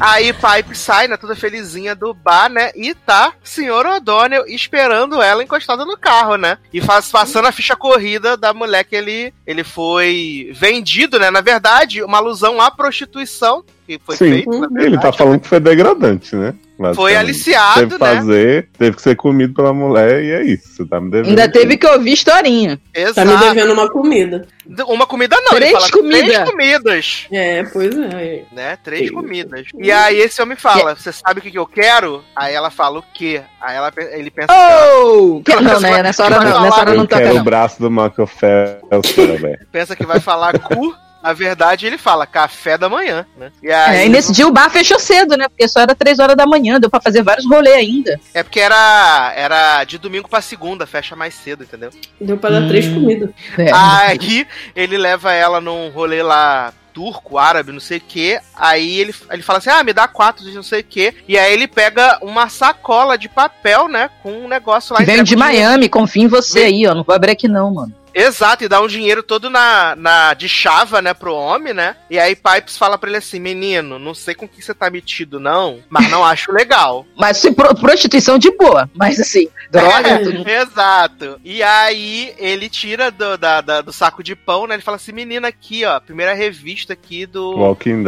Aí Pipe sai, né, toda felizinha do bar, né, e tá senhor O'Donnell esperando ela encostada no carro, né, e faz, passando a ficha corrida da mulher que ele, ele foi vendido, né, na verdade, uma alusão à prostituição que foi Sim, feita, ele tá falando que foi degradante, né? Basicamente. aliciado, Teve que né? fazer, teve que ser comido pela mulher e é isso. Você tá me devendo. Ainda teve que ouvir historinha. Exato. Tá me devendo uma comida. Uma comida não, Três ele fala comida. três comidas. É, pois é. Né? Três comidas. E aí esse homem fala, você sabe o que, que eu quero? Aí ela fala o quê? Aí ela, ele pensa. Oh! Que- Não, né? Nessa hora não, nessa hora Eu não toca, quero o não. braço do Michael Phelps, velho. pensa que vai falar cu, na verdade ele fala café da manhã, né? E É, aí, e nesse dia o bar fechou cedo, né? Porque só era três horas da manhã, deu pra fazer vários rolês ainda. é porque era, era de domingo pra segunda, fecha mais cedo, entendeu? Deu pra dar três comidas. É. Aí ele leva ela num rolê lá turco, árabe, não sei o que. Aí ele, ele fala assim: ah, me dá quatro de não sei o que. E aí ele pega uma sacola de papel, né? Com um negócio lá Vem de. Miami, confia em você aí, ó. Não vou abrir aqui não, mano. Exato, e dá um dinheiro todo na, na de chava, né, pro homem, né? E aí Pipes fala pra ele assim: menino, não sei com que você tá metido, não, mas não acho legal. Mas se pro- prostituição de boa. Mas assim, droga, É, tudo. Exato. E aí ele tira do, da- da- do saco de pão, né? Ele fala assim: menina, aqui, ó, primeira revista aqui do.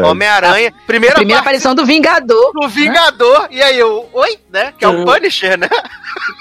Homem-Aranha. Primeira, Primeira parte aparição do Vingador. do Vingador. E aí eu, oi, né? Que é o Uhum. Punisher, né?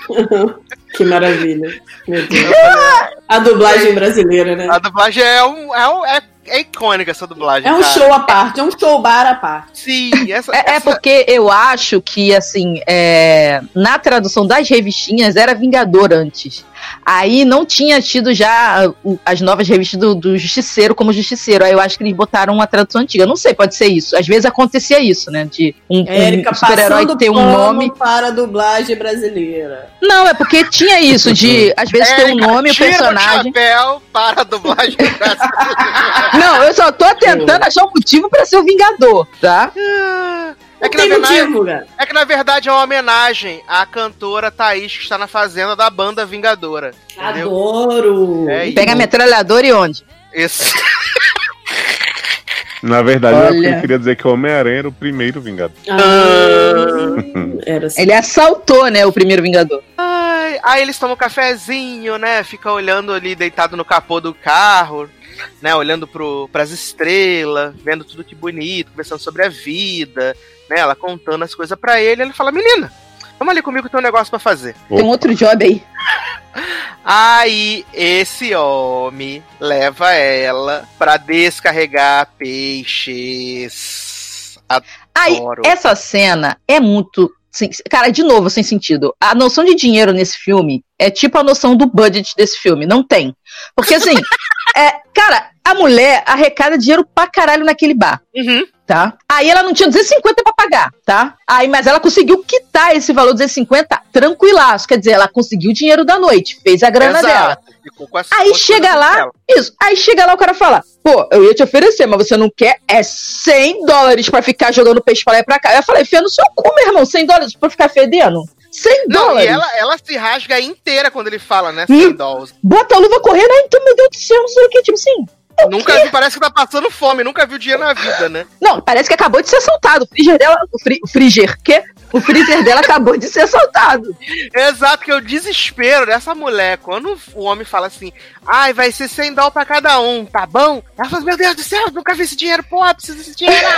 Que maravilha. Meu Deus. A dublagem brasileira, né? A dublagem é um. É, um, é, é icônica essa dublagem. É um cara. show à parte, é um show bar à parte. Sim, essa, É, é porque eu acho que, assim, é, na tradução das revistinhas era Vingador antes. Aí não tinha tido já o- as novas revistas do, do Justiceiro como Justiceiro. Aí eu acho que eles botaram uma tradução antiga. Não sei, pode ser isso. Às vezes acontecia isso, né? De um, Érica um super-herói ter um nome. para a dublagem brasileira. Não, é porque tinha isso de, às vezes, ter um Érica, nome e o personagem. chapéu para a dublagem brasileira. Não, eu só tô tentando achar um motivo pra ser o Vingador, tá? É que, na verdade, motivo, é que na verdade é uma homenagem à cantora Thaís que está na fazenda da banda Vingadora. Entendeu? Adoro! É Pega a metralhadora e onde? Isso. Na verdade, Olha. eu queria dizer que o Homem-Aranha era o primeiro Vingador. Ah, era assim. Ele assaltou, né, o primeiro Vingador. Ai, aí eles tomam um cafezinho, né? Fica olhando ali deitado no capô do carro, né? Olhando pro, pras estrelas, vendo tudo que bonito, conversando sobre a vida, né? Ela contando as coisas pra ele. Ele fala: Menina, vamos ali comigo, tem um negócio pra fazer. Tem um outro job aí. Aí esse homem leva ela pra descarregar peixes. Aí, Adoro. essa cena é muito. Cara, de novo, sem sentido. A noção de dinheiro nesse filme é tipo a noção do budget desse filme. Não tem. Porque assim, é, cara, a mulher arrecada dinheiro pra caralho naquele bar. Uhum. Tá? Aí ela não tinha 250 pra pagar, tá? Aí, mas ela conseguiu quitar esse valor de 250 tranquilaço. Quer dizer, ela conseguiu o dinheiro da noite, fez a grana Exato. dela. Aí chega lá, dela. isso. Aí chega lá o cara fala: pô, eu ia te oferecer, mas você não quer? É 100 dólares pra ficar jogando peixe pra lá e pra cá. Eu falei: fia no seu cu, meu irmão, 100 dólares pra ficar fedendo? 100 Não, dólares. e ela, ela se rasga inteira quando ele fala, né? Hum. 100 dólares. Bota a luva correndo, aí então, meu Deus do céu, não sei o que, tipo assim. Nunca vi, parece que tá passando fome, nunca viu dinheiro na vida, né? Não, parece que acabou de ser assaltado. O freezer dela. O, fri, o freezer, quê? O freezer dela acabou de ser assaltado. Exato, que é o desespero dessa mulher. Quando o homem fala assim, ai, vai ser 100 dólares pra cada um, tá bom? Ela fala, meu Deus do céu, nunca vi esse dinheiro, porra, preciso desse dinheiro.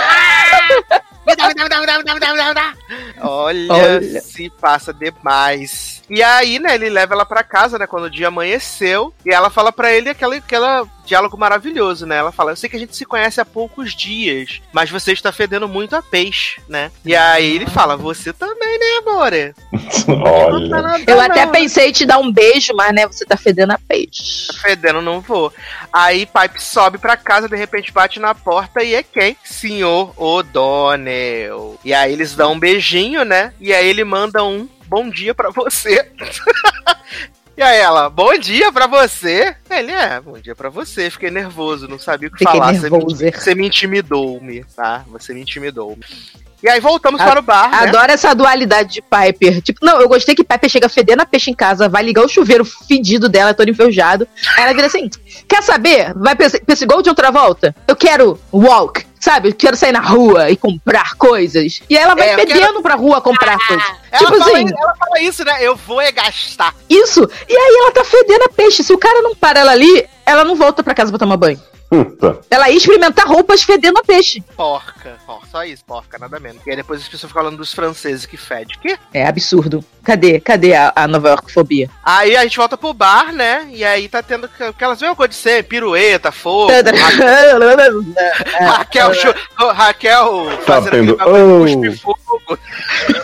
Ah! Me dá, me dá, me dá, me dá, me dá, me dá, me dá. Olha, Olha. se passa demais. E aí, né, ele leva ela pra casa, né, quando o dia amanheceu, e ela fala pra ele aquele, aquela diálogo maravilhoso, né? Ela fala, eu sei que a gente se conhece há poucos dias, mas você está fedendo muito a peixe, né? E aí ele fala, você também, né, amore? Olha. Eu até pensei em te dar um beijo, mas né, você tá fedendo a peixe. Tá fedendo, não vou. Aí Pipe sobe pra casa, de repente bate na porta e é quem? Senhor O'Donnell. E aí eles dão um beijinho, né? E aí ele manda um bom dia pra você. E aí ela, bom dia pra você. Ele, é, bom dia pra você. Fiquei nervoso, não sabia o que Fiquei falar. Você me, você me intimidou-me, tá? Você me intimidou. E aí voltamos para o bar, né? Adoro essa dualidade de Piper. Tipo, não, eu gostei que Piper chega fedendo a peixe em casa, vai ligar o chuveiro fedido dela, todo enferrujado. Aí ela vira assim: quer saber? Vai pensar, pensa igual de outra volta. Eu quero walk, sabe? Eu quero sair na rua e comprar coisas. E aí ela vai É, fedendo quero- pra rua comprar coisas. Ela, tipo fala, assim, ela fala isso, né? Eu vou é gastar. isso. E aí ela tá fedendo a peixe. Se o cara não para ela ali, ela não volta pra casa pra tomar banho. Ela ia experimentar roupas fedendo a peixe. Porca. Ó, só isso, porca, nada menos. E aí depois as pessoas ficam falando dos franceses que fede. Que? É absurdo. Cadê? Cadê a, a Nova York fobia? Aí a gente volta pro bar, né? E aí tá tendo aquelas mesmas coisas de ser, pirueta, fogo. Raquel, chu- Raquel Tá fazendo tendo. Oh. cuspe-fogo.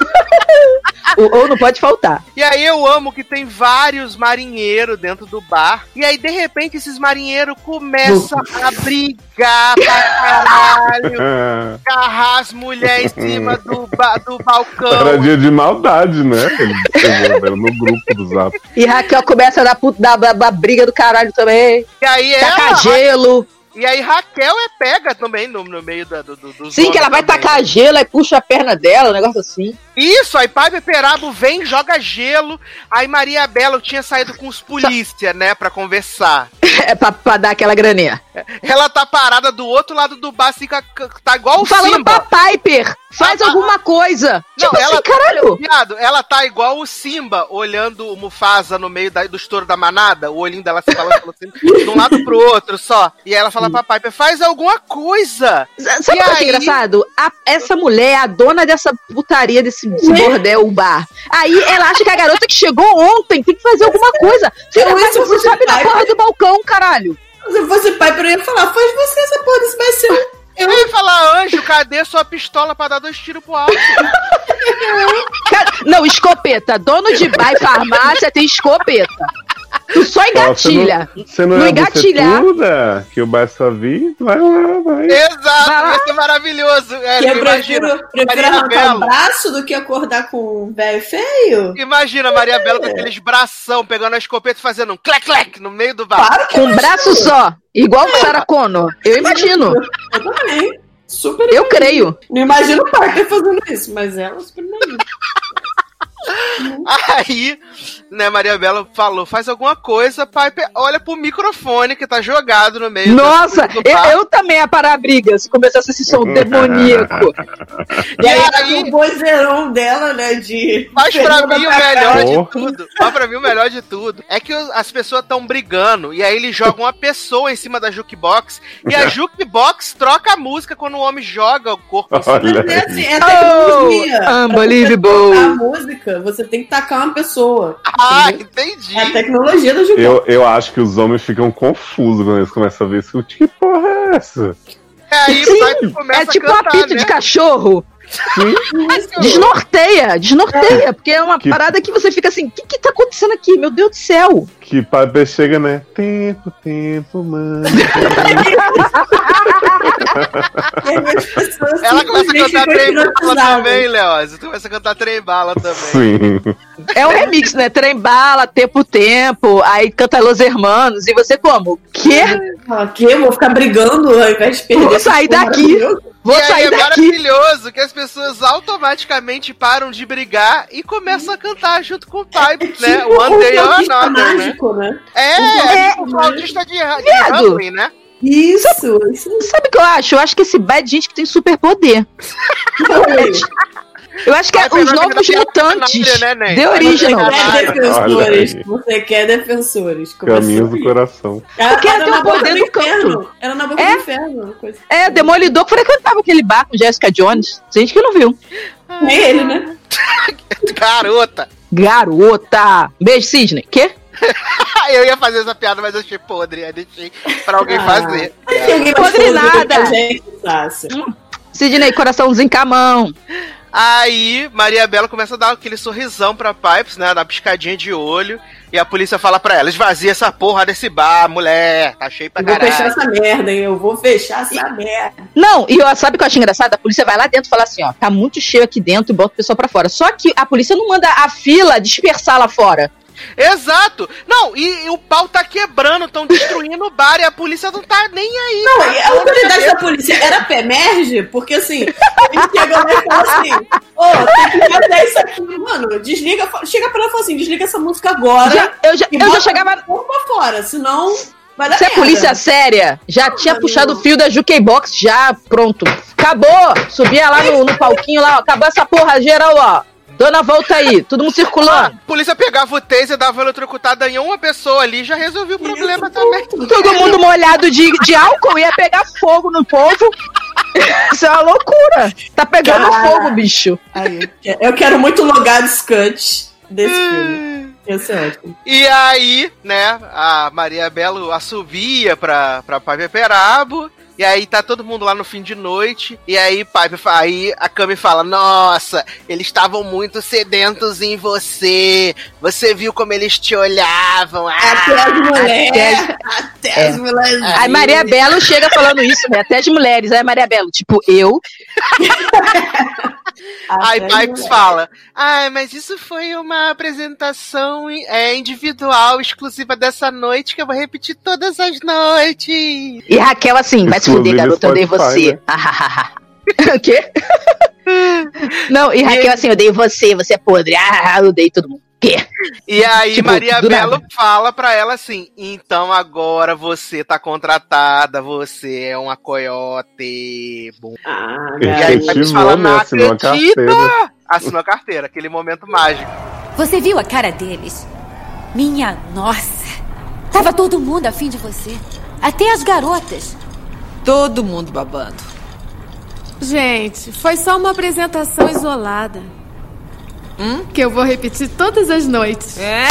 ou, ou não pode faltar. E aí eu amo que tem vários marinheiros dentro do bar. E aí, de repente, esses marinheiros começam a brigar pra caralho. Agarrar as mulheres em cima do, ba do balcão. Era dia de maldade, né? No grupo do Zap. E Raquel começa a dar, puta, dar- dar briga do caralho também. E aí Tacar ela- gelo. E aí Raquel é pega também no, no meio da, do, do, dos Sim, que ela vai também. tacar gelo e puxa a perna dela, um negócio assim. Isso, aí Pai Perabo vem, joga gelo. Aí Maria Bela tinha saído com os polícia, né, pra conversar. É pra, pra dar aquela graninha. Ela tá parada do outro lado do bar, fica, tá igual o Falando Simba. pra Piper, faz alguma coisa. Não, tipo ela, assim, caralho. Viado, ela tá igual o Simba olhando o Mufasa no meio da- do estouro da manada, o olhinho dela se balançando assim, de um lado pro outro só. E aí ela fala pra Piper, faz alguma coisa. Sabe o que achei aí- engraçado? A- essa mulher é a dona dessa putaria, desse, desse bordel, o bar. Aí ela acha que a garota que chegou ontem tem que fazer alguma coisa. Filha, mas isso você sabe da Piper- porra do balcão, caralho. Se eu fosse pai, eu ia falar, faz você essa porra desse vai ser. Eu ia falar, anjo, cadê sua pistola pra dar dois tiros pro alto? Não, escopeta. Dono de bar e farmácia tem escopeta. Tu só engatilha. Ó, Você não, No é engatilhar. bucetuda que o bar sua vida? Vai lá, vai. Exato, ia ser maravilhoso. É, Que eu prefiro, prefiro arrancar o braço do que acordar com um velho feio. Imagina a Maria Bela com aqueles bração, pegando a escopeta e fazendo um clec-clec no meio do bar. Com um braço só. Igual o Sarah Connor. Eu imagino. Eu também. Super Eu imagino. creio. Não imagino o Parker fazendo isso, mas ela super imagina. Aí, né, Maria Bela falou, faz alguma coisa, pai, pe- olha pro microfone que tá jogado no meio Nossa, do eu, eu também ia parar a briga se começasse esse som demoníaco. E aí, com o vozeirão dela, né, de... Mas pra mim o melhor de tudo, mas pra mim o melhor de tudo é que as pessoas estão brigando e aí eles jogam uma pessoa em cima da jukebox e a jukebox troca a música quando o homem joga o corpo em cima. Olha é assim, é Oh, unbelievable. A música, você tem que tacar uma pessoa. Ah, entendeu? entendi. É a tecnologia do jogo. Eu, eu acho que os homens ficam confusos quando eles começam a ver isso. Que porra é essa? Aí Sim, e começa é tipo a um cantar, apito né? de cachorro. Desnorteia, desnorteia, porque é uma Que- parada que você fica assim, o que que tá acontecendo aqui? Meu Deus do céu. Que chega, né? Tempo, tempo, mano. Ela começa a cantar ficou trem bala hipnotizada. também, Léo. Você começa a cantar trem bala também. Sim. É um remix, né? Trem bala, tempo, tempo, aí canta Los Hermanos, e você como? Quê? Ah, que? Eu vou ficar brigando ao invés de perder. Vou sair daqui. Vou e aí sair é daqui. maravilhoso que as pessoas automaticamente param de brigar e começam a cantar junto com o pai, né? Tipo One um Day or flautista Another, né? mágico, né? É, É, tipo um flautista de, de. Hamlin, né? Isso, isso. Sabe o que eu acho? Eu acho que esse bad gente que tem superpoder. Eu acho que é os novos mutantes. né, Original. pegar- Quer defensores. Você quer defensores. Caminhos do aí. coração. Ela Porque ela tem na o poder do do canto. inferno. Era na boca É? do inferno. coisa. É, Demolidor frequentava aquele bar com Jessica Jones. Gente que não viu. Nem ele, né? Garota! Garota! Beijo, Sidney. Quê? Eu ia fazer essa piada, mas eu achei podre. Aí deixei pra alguém Ah. fazer. Ninguém Podre nada. gente, Sácio. Sidney, coraçãozinho com a mão. Aí, Maria Bela começa a dar aquele sorrisão pra Pipes, né? Dar uma piscadinha de olho. E a polícia fala pra ela: esvazia essa porra desse bar, mulher. Tá cheio pra Eu vou fechar caralho. essa merda, hein? Eu vou fechar essa merda. Não, e eu, sabe o que eu acho engraçado? A polícia vai lá dentro e fala assim, ó, tá muito cheio aqui dentro e bota o pessoal pra fora. Só que a polícia não manda a fila dispersar lá fora. Exato! Não, e, e o pau tá quebrando, estão destruindo o bar e a polícia não tá nem aí. Não, tá e a autoridade da polícia era pé-merge? Porque assim, ele chega lá e fala assim: Ô, tem que fazer isso aqui, mano. Desliga, chega pra ela e fala assim: desliga essa música agora. Já- eu já- e eu já chegava- pra fora, senão vai dar Se é merda. polícia séria, já tinha puxado o fio da Jukebox, já pronto. Acabou! Subia lá no, no palquinho lá, ó, acabou essa porra geral, ó. Dona volta aí, todo mundo A circulando. polícia pegava o taser, dava eletrocutada em uma pessoa ali já resolveu o problema também. Todo mundo molhado de, de álcool, ia pegar fogo no povo. Isso é uma loucura. Tá pegando Cara. fogo, bicho. Aí, eu quero muito logar Scut desse filme. Esse é ótimo. E aí, né, a Maria Belo assovia pra, pra Piper Perabo. E aí tá todo mundo lá no fim de noite. E aí, Piper, aí a Cami fala: Nossa, eles estavam muito sedentos em você. Você viu como eles te olhavam. Ah, Até as mulheres. Até- Até É. as mulheres. Aí Maria Belo chega falando isso, né? Até as mulheres. Aí Maria Belo, tipo, eu. Aí Até as Pipes mulheres. fala: Ah, mas isso foi uma apresentação é, individual, exclusiva dessa noite, que eu vou repetir todas as noites. E Raquel assim, vai se fuder, garota, eu odeio você. O quê? Não, e Raquel assim, eu odeio você, você é podre. Ah, eu odeio todo mundo. Quê? E aí Tipo, Maria Belo nada. fala pra ela assim: então agora você tá contratada, você é uma coiote. Bom. Ah, E aí Pipes fala: né? não Assinou a acredita! carteira. Assinou a carteira, aquele momento mágico. Você viu a cara deles? Minha nossa! Tava todo mundo afim de você. Até as garotas. Todo mundo babando. Gente, foi só uma apresentação isolada. Que eu vou repetir todas as noites. É!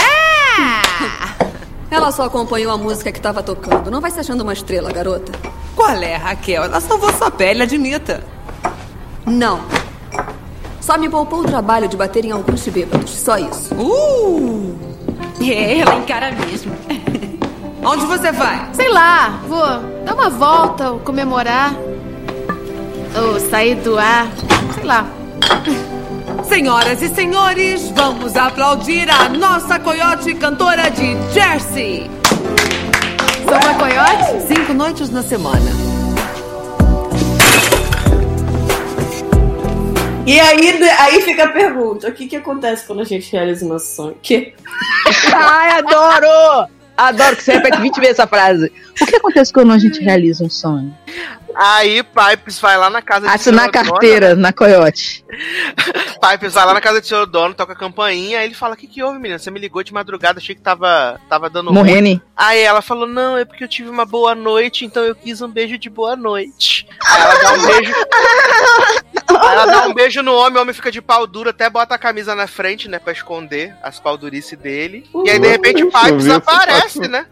Ela só acompanhou a música que tava tocando. Não vai se achando uma estrela, garota. Qual é, Raquel? Ela salvou sua pele, admita. Não. Só me poupou o trabalho de bater em alguns bêbados. Só isso. Uh! É, ela encara mesmo. Onde você vai? Sei lá, vou dar uma volta ou comemorar. Ou sair do ar. Sei lá. Senhoras e senhores, vamos aplaudir a nossa coiote cantora de Jersey. Sou uma coiote? Cinco noites na semana. E aí, aí fica a pergunta: o que, que acontece quando a gente realiza o nosso sonho? Que? Ai, adoro! Adoro que você repete 20 vezes essa frase. O que acontece quando a gente realiza um sonho? Aí Pipes vai lá na casa de Assinar a senhor carteira na Coyote. Pipes vai lá na casa do senhor dono, toca a campainha, aí ele fala: O que, que houve, menina? Você me ligou de madrugada, achei que tava, tava dando Morrendo. ruim." Aí ela falou: Não, é porque eu tive uma boa noite, então eu quis um beijo de boa noite. Aí ela dá um beijo. Ela dá um beijo no homem, o homem fica de pau duro, até bota a camisa na frente, né, pra esconder as paudurices dele. E aí, de repente, Pipes aparece, né?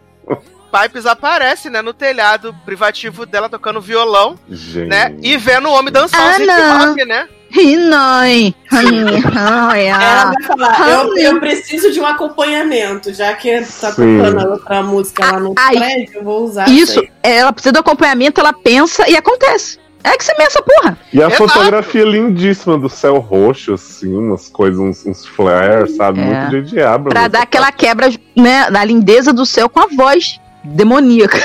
Pipes aparece, né, no telhado privativo dela tocando violão, Gente. né? E vendo o homem dançar Ah, hip não. hop, né? Rinoi. Ela vai falar: eu, eu preciso de um acompanhamento, já que tá tocando a outra música lá no Ai, prédio, eu vou usar Isso, aí. ela precisa do acompanhamento, ela pensa e acontece. É que você pensa, porra. E a Exato. fotografia lindíssima do céu roxo, assim, umas coisas, uns, uns flares, sabe? É. Muito de diabo. Pra dar aquela quebra, né, da lindeza do céu com a voz demoníaca.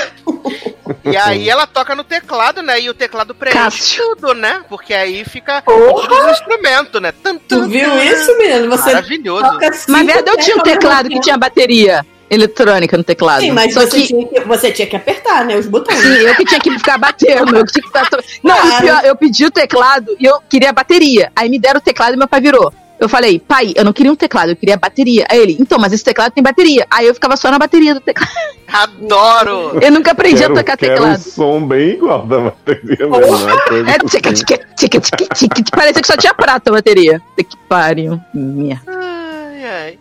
E aí ela toca no teclado, né? E o teclado preenche Cássio. tudo, né? Porque aí fica todos os instrumentos, né? Tum, tum, Tu viu isso, menino? Você Maravilhoso. toca Mas verdade, eu tinha um teclado que tinha bateria eletrônica no teclado. Sim, mas Só você, que tinha que, você tinha que apertar, né? Os botões. Sim, eu que tinha que ficar batendo, eu que tinha que ficar. Não, e Claro. pior, eu pedi o teclado e eu queria a bateria. Aí me deram o teclado e meu pai virou. Eu falei, pai, eu não queria um teclado, eu queria a bateria. Aí ele, então, mas esse teclado tem bateria. Aí eu ficava só na bateria do teclado. Adoro! Eu nunca aprendi Quero, a tocar quero teclado. um som bem igual da bateria mesmo, né? É tica, assim. tica, tica, tica, tica. Parecia que só tinha prata a bateria. Que pariu. Merda.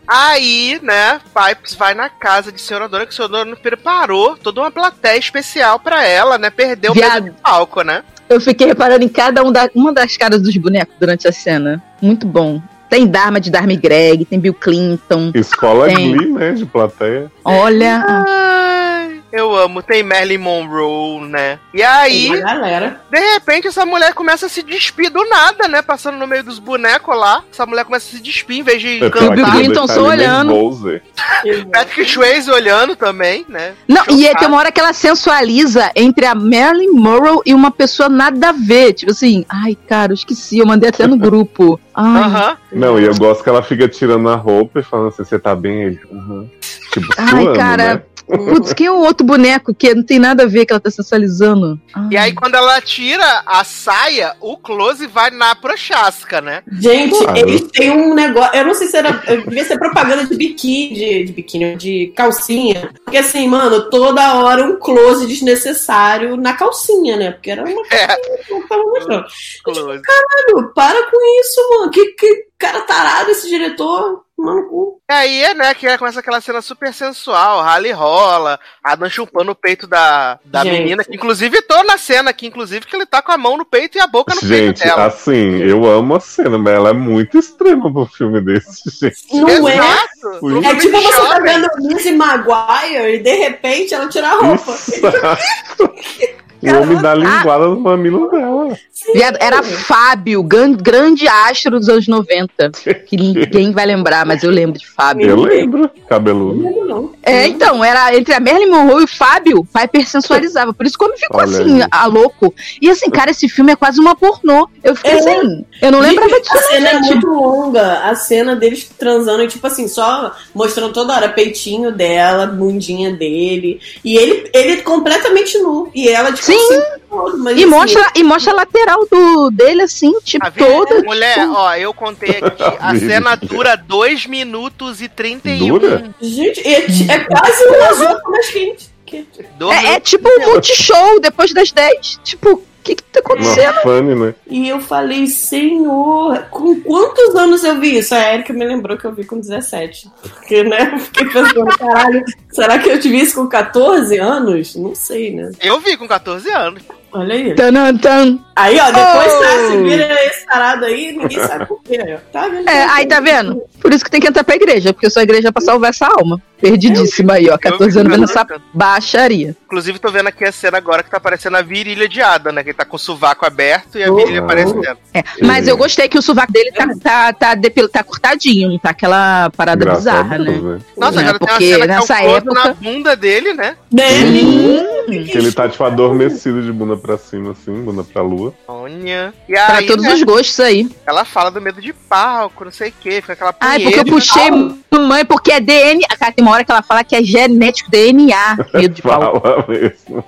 Aí, né, Pipes vai na casa de Senhora Dona, que o Senhor Dona preparou toda uma plateia especial pra ela, né? Perdeu o medo de palco, né? Eu fiquei reparando em cada um da, uma das caras dos bonecos durante a cena. Muito bom. Tem Dharma de Dharma e Greg, tem Bill Clinton. Escola Tem. Glee, né? De plateia. Olha. Ai, eu amo. Tem Marilyn Monroe, né? E aí, galera. de repente, essa mulher começa a se despir do nada, né? Passando no meio dos bonecos lá. Essa mulher começa a se despir em vez de É ela cantar. queria Clinton só olhando. Patrick Swayze olhando também, né? Não, e aí Chocado. tem uma hora que ela sensualiza entre a Marilyn Monroe e uma pessoa nada a ver. Tipo assim, ai, cara, eu esqueci, eu mandei até no grupo. Ai, Aham. Não, e eu gosto que ela fica tirando a roupa e falando assim, você tá bem? Ele, uhum. Tipo, ai, suando, cara. né? Putz, quem é o outro boneco que não tem nada a ver que ela tá sensualizando? E aí, quando ela tira a saia, o close vai na prochasca, né? Gente, Claro. eles têm um negócio. Eu não sei se era. Devia ser propaganda de biquíni, de, de biquíni, de calcinha. Porque assim, mano, toda hora um close desnecessário na calcinha, né? Porque era uma É, eu tava mostrando. Caralho, para com isso, mano. Que, que cara tarado esse diretor. Mano. E aí, é, né, que começa aquela cena super sensual, rally rola, Adam chupando o peito da, da Gente. menina, que inclusive tô na cena aqui, inclusive, que ele tá com a mão no peito e a boca no peito Gente, dela. assim, eu amo a cena, mas ela é muito extrema pro filme desse, gente. Não é? Exato! Sim. É tipo você tá jovem. vendo Lizzie Maguire e de repente ela tira a roupa. O homem dá linguada no mamilo dela. Viado, Era Fábio, gran- grande astro dos anos 90. Que ninguém vai lembrar, mas eu lembro de Fábio. Eu lembro, cabeludo. Não. É, então, era entre a Marilyn Monroe e o Fábio, Piper sensualizava. Por isso que homem ficou Olha assim, aí. a louco. E assim, cara, esse filme é quase uma pornô. Eu fiquei É. assim, eu não lembrava disso, A cena é não, gente. muito longa. A cena deles transando, e, tipo assim, só mostrando toda hora peitinho dela, bundinha dele. E ele, ele completamente nu. E ela, tipo Sim. assim, todo, mas, E assim, mostra, e mostra a lateral do, dele, assim, tipo, A vida- toda. Mulher, ó, eu contei aqui, a cena dura 2 minutos e 31. Dura? Gente, é, é quase um azul mais quente. É, é tipo um multishow depois das 10. Tipo, que que tá acontecendo? Fanny, né? E eu falei, senhor, com quantos anos eu vi isso? A Erika me lembrou que eu vi com 17. Porque, né, eu fiquei pensando, caralho, será que eu tive isso com 14 anos? Não sei, né? Eu vi com 14 anos. Olha aí. Tanan, tan. Aí, ó, depois Oh! tá, se vira esse tarado aí, ninguém sabe por quê. ó. Tá vendo? É, aí tá vendo? Por isso que tem que entrar pra igreja, porque eu sou a igreja pra salvar essa alma. Perdidíssima aí, ó. 14 anos vendo essa baixaria. Inclusive, tô vendo aqui a cena agora que tá aparecendo a virilha de Ada, né? Que ele tá com o sovaco aberto e a virilha aparecendo. É, mas eu gostei que o sovaco dele tá, tá, tá, depil- tá cortadinho, não tá aquela parada Graças a bizarra, né? Nossa, É, agora porque tem uma cena nessa que é o close época- na bunda dele, né? Que ele tá, tipo, adormecido de bunda pra cima, assim, bunda pra lua. Olha. E Pra aí, todos né, os gostos aí. Ela fala do medo de palco, não sei o que, fica aquela Ai, punheta porque eu puxei mãe, porque é DNA. Cara, tem uma hora que ela fala que é genético DNA, medo de pau. Fala mesmo.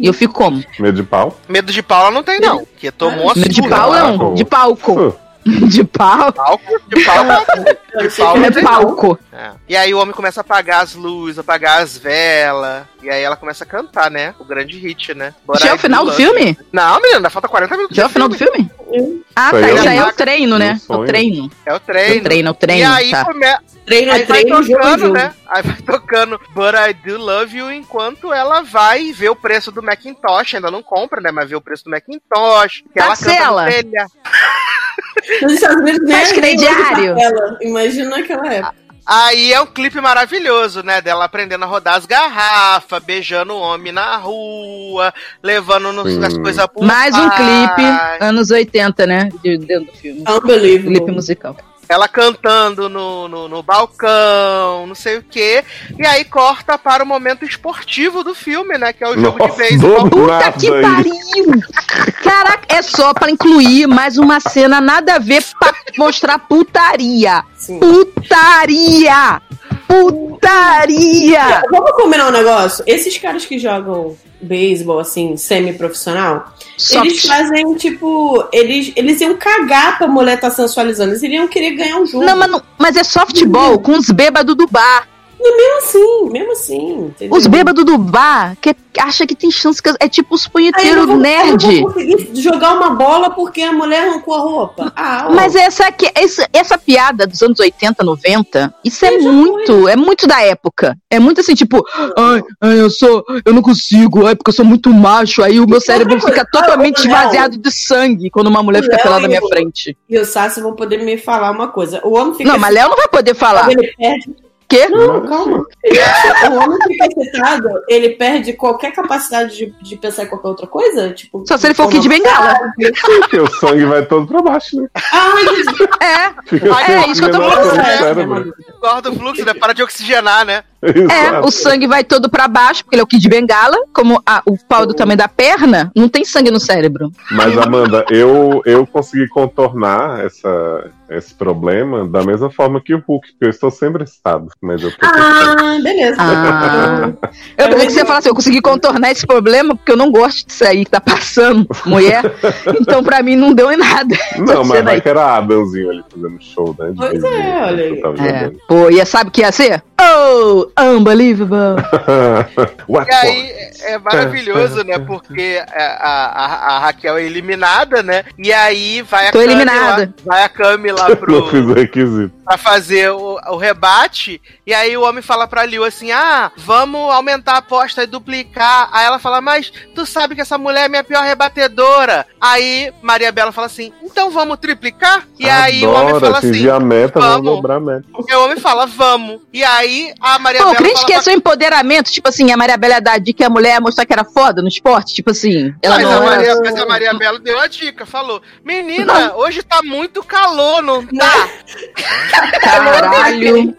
E eu fico como? Medo de pau? Medo de pau ela não tem, não. Que tomou uma Medo de pau não, de palco. De pau. Palco, de pau, de pau não É palco. É. E aí o homem começa a apagar as luzes, apagar as velas. E aí ela começa a cantar, né? O grande hit, né? Já é o final Do filme? Não, menina, ainda falta 40 minutos. Já é o final do filme? Ah, tá. é Isso aí é o treino, né? um É o treino. É o treino. O treino, o treino, E aí tá. come... Treino é aí vai treino, é tocando, jogo. né? Aí vai tocando But I Do Love You enquanto ela vai ver o preço do Macintosh. Ainda não compra, né? Mas vê o preço do Macintosh. Que ela canta Parcela. no telha. Nos Estados Unidos nem crediário. Imagina naquela época. Aí é um clipe maravilhoso, né? Dela aprendendo a rodar as garrafas, beijando o homem na rua, levando nos- as coisas pro Mais um pai. clipe, anos 80, né? De, dentro do filme. Unbelievable. Clipe musical. Ela cantando no, no, no balcão, não sei o quê. E aí corta para o momento esportivo do filme, né? Que é o jogo de Nossa, beisebol. do Puta que pariu! Caraca, é só pra incluir mais uma cena nada a ver pra mostrar putaria. Putaria! Putaria! Vamos combinar um negócio? Esses caras que jogam beisebol, assim, semi-profissional, eles fazem, tipo, eles, eles iam cagar pra mulher tá sensualizando. Eles iriam querer ganhar um jogo. Não, mas, não- mas é softball com os bêbados do bar. E mesmo assim, mesmo assim. entendeu? Os bêbados do bar que acha que tem chance. Que é tipo os punheteiros nerd. Eu não vou conseguir jogar uma bola porque a mulher arrancou a roupa. Ah. Mas essa, essa, essa piada dos anos 80, 90, isso é muito, é muito da época. É muito assim, tipo, ai, ai, eu sou, eu não consigo, ai, porque eu sou muito macho, aí o meu cérebro fica totalmente Ah, esvaziado de sangue quando uma mulher fica pelada na minha frente. E o Sassi vão poder me falar uma coisa. O homem fica. Não, mas Léo não vai poder falar. Ele perde. Quê? Não, calma. o homem fica excitado, ele perde qualquer capacidade de, de pensar em qualquer outra coisa? Tipo, Só se ele for o Kid Bengala. Porque o sangue vai todo pra baixo, né? É, Fica é sem isso que eu tô falando. Corta o fluxo, né? Para de oxigenar, né? É, o sangue vai todo pra baixo, porque ele é o Kid Bengala, como a- o pau do tamanho da perna, não tem sangue no cérebro. Mas, Amanda, eu, eu consegui contornar essa, esse problema da mesma forma que o Hulk, porque eu estou sempre excitado. Mas eu tô Ah, beleza. Ah. Eu pensei que você fala assim, eu consegui contornar esse problema porque eu não gosto disso aí que tá passando, mulher. Então pra mim não deu em nada. Não, mas vai aí. que era Adamzinho ali fazendo show, né? Pois é, olha aí. É. Pô, e sabe o que ia ser? Oh, unbelievable. What E aí é maravilhoso, né? Porque a, a- a Raquel é eliminada, né? E aí vai a Tô Cami eliminada. lá, vai a Cami lá Não pro, fiz o requisito. Pra fazer o, o rebate. E aí o homem fala pra Liu assim: Ah, vamos aumentar a aposta e duplicar. Aí ela fala: Mas tu sabe que essa mulher é minha pior rebatedora. Aí Maria Bela fala assim: Então vamos triplicar? E aí o homem fala atingir assim: a meta, não vamos. dobrar a meta. E o homem fala: Vamos. E aí a Maria Pô, Bela crente fala que é pra- seu empoderamento, tipo assim, a Maria Bela dar dica que a mulher ia mostrar que era foda no esporte, tipo assim. Ela mas, não a era- Maria, mas a Maria Bela deu a dica, falou: Menina, hoje tá muito calor, não tá? Caralho.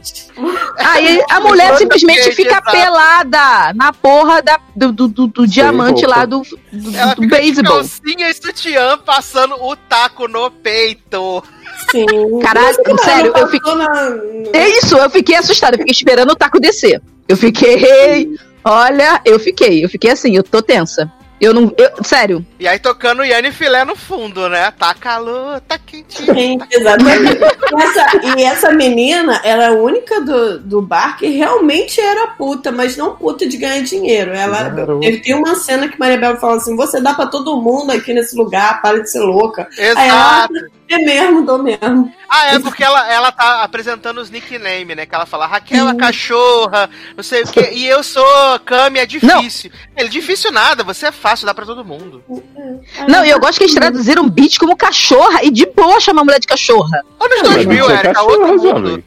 Aí a mulher simplesmente fica pelada na porra da- do, do, do- do diamante roupa. lá do, do, Ela do fica beisebol. calcinha e sutiã passando o taco no peito. Sim. Caralho, Nossa, sério, eu fiquei. na- É isso, eu fiquei assustada, eu fiquei esperando o taco descer. Eu fiquei. Olha, eu fiquei, eu fiquei assim, eu tô tensa. Eu não. eu- sério. E aí tocando Yanni Filé no fundo, né? Tá calor, tá quentinho. Sim, exatamente. E essa, e essa menina era a única do, do bar que realmente era puta, mas não puta de ganhar dinheiro. Ela teve tem uma cena que Maria Bela fala assim: você dá pra todo mundo aqui nesse lugar, para de ser louca. Aí ela, Exato. É mesmo, dou mesmo. Ah, é porque ela, ela tá apresentando os nicknames, né? Que ela fala Raquel a cachorra, não sei o quê. E eu sou Cami, é difícil. Ele, difícil nada, você é fácil, dá pra todo mundo. Não, e eu gosto que eles traduziram bitch como cachorra e de boa chamar a mulher de cachorra. Anos Mas 2000, isso é Erika, cachorro, outro mundo.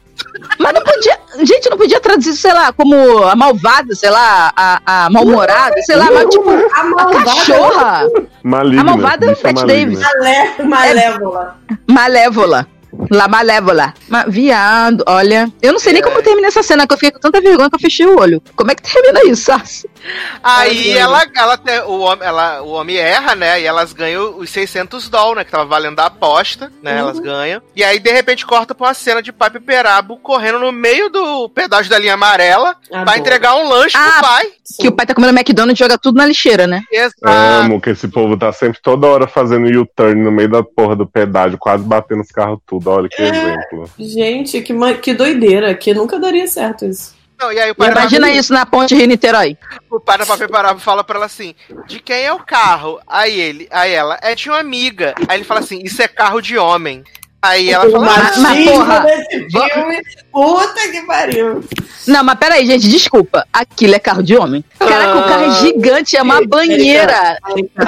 Mas não podia. Gente, não podia traduzir, sei lá, como a malvada, sei lá, a, a mal-humorada, sei lá, mas tipo, A a malvada. cachorra. Maligna. A malvada é o maligna. Davis. Malé- Malévola. Malévola. La Malévola. Ma- viado, olha. Eu não sei nem como termina essa cena, que eu fiquei com tanta vergonha que eu fechei o olho. Como é que termina isso, Sassi? Aí Ai, ela, ela tem- o, homem, ela, o homem erra, né? E elas ganham os 600 dólares, né? Que tava valendo a aposta, né? Uhum. Elas ganham. E aí, de repente, corta pra uma cena de Pipe Perabo correndo no meio do pedágio da linha amarela pra Adoro. entregar um lanche Ah, pro pai. Que o pai tá comendo McDonald's e joga tudo na lixeira, né? Exato. Amo que esse povo tá sempre toda hora fazendo U-turn no meio da porra do pedágio, quase batendo os carros tudo. Olha que É. exemplo. Gente, que, que doideira, que nunca daria certo isso. Não, e aí o Imagina isso na ponte Rio-Niterói. o pai da Pipe Perabo fala pra ela assim: de quem é o carro? Aí ele, aí ela, é de uma amiga. Aí ele fala assim: isso é carro de homem. Aí ela o fala, mas- machismo porra, desse filme, puta que pariu. Não, mas peraí, gente, desculpa. Aquilo é carro de homem. Caraca, o carro é gigante, é uma banheira.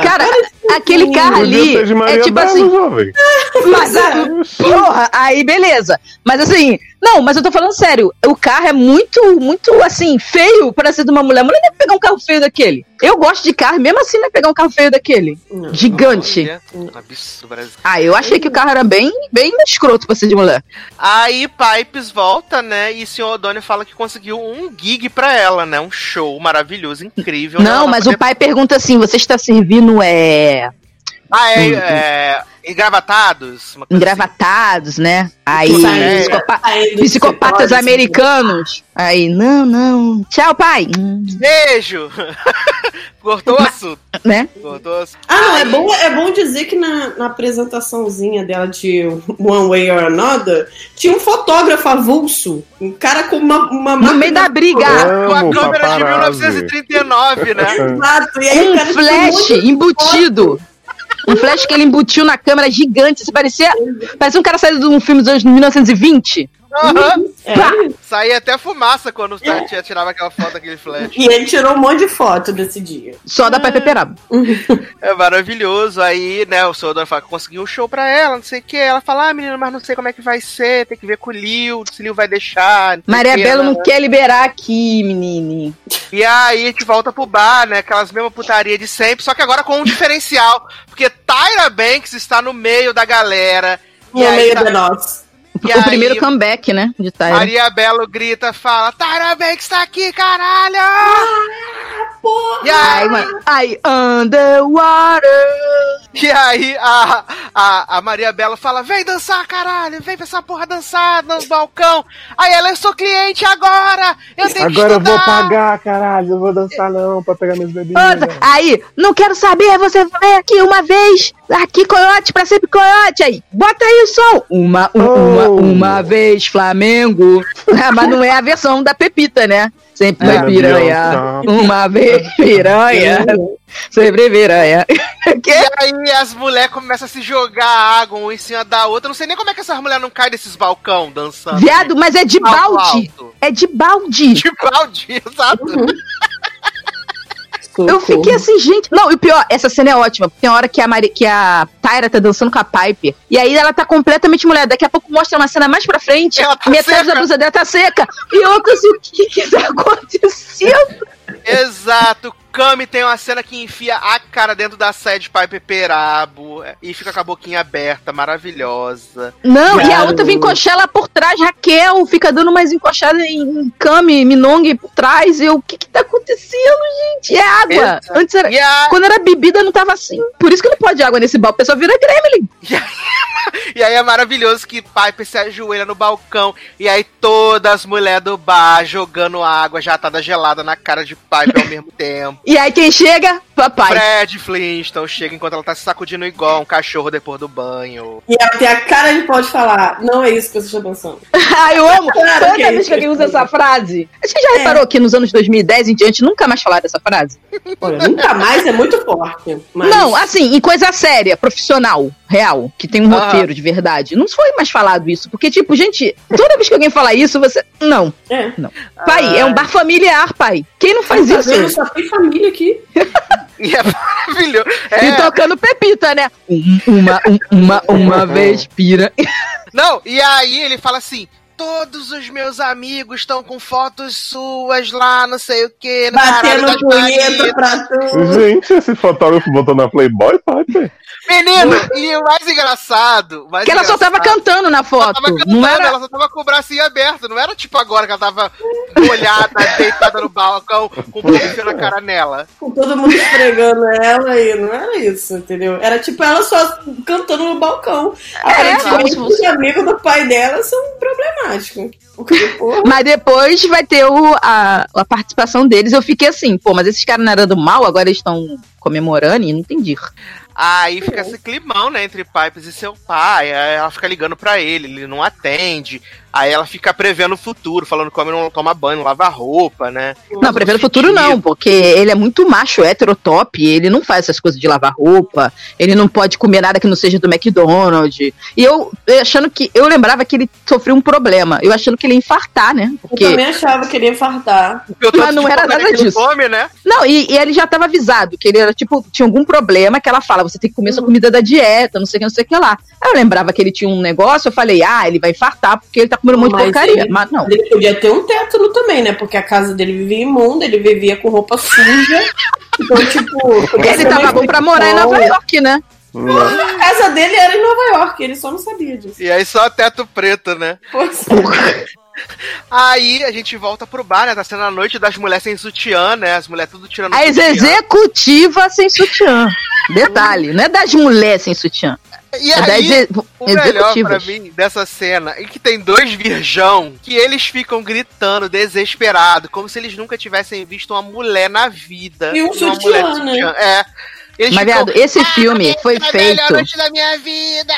Cara, aquele carro ali é tipo Bela, assim. jovem. Mas, a, porra, aí beleza. Mas assim, não, mas eu tô falando sério. O carro é muito, muito assim, feio para ser de uma mulher. A mulher ia pegar um carro feio daquele. Eu gosto de carro, mesmo assim não ia pegar um carro feio daquele. Gigante. Ah, eu achei que o carro era bem, bem escroto pra ser de mulher. Aí Pipes volta, né? E o senhor O'Donnell fala que conseguiu um gig pra ela, né? Um show maravilhoso, incrível. né? Não, Ela mas o pai pergunta assim: você está servindo é, Ah, é, é. Engravatados? Engravatados, né? Aí, É. psicopa- Saindo psicopatas de americanos. Aí, não, não. Tchau, pai. Beijo! Cortou o assunto. Né? Cortou o assunto. Ah, não, é bom, é bom dizer que na, na apresentaçãozinha dela de One Way or Another, tinha um fotógrafo avulso, um cara com uma, uma No meio da briga. Com a câmera de paparazzi. 1939, né? Exato, e aí o Um flash de embutido. Um flash que ele embutiu na câmera gigante. Você parecia, parecia um cara saído de um filme dos anos 1920. Aham. É, Saía até fumaça quando tinha- tirava aquela foto daquele flash. E ele tirou um monte de foto desse dia. Só dá pra peperar. É maravilhoso. Aí, né, o O'Donnell fala que conseguiu um show pra ela, não sei o que. Ela fala, ah, menina, mas não sei como é que vai ser, tem que ver com o Lil, se o Lil vai deixar. Maria o quê, Bela né? não quer liberar aqui, menine. E aí a gente volta pro bar, né? Aquelas mesmas putaria de sempre, só que agora com um diferencial. Porque Tyra Banks está no meio da galera. No e aí, meio tá- de nós. E o aí, primeiro comeback, né? De Tyra. Maria Belo grita, fala, Tyra Banks tá aqui, caralho! E Ai, aí, mano. Ai, underwater. e aí a, a, a Maria Bela fala, vem dançar, caralho, vem pra essa porra dançar no balcão. Aí ela, eu sou cliente agora, eu tenho que Agora eu vou estudar." pagar, caralho. Não vou dançar não pra pegar bebidas. Outra. Aí, não quero saber, você vem aqui uma vez, aqui coiote, pra sempre coiote. Aí, bota aí o som. Uma, um- uma, Oh. uma vez, Flamengo. Mas não é a versão da Pepita, né? Sempre foi É, piranha. Uma vez, piranha. Sempre piranha. E aí as mulheres começam a se jogar água uma em cima da outra. Não sei nem como é que essas mulheres não caem desses balcão dançando. Viado, mas é de balde. alto. É de balde. De balde, exato. Eu fiquei assim, gente. Não, e o pior, essa cena é ótima. Tem hora que a, Mari, que a Tyra tá dançando com a Piper. E aí ela tá completamente mulher. Daqui a pouco mostra uma cena mais pra frente. Tá metade seca. da blusa dela tá seca. E outra assim, o que que tá acontecendo? Exato. Kami tem uma cena que enfia a cara dentro da saia de Piper Perabo é, e fica com a boquinha aberta, maravilhosa. Não, e a outra vem encoxar ela por trás. Raquel fica dando mais encoxada em Kami, Minong por trás. E eu, o que que tá acontecendo, gente? É água. Exato. Antes era. E, a- Quando era bebida, não tava assim. Por isso que não pode água nesse balde. O pessoal vira gremlin. e aí é maravilhoso que Piper se ajoelha no balcão e aí todas as mulheres do bar jogando água jatada gelada na cara de Piper ao mesmo tempo. E aí quem chega? Papai. Fred Flintstone chega enquanto ela tá se sacudindo igual um cachorro depois do banho. E ela tem a cara de pau de falar, não é isso que você está pensando. Ah, eu amo. Claro Toda que é vez que alguém que usa eu essa frase. Você já reparou que nos anos 2010 em diante nunca mais falaram dessa frase? Olha, nunca mais é muito forte. Mas... Não, assim, em coisa séria, profissional, real, que tem um Ah. roteiro de verdade. Não foi mais falado isso. Porque, tipo, gente, toda vez que alguém fala isso, você. Não. É. Não. Pai, é um bar familiar, pai. Quem não faz Tá isso? vendo? Só tem família aqui. E é maravilhoso. E tocando Pepita, né? Um- Uma, um- uma, uma vez, pira. Não, e aí ele fala assim: todos os meus amigos estão com fotos suas lá, não sei o que, Batendo punheta pra tudo. Gente, esse fotógrafo botou na Playboy, pode? Menino, e o mais engraçado. mais Que ela só tava engraçado- cantando na foto. Ela tava cantando, não era. ela só tava com o bracinho aberto. Não era tipo agora que ela tava molhada, deitada no balcão, com o bife na cara nela. Com todo mundo esfregando ela e não era isso, entendeu? Era tipo ela só cantando no balcão. Aparentemente, como os amigos do pai dela são problemáticos. Mas depois vai ter o, a, a participação deles. Eu fiquei assim, pô, mas esses caras não eram do mal, agora eles estão comemorando e não entendi. Aí fica esse climão, né, entre Pipes e seu pai. Aí ela fica ligando pra ele, ele não atende. Aí ela fica prevendo o futuro, falando que o homem não toma banho, não lava roupa, né? Não, prevendo o futuro não, porque ele é muito macho, hétero top, ele não faz essas coisas de lavar roupa, ele não pode comer nada que não seja do McDonald's. E eu, eu achando que, eu lembrava que ele sofreu um problema, eu achando que ele ia infartar, né? eu Porque... também achava que ele ia fartar. Mas não era nada disso. Come, né? Não, e, e ele já tava avisado que ele era, tipo, tinha algum problema que ela fala, você tem que comer sua comida da dieta, não sei o que, não sei o que lá. Aí eu lembrava que ele tinha um negócio, eu falei, ah, ele vai infartar porque ele tá comendo muito Mas porcaria. ele- Mas não. Ele podia ter um tétano também, né? Porque a casa dele vivia imunda, ele vivia com roupa suja. Então, tipo. ser tava bom pra morar em Nova. York, né? A casa dele era em Nova York, ele só não sabia disso. E aí só teto preto, né? Pois Aí a gente volta pro bar, né? Tá sendo a noite das mulheres sem sutiã, né? As mulheres tudo tirando A sutiã. executiva sem sutiã. Detalhe, não é das mulheres sem sutiã. E é aí, o melhor pra mim dessa cena é que tem dois virgão que eles ficam gritando desesperado, como se eles nunca tivessem visto uma mulher na vida. E um sutiã, né? É. Eles Mas, ficam, viado, esse filme foi "É a melhor feito. noite da minha vida!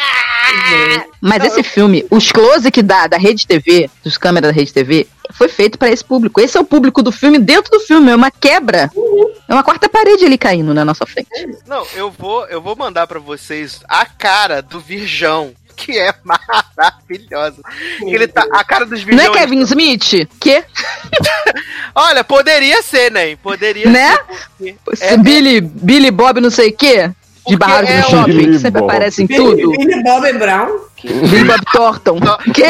Mas esse filme, os close que dá da Rede TV, dos câmeras da Rede TV, foi feito pra esse público. Esse é o público do filme dentro do filme. É uma quebra. É uma quarta parede ali caindo na nossa frente. Não, eu vou, eu vou mandar pra vocês a cara do virgão, que é maravilhosa. Ele tá, a cara dos Não virgão. é Kevin Smith? Que? Olha, poderia ser, né? Poderia Né? ser. porque- Esse Billy, Billy Bob não sei o quê? De Barrados é no o- Shopping, que sempre aparece em Billy, tudo. Billy Bob Brown. Billy Bob Thornton. Que?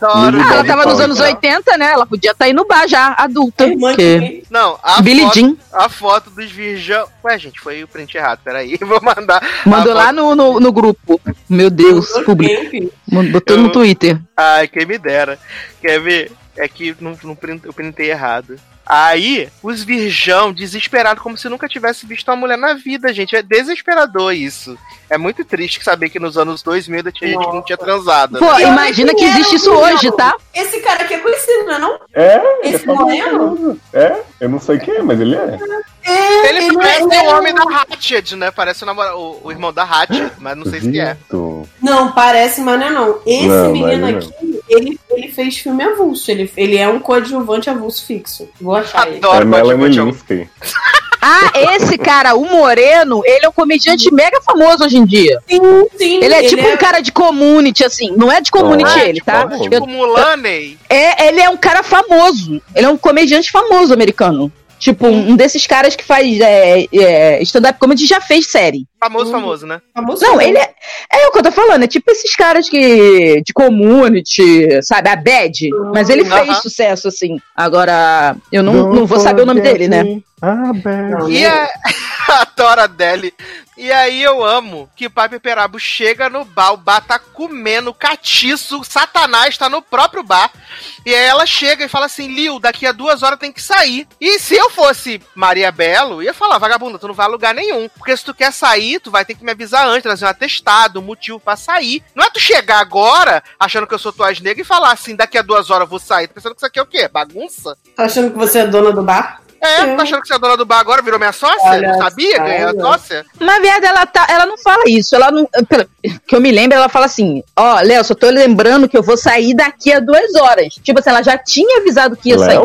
Adoro. Ah, ela tava nos anos Thornton. 80, né? Ela podia estar indo no bar já, adulta. Que... Não, a Billy foto, Jean. a foto dos virgão. Ué, gente, foi o print errado. Peraí, vou mandar. Mandou lá foto- no, no, no grupo. Meu Deus, público. Botou no Eu- Twitter. Ai, quem me dera. Quer ver? É que não, não print- eu printei errado. Aí, os virgão desesperados, como se nunca tivesse visto uma mulher na vida, gente. É desesperador isso. É muito triste saber que nos anos 2000 ainda tinha gente que não tinha transado. Pô, né? imagina que existe isso hoje, tá? Esse cara aqui é conhecido, não é não? É, Esse é moreno? famoso. É, eu não sei quem é, mas ele é. É, Ele, ele parece é- o homem da Hatched, né? Parece o, namora- o, o irmão da Hatched, mas não sei se é. Não, parece, mas não é não. Esse Não, menino não. aqui, ele, ele fez filme avulso. Ele, ele é um coadjuvante avulso fixo. Vou achar ele. É Melanie Linsky. Ah, esse cara, o Moreno, ele é um comediante mega famoso hoje em dia. Sim, sim. Ele é tipo um cara de community, assim. Não é de community Ah, ele, tá? Tipo Eu- Mulaney. É, ele é um cara famoso. Ele é um comediante famoso americano. Tipo, um desses caras que faz é, é, stand-up comedy já fez série. Famoso, famoso, né? Famoso Não, ele é. É o que eu tô falando, é tipo esses caras que. de community, sabe? A Bad. Mas ele fez Aham. sucesso, assim. Agora, eu não, não vou saber o nome dele, né? Ah, bad. E a, a Tora dele. E aí eu amo que o Papi Perabo chega no bar, o bar tá comendo catiço, Satanás tá no próprio bar. E aí ela chega e fala assim: Lil, daqui a duas horas tem que sair. E se eu fosse Maria Belo, ia falar: vagabunda, tu não vai a lugar nenhum. Porque se tu quer sair, tu vai ter que me avisar antes, trazer um atestado, um motivo pra sair. Não é tu chegar agora, achando que eu sou tua negra, e falar assim: daqui a duas horas eu vou sair. Tá pensando que isso aqui é o quê? Bagunça? Tá achando que você é dona do bar? É, tá achando que você é dona do bar agora, virou minha sócia? Olha não sabia? só. Ganhou a sócia? Na verdade, ela, tá, ela não fala isso. Ela não. pelo Que eu me lembro, ela fala assim: Ó, Léo, só tô lembrando que eu vou sair daqui a duas horas. Tipo assim, ela já tinha avisado que ia sair.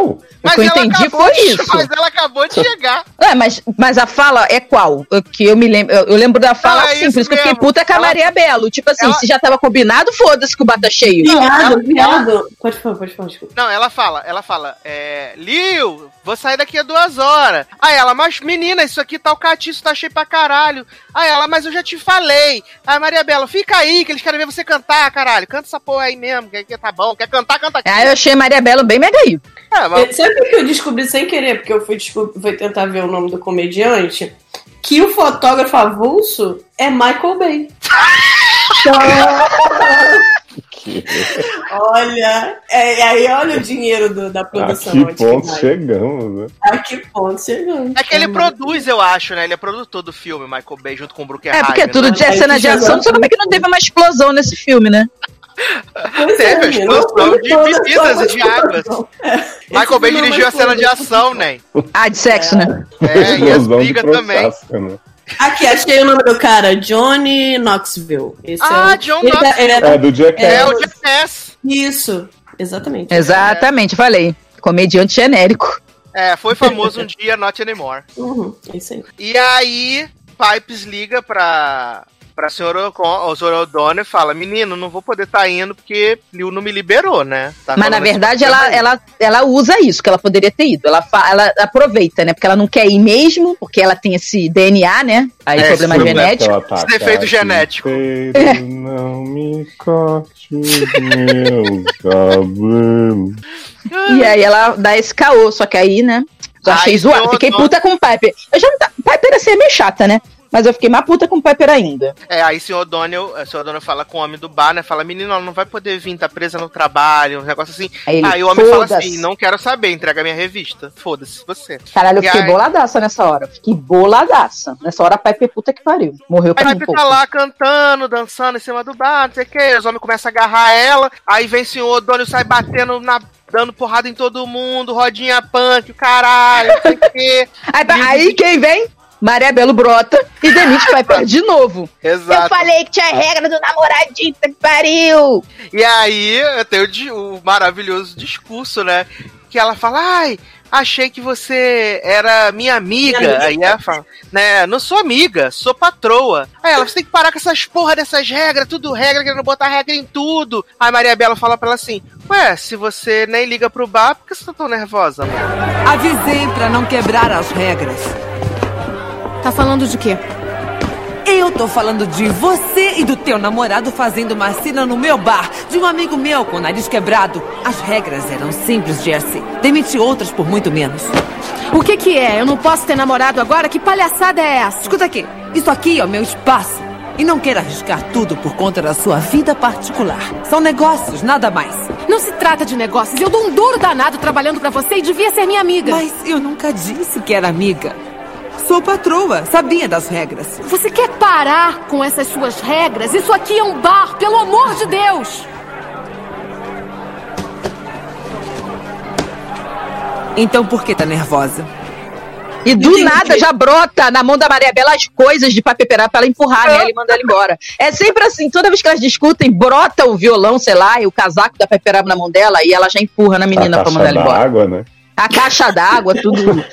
O que eu entendi foi de- isso. Mas ela acabou de chegar. É, mas, mas a fala é qual? Que eu me lembro. Eu, eu lembro da fala por isso que eu fiquei puta com a Ela- Maria Belo. Tipo assim, ela- se já tava combinado, foda-se que o bar tá cheio. Viado, viado. Pode falar, pode falar, desculpa. Não, ela fala, ela fala, é. Liu, vou sair daqui a duas horas. Aí ela, mas menina, isso aqui tá o catiço, tá cheio pra caralho. Aí ela, mas eu já te falei. Aí Maria Bela, fica aí, que eles querem ver você cantar, caralho. Canta essa porra aí mesmo, que, que tá bom. Quer cantar, canta aqui. Aí eu achei Maria Belo bem mega aí. É, mas- Sabe o que eu descobri sem querer? Porque eu fui, fui tentar ver o nome do comediante. Que o fotógrafo avulso é Michael Bay. olha, é, e aí olha o dinheiro do- da A produção. que onde que ponto vai. chegamos, né? A que ponto chegamos? É que ele produz, eu acho, né? Ele é produtor do filme, Michael Bay, junto com o Brooke É, porque tudo né? de cena de ação, você não vê que não teve uma explosão nesse filme, né? Pois Teve a é, menino, explosão de e de águas. explosão. Michael Bay é dirigiu a cena de ação, né? Ah, de sexo, né? É, e as brigas também. né? Aqui, achei o nome do cara, Johnny Knoxville. Esse Ah, é o... John ele tá- Knoxville. ele É, do Jackass. É o Jackass. Isso, exatamente. Exatamente, falei. Comediante genérico. É, foi famoso um dia, not anymore. Uhum, é isso aí. E aí, Pipes liga pra, pra senhora, o senhor O'Donnell e fala: Menino, não vou poder estar indo porque Liu não me liberou, né? Tá Mas na verdade ela, ela, ela usa isso, que ela poderia ter ido. Ela, ela aproveita, né? Porque ela não quer ir mesmo, porque ela tem esse DNA, né? Aí É, problema esse genético. Tá Esse defeito genético. Não me corte os meus cabelos. E aí ela dá esse caô, só que aí, né? Eu Ai, achei zoado. eu Fiquei puta com o Piper. Eu já não tá... Piper assim, é meio chata, né? Mas eu fiquei mais puta com o Piper ainda. É, aí o senhor O'Donnell, o senhor O'Donnell fala com o homem do bar, né? Fala, menino, ela não vai poder vir, tá presa no trabalho, um negócio assim. Aí ele, Aí, o homem fala assim, não quero saber, entrega minha revista. Foda-se você. Caralho, eu fiquei aí- boladaça nessa hora. Fiquei boladaça. Nessa hora a Piper puta que pariu. Morreu pra Aí mim um tá lá cantando, dançando em cima do bar, não sei o que, os homens começam a agarrar ela, aí vem o senhor O'Donnell sai batendo na. Dando porrada em todo mundo, rodinha punk, caralho, não sei o quê. Aí, aí quem vem? Maria Belo brota e demite o Piper de novo. Exato. Eu falei que tinha regra do namoradinho, que pariu. E aí tem o, di- o maravilhoso discurso, né? Que ela fala, ai, achei que você era minha amiga. Minha amiga. Aí ela fala, né, não sou amiga, sou patroa. Aí ela, você tem que parar com essas porra dessas regras, tudo regra, querendo botar regra em tudo. Aí Maria Bela fala pra ela assim, ué, se você nem liga pro bar, por que você tá tão nervosa, amor? Avisei pra não quebrar as regras. Tá falando de quê? Eu tô falando de você e do teu namorado fazendo uma cena no meu bar, de um amigo meu com o nariz quebrado. As regras eram simples, Jesse. Demiti outras por muito menos. O que que é? Eu não posso ter namorado agora? Que palhaçada é essa? Escuta aqui, isso aqui é o meu espaço. E não quero arriscar tudo por conta da sua vida particular. São negócios, nada mais. Não se trata de negócios. Eu dou um duro danado trabalhando pra você e devia ser minha amiga. Mas eu nunca disse que era amiga. Sou patroa, sabia das regras. Você quer parar com essas suas regras? Isso aqui é um bar, pelo amor de Deus! Então por que tá nervosa? E do nada já brota na mão da Maria Bela as coisas de papeperar pra ela empurrar nela e mandar ela embora. É sempre assim, toda vez que elas discutem, brota o violão, sei lá, e o casaco da papeperar na mão dela e ela já empurra na menina a pra mandar ela embora. d'água, né? A caixa d'água, tudo.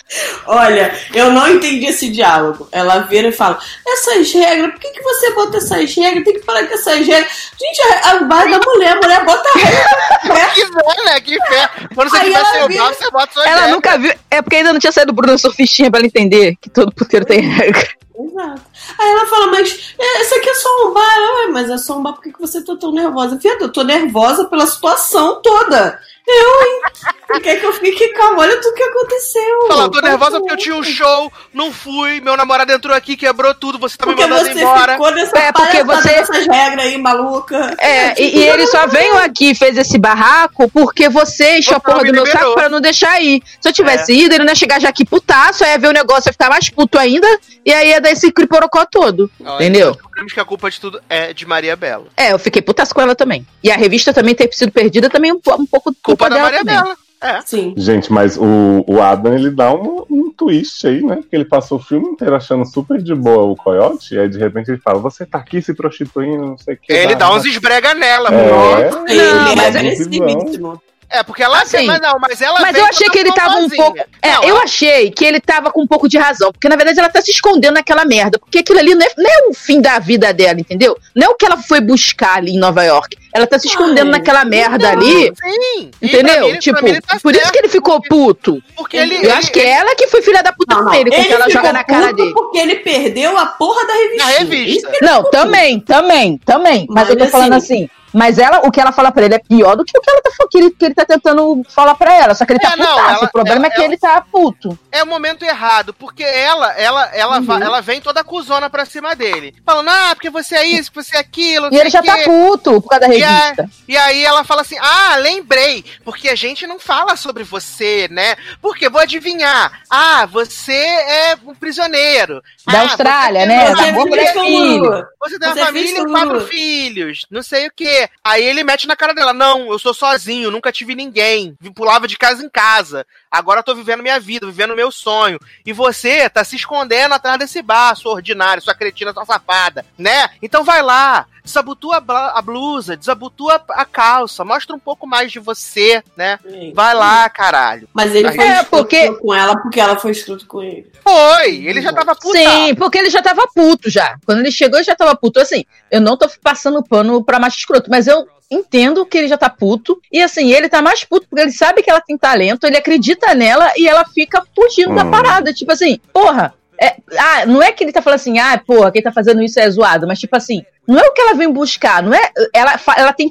Olha, eu não entendi esse diálogo. Ela vira e fala: essas regras, por que, que você bota essas regras? Tem que parar com essas regras. Gente, a, a bar da mulher, a mulher bota regra. Que fé, né? Que fé. Quando você Aí tiver ela seu vira- você bota sua Ela regra. nunca viu. É porque ainda não tinha saído do Bruno Surfistinha pra ela entender que todo puteiro tem regra. Exato. Aí ela fala, mas é, isso aqui é só um bar. Ela, mas é só um bar, por que, que você tá tão nervosa? Viado, eu tô nervosa pela situação toda. Eu, hein? Por que, que eu fiquei calma? Olha tudo que aconteceu. Fala, tô nervosa porque eu tinha um show, não fui, meu namorado entrou aqui, quebrou tudo, você tá Porque me mandando você embora. ficou nessa É, porque você- dessas regras aí, maluca. É, e, e ele só veio aqui e fez esse barraco porque você encheu a porra me do meu saco pra não deixar ir. Se eu tivesse É. ido, ele não ia chegar já aqui putaço, aí ia ver o negócio, ia ficar mais puto ainda, e aí ia dar esse criporocó todo. Olha, entendeu? Descobrimos que a culpa de tudo é de Maria Bela. É, eu fiquei putaço com ela também. E a revista também ter sido perdida também um, po- um pouco culpa, Culpa da dela Maria também. Bela. É. Sim. Gente, mas o, o Adam, ele dá um, um twist aí, né? Porque ele passou o filme inteiro achando super de boa o coiote, e aí de repente ele fala, você tá aqui se prostituindo, não sei o que. Ele dá uns esbrega nela, É. pô. Ele mas é é. É, porque ela Assim, mas não, mas ela Mas eu achei que ele tava um pouco. É, Não, eu ela- achei que ele tava com um pouco de razão. Porque, na verdade, ela tá se escondendo naquela merda. Porque aquilo ali não é, não é o fim da vida dela, entendeu? Não é o que ela foi buscar ali em Nova York. Ela tá se escondendo naquela merda ali. Sim. Entendeu? mim, pra tipo, mim tá por isso que ele ficou puto. Porque ele- eu ele- acho que é ela que foi filha da puta com ele, porque ela ficou joga na cara dele. porque ele perdeu a porra da revista. Na revista. Não, também, também, também. Mas, Mas eu tô falando assim- assim. Mas ela, o que ela fala pra ele é pior do que o que, ela tá, que, ele, que ele tá tentando falar pra ela. Só que ele tá É, não, putaço. ela- o problema é que ela- ele tá puto. é o momento errado, porque ela, ela, ela, Uhum. ela vem toda acusona pra cima dele. Falando, ah, porque você é isso, porque você é aquilo, E ele já o tá puto por causa da E, a- revista. e aí ela fala assim: Ah, lembrei, porque a gente não fala sobre você, né? Porque vou adivinhar. Ah, você é um prisioneiro. Da Ah, Austrália, né? Você, filho. você tem uma Você é família e quatro filhos. Não sei o quê. Aí ele mete na cara dela: Não, eu sou sozinho, nunca tive ninguém. Pulava de casa em casa. Agora tô vivendo minha vida, vivendo meu sonho. E você tá se escondendo atrás desse bar, sua ordinária, sua cretina, sua safada, né? Então vai lá, desabotua a blusa, desabotua a calça, mostra um pouco mais de você, né? Vai lá, caralho. Mas ele Aí- foi É, escroto porque- com ela porque ela foi escroto com ele. Foi, ele já tava puta. Sim, porque ele já tava puto já. Quando ele chegou, ele já tava puto. Assim, eu não tô passando pano pra macho escroto, mas eu entendo que ele já tá puto. E assim, ele tá mais puto porque ele sabe que ela tem talento, ele acredita nela e ela fica fugindo da Hum. parada. Tipo assim, porra. É- ah, não é que ele tá falando assim, ah, porra, quem tá fazendo isso é zoado, mas tipo assim, não é o que ela vem buscar, não é. Ela, ela tem.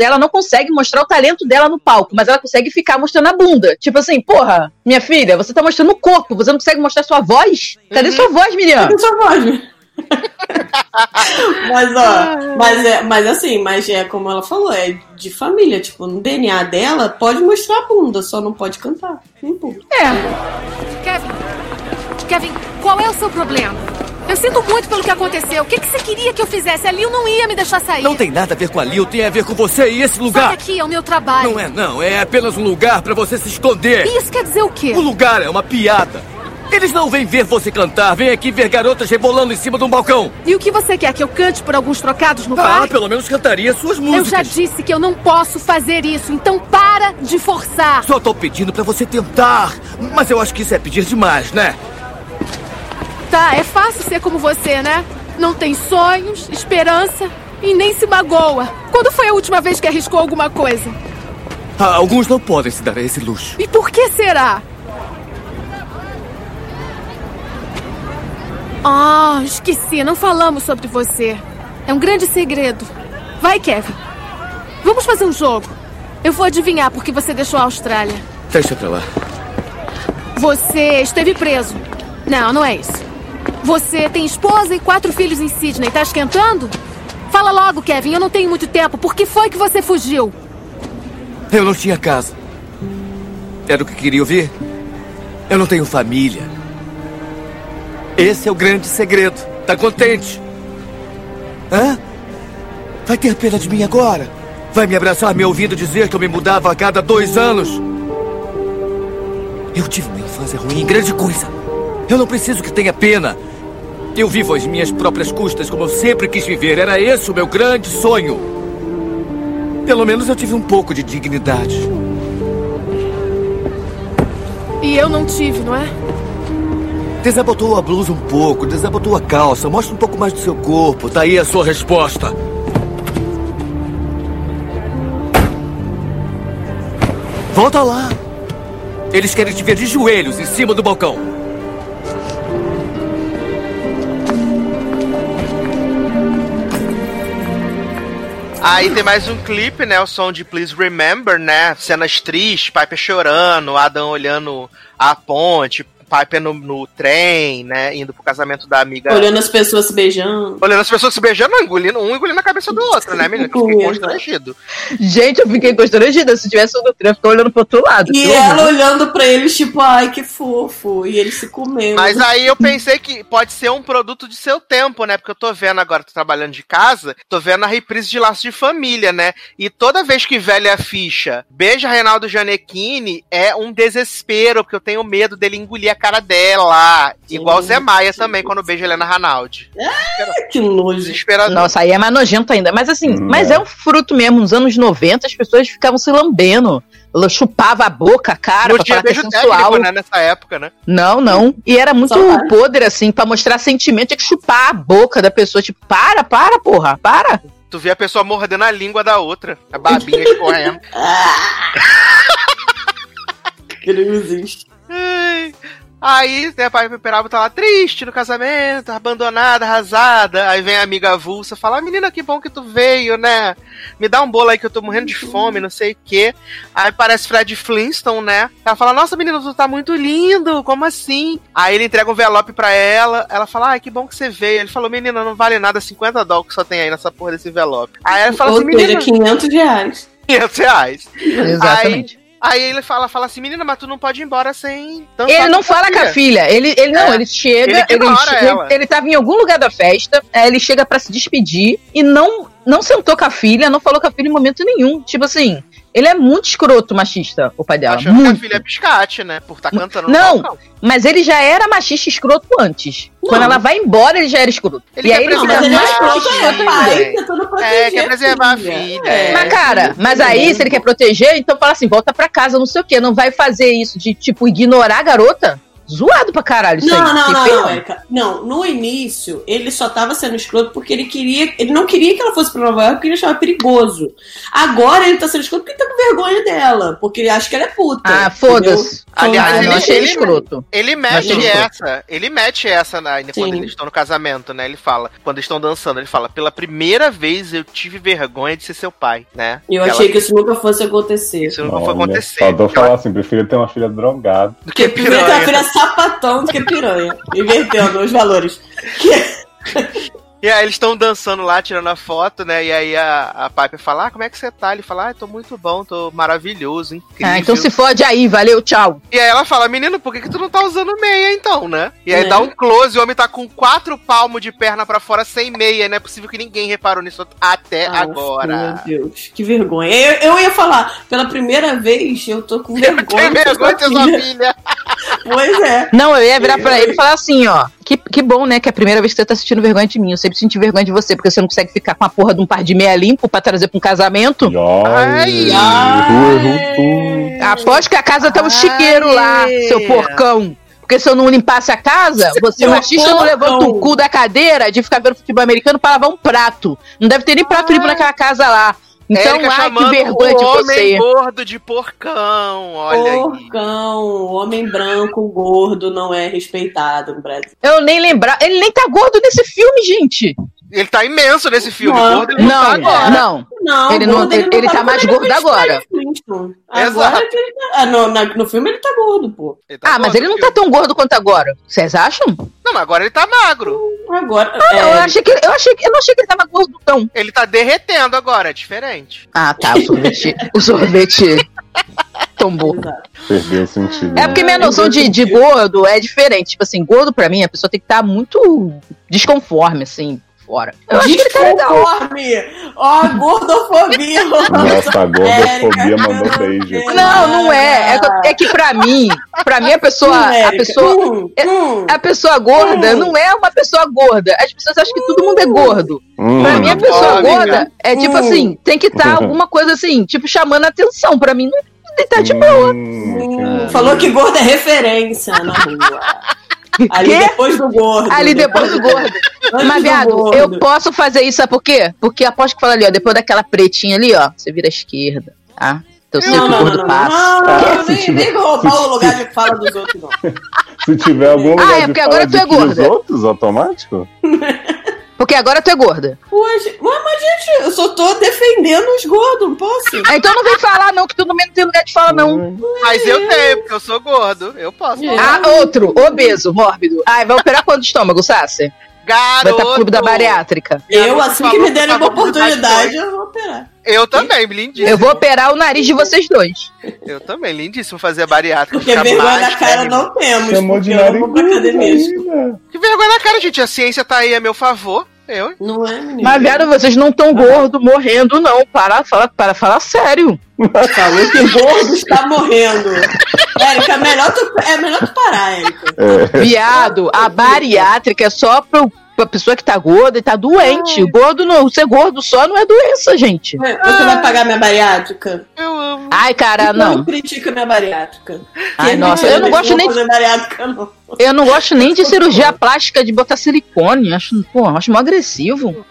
Ela não consegue mostrar o talento dela no palco, mas ela consegue ficar mostrando a bunda. Tipo assim, porra, minha filha, você tá mostrando o corpo, você não consegue mostrar sua voz? Cadê sua voz, Miriam? Cadê sua voz? mas, ó, mas, é, mas assim, mas é como ela falou, é de família. Tipo, no DNA dela, pode mostrar a bunda, só não pode cantar. Importa. É. Kevin, Kevin, qual é o seu problema? Eu sinto muito pelo que aconteceu. O que, que você queria que eu fizesse? A Lil não ia me deixar sair. Não tem nada a ver com a Lil, tem a ver com você e esse Sai lugar. daqui, é o meu trabalho. Não é, não. É apenas um lugar pra você se esconder. Isso quer dizer o quê? O lugar é uma piada. Eles não vêm ver você cantar, vêm aqui ver garotas rebolando em cima de um balcão. E o que você quer? Que eu cante por alguns trocados no Ah, bar? pelo menos cantaria suas Eu músicas. já disse que eu não posso fazer isso, então para de forçar. Só tô pedindo pra você tentar. Mas eu acho que isso é pedir demais, né? Tá, é fácil ser como você, né? Não tem sonhos, esperança e nem se magoa. Quando foi a última vez que arriscou alguma coisa? Ah, alguns não podem se dar a esse luxo. E por que será? Ah, esqueci, não falamos sobre você. É um grande segredo. Vai, Kevin. Vamos fazer um jogo. Eu vou adivinhar por que você deixou a Austrália. Deixa pra lá. Você esteve preso. Não, não é isso. Você tem esposa e quatro filhos em Sydney. Tá esquentando? Fala logo, Kevin. Eu não tenho muito tempo. Por que foi que você fugiu? Eu não tinha casa. Era o que queria ouvir? Eu não tenho família. Esse é o grande segredo. Tá contente? Hã? Vai ter pena de mim agora? Vai me abraçar, me ouvindo dizer que eu me mudava a cada dois anos? Eu tive uma infância ruim, grande coisa. Eu não preciso que tenha pena. Eu vivo às minhas próprias custas, como eu sempre quis viver. Era esse o meu grande sonho. Pelo menos eu tive um pouco de dignidade. E eu não tive, não é? Desabotou a blusa um pouco, desabotou a calça, mostra um pouco mais do seu corpo. Tá aí a sua resposta. Volta lá. Eles querem te ver de joelhos em cima do balcão. Aí tem mais um clipe, né? O som de Please Remember, né? Cenas tristes, Piper chorando, Adam olhando a ponte, Piper no, no trem, né? Indo pro casamento da amiga. Olhando as pessoas se beijando. Olhando as pessoas se beijando, engolindo, um engolindo a cabeça do outro, né, menina? Eu fiquei constrangido. Gente, eu fiquei constrangida. Se tivesse um no trem, eu ficava olhando pro outro lado. E ela olhando pra eles, tipo, ai, que fofo. E ele se comendo. Mas aí eu pensei que pode ser um produto de seu tempo, né? Porque eu tô vendo agora, tô trabalhando de casa, tô vendo a reprise de Laço de Família, né? E toda vez que velha ficha beija Reinaldo Gianecchini, é um desespero, porque eu tenho medo dele engolir a cara dela. Igual o Zé Maia também, quando beija Helena Ranaldi. que nojo. Desesperador. Nossa, aí é mais nojento ainda. Mas assim, mas é um fruto mesmo. Nos anos 90, as pessoas ficavam se lambendo. Ela chupava a boca, a cara, Não pra tinha falar que é beijo sensual. técnico, né, nessa época, né? Não, não. E era muito Saudade. podre, assim, pra mostrar sentimento, tinha que chupar a boca da pessoa. Tipo, para, para, porra, para. Tu vê a pessoa mordendo a língua da outra, a babinha escorrendo. Ele não existe. Ai. Aí, né, a pai Peraba tá lá triste no casamento, abandonada, arrasada. Aí vem a amiga avulsa fala: ah, Menina, que bom que tu veio, né? Me dá um bolo aí que eu tô morrendo de fome, não sei o quê. Aí parece Fred Flintstone, né? Ela fala: Nossa, menina, tu tá muito lindo, como assim? Aí ele entrega um envelope pra ela. Ela fala: Ai, que bom que você veio. Ele falou: Menina, não vale nada, 50 dólares que só tem aí nessa porra desse envelope. Aí ela fala Ou assim: seja, Menina. 500 reais. 500 reais. Exatamente. Aí, aí ele fala, fala assim, menina, mas tu não pode ir embora sem. Ele não com fala com a filha. Ele, ele não, É. ele chega, Ele ele, ele, tava em algum lugar da festa, aí ele chega pra se despedir e não, não sentou com a filha, não falou com a filha em momento nenhum. Tipo assim, ele é muito escroto machista, o pai dela. Achando que a muito. filha é biscate, né? Por estar cantando no Não, balcão. mas ele já era machista escroto antes. Quando ela vai embora, ele já era escroto. Ele e quer aí ele fica preservar mais a escroto ainda. É, quer preservar a filha. é. Mas, cara, mas aí, se ele quer proteger, então fala assim: volta pra casa, não sei o quê. Não vai fazer isso de, tipo, ignorar a garota? Zoado pra caralho isso Não, aí. não, não, não, Erika. Não, no início, ele só tava sendo escroto porque ele queria. Ele não queria que ela fosse pra Nova York porque ele achava perigoso. Agora ele tá sendo escroto porque tá com vergonha dela. Porque ele acha que ela é puta. Ah, foda-se. Aliás, ele, eu achei ele escroto. Ele mete ele escroto. essa, ele mete essa na, quando eles estão no casamento, né? Ele fala, quando eles estão dançando, ele fala, pela primeira vez eu tive vergonha de ser seu pai, né? Eu Ela- achei que isso nunca fosse acontecer. Isso nunca foi acontecer. Faltou falar assim, prefiro ter uma filha drogada. Do que Primeiro que a filha é sapatão do que piranha. Invertendo os valores. E aí eles estão dançando lá, tirando a foto, né? E aí a, a Piper fala, ah, como é que você tá? Ele fala, ah, tô muito bom, tô maravilhoso, incrível. Ah, então se fode aí, valeu, tchau. E aí ela fala, menino, por que, que tu não tá usando meia então, né? E aí É. dá um close, o homem tá com quatro palmos de perna pra fora sem meia, não é possível que ninguém reparou nisso até Ah, agora. Meu Deus, que vergonha. Eu, eu ia falar, pela primeira vez eu tô com vergonha. Tem vergonha de sua filha. Pois é. Não, eu ia virar pra ele e falar assim, ó. Que, que bom, né? Que é a primeira vez que você tá sentindo vergonha de mim. Eu sempre senti vergonha de você, porque você não consegue ficar com a porra de um par de meia limpo pra trazer pra um casamento. Ai, Aposto que a casa tá um chiqueiro lá, seu porcão. Porque se eu não limpasse a casa, você machista não levanta o cu da cadeira de ficar vendo futebol americano pra lavar um prato. Não deve ter nem prato limpo naquela casa lá. Então, Érica ai, que chamando vergonha o de homem você. gordo de porcão, olha aí. Porcão, homem branco, gordo, não é respeitado no Brasil. Eu nem lembrar. Ele nem tá gordo nesse filme, gente. Ele tá imenso nesse filme, Não. gordo, ele não, tá Não, agora. não. Não, Ele não- gordo, ele- ele tá gordo, mais gordo agora. Exato. Agora que ele tá- ah, no, no filme ele tá gordo, pô. Ah, mas ele não tá tão gordo quanto agora. Vocês acham? Não, mas agora ele tá magro. Agora. Ah, eu achei que eu achei que eu não achei que ele tava gordo tão. Ele tá derretendo agora, é diferente. Ah, tá, o sorvete. o sorvete tombou. Perdeu sentido. É porque minha noção de, de gordo é diferente. Tipo assim, gordo pra mim, a pessoa tem que estar muito desconforme, assim, fora. Eu acho que ele tá legal. Ó, gordofobia! Nossa, a gordofobia mandou beijo. Não, não é. É que, é que pra mim, pra mim a pessoa, Hum, a pessoa, hum, hum. a pessoa gorda Hum. não é uma pessoa gorda. As pessoas acham que todo mundo é gordo. Hum. Pra mim a pessoa Ó, gorda amiga. é tipo Hum. assim, tem que estar alguma coisa assim, tipo chamando a atenção. Pra mim não tá de boa. Hum, falou que gordo é referência na rua. Ali Quê? depois do gordo. Ali depois do gordo. Mas, do viado, gordo. eu posso fazer isso, sabe por quê? Porque aposto que fala ali, ó, depois daquela pretinha ali, ó, você vira à esquerda, tá? Então eu sei Não, que o não, gordo não, passa. não, não, Ah, não, se nem, tiver- nem roubar o lugar de fala dos outros, não. Se tiver algum lugar Ah, é de porque fala agora tu é de que os gorda. outros, automático? Porque agora tu é gorda. Hoje, mas, mas, gente, eu só tô defendendo os gordos, não posso? Ah, então não vem falar, não, que tu não tem lugar de fala, não. Mas eu tenho, porque eu sou gordo. Eu posso. Ah, outro, obeso, mórbido. Ai, vai operar quanto estômago, Sassi? Vai estar pro clube da bariátrica. Eu, assim que me derem uma oportunidade, eu vou operar. Eu também, lindíssimo. Eu vou operar o nariz de vocês dois. Eu também, lindíssimo fazer a bariátrica. Porque ficar vergonha na cara não temos. Chamou de pra academia. Que vergonha na cara, gente. A ciência tá aí a meu favor. Eu, hein? Não é, menino? Mas, viado, vocês não estão gordos morrendo, não. Para, fala, para falar sério. Falou que gordo está morrendo. Érica, é melhor tu, é melhor tu parar, Érica. É. Viado, a bariátrica é só pro, pra pessoa que tá gorda e tá doente. O gordo não, ser gordo só não é doença, gente. Você vai pagar minha bariátrica? Eu amo. Ai, cara, Não não. critica minha bariátrica. Ai, Quem nossa, eu não gosto vou nem- fazer bariátrica, não. Eu não gosto nem de cirurgia plástica de botar silicone. Acho, pô, acho mó agressivo.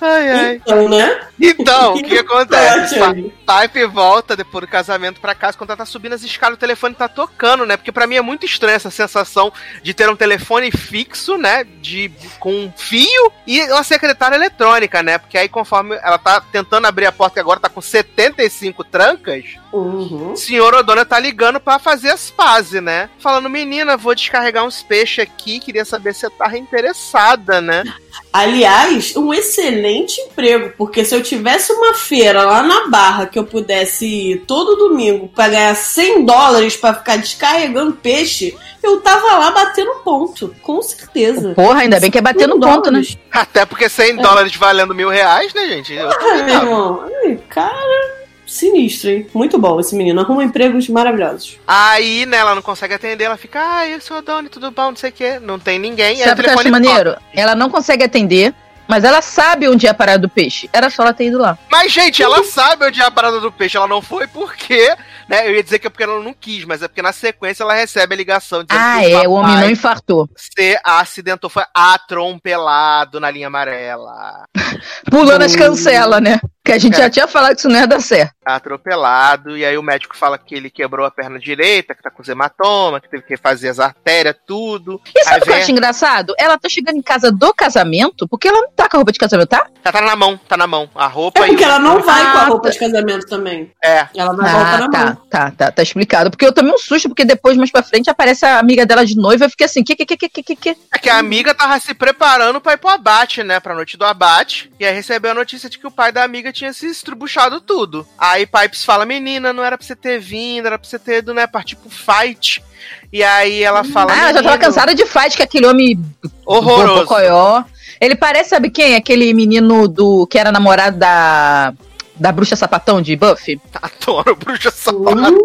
Ai, ai. Então, né? Então, o que acontece? Tá, Pa Pipe volta depois do casamento pra casa, quando ela tá subindo as escadas, o telefone tá tocando, né? Porque pra mim é muito estranha essa sensação de ter um telefone fixo, né? De, com um fio e uma secretária eletrônica, né? Porque aí, conforme ela tá tentando abrir a porta, que agora tá com 75 trancas, Uhum. o senhor Odona tá ligando pra fazer as pazes, né? Falando, menina, vou descarregar uns peixes aqui, queria saber se você tá interessada, né? Aliás, um excelente emprego, porque se eu tivesse uma feira lá na Barra que eu pudesse ir todo domingo pra ganhar 100 dólares pra ficar descarregando peixe, eu tava lá batendo ponto, com certeza. Porra, ainda bem que é bater no ponto, né? Até porque 100 dólares valendo mil reais, né, gente? Eu Ai, meu irmão, ai, cara, sinistro, hein? Muito bom esse menino, arruma empregos maravilhosos. Aí, né, ela não consegue atender, ela fica, ai, eu sou a Doni, tudo bom, não sei o quê. Não tem ninguém. Sabe o que eu acho maneiro? Ela não consegue atender, mas ela sabe onde é a parada do peixe. Era só ela ter ido lá. Mas, gente, ela sabe onde é a parada do peixe. Ela não foi porque, né? Eu ia dizer que é porque ela não quis, mas é porque na sequência ela recebe a ligação dizendo Ah, que é, o homem não infartou. se acidentou, foi atrompelado na linha amarela. Pulando as cancelas, né? Que a gente É. já tinha falado que isso não ia dar certo. Atropelado, e aí o médico fala que ele quebrou a perna direita, que tá com os hematoma, que teve que fazer as artérias, tudo. E sabe o que eu acho engraçado? Ela tá chegando em casa do casamento, porque ela não tá com a roupa de casamento, tá? Ela tá na mão, tá na mão. A roupa É porque e o- ela não vai com a Ah, roupa tá. de casamento também. É. Ela vai voltar Ah, na tá, mão. tá, tá, tá explicado. Porque eu tomei um susto, porque depois, mais pra frente, aparece a amiga dela de noiva e eu fiquei assim, que, que, que, que, que, que, que? É que a amiga tava se preparando pra ir pro abate, né? Pra noite do abate. E aí recebeu a notícia de que o pai da amiga tinha se estrubuchado tudo. Aí Pipes fala: Menina, não era pra você ter vindo, era pra você ter ido, né? Partir pro fight. E aí ela fala: Ah, ela já tava "Menino, cansada de fight, que aquele homem Horroroso. bocoió. Ele parece, sabe quem? Aquele menino do que era namorado da da bruxa sapatão de Buffy. Adoro bruxa sapatão.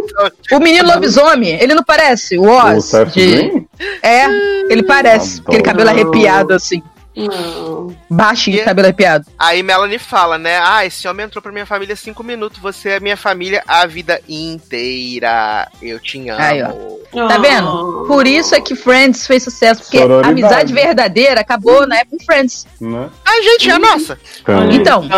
O menino lobisomem, ele não parece? O O Oz. Seth de-? É, ele parece. Adoro. Aquele cabelo arrepiado assim. Não. Baixinho, cabelo arrepiado. Aí Melanie fala, né? Ah, esse homem entrou pra minha família cinco minutos. Você é minha família a vida inteira. Eu te amo. Aí, ó. Tá vendo? Por isso é que Friends fez sucesso, porque a amizade verdadeira acabou na época em Friends. Né? Ai, gente, é a nossa. Então,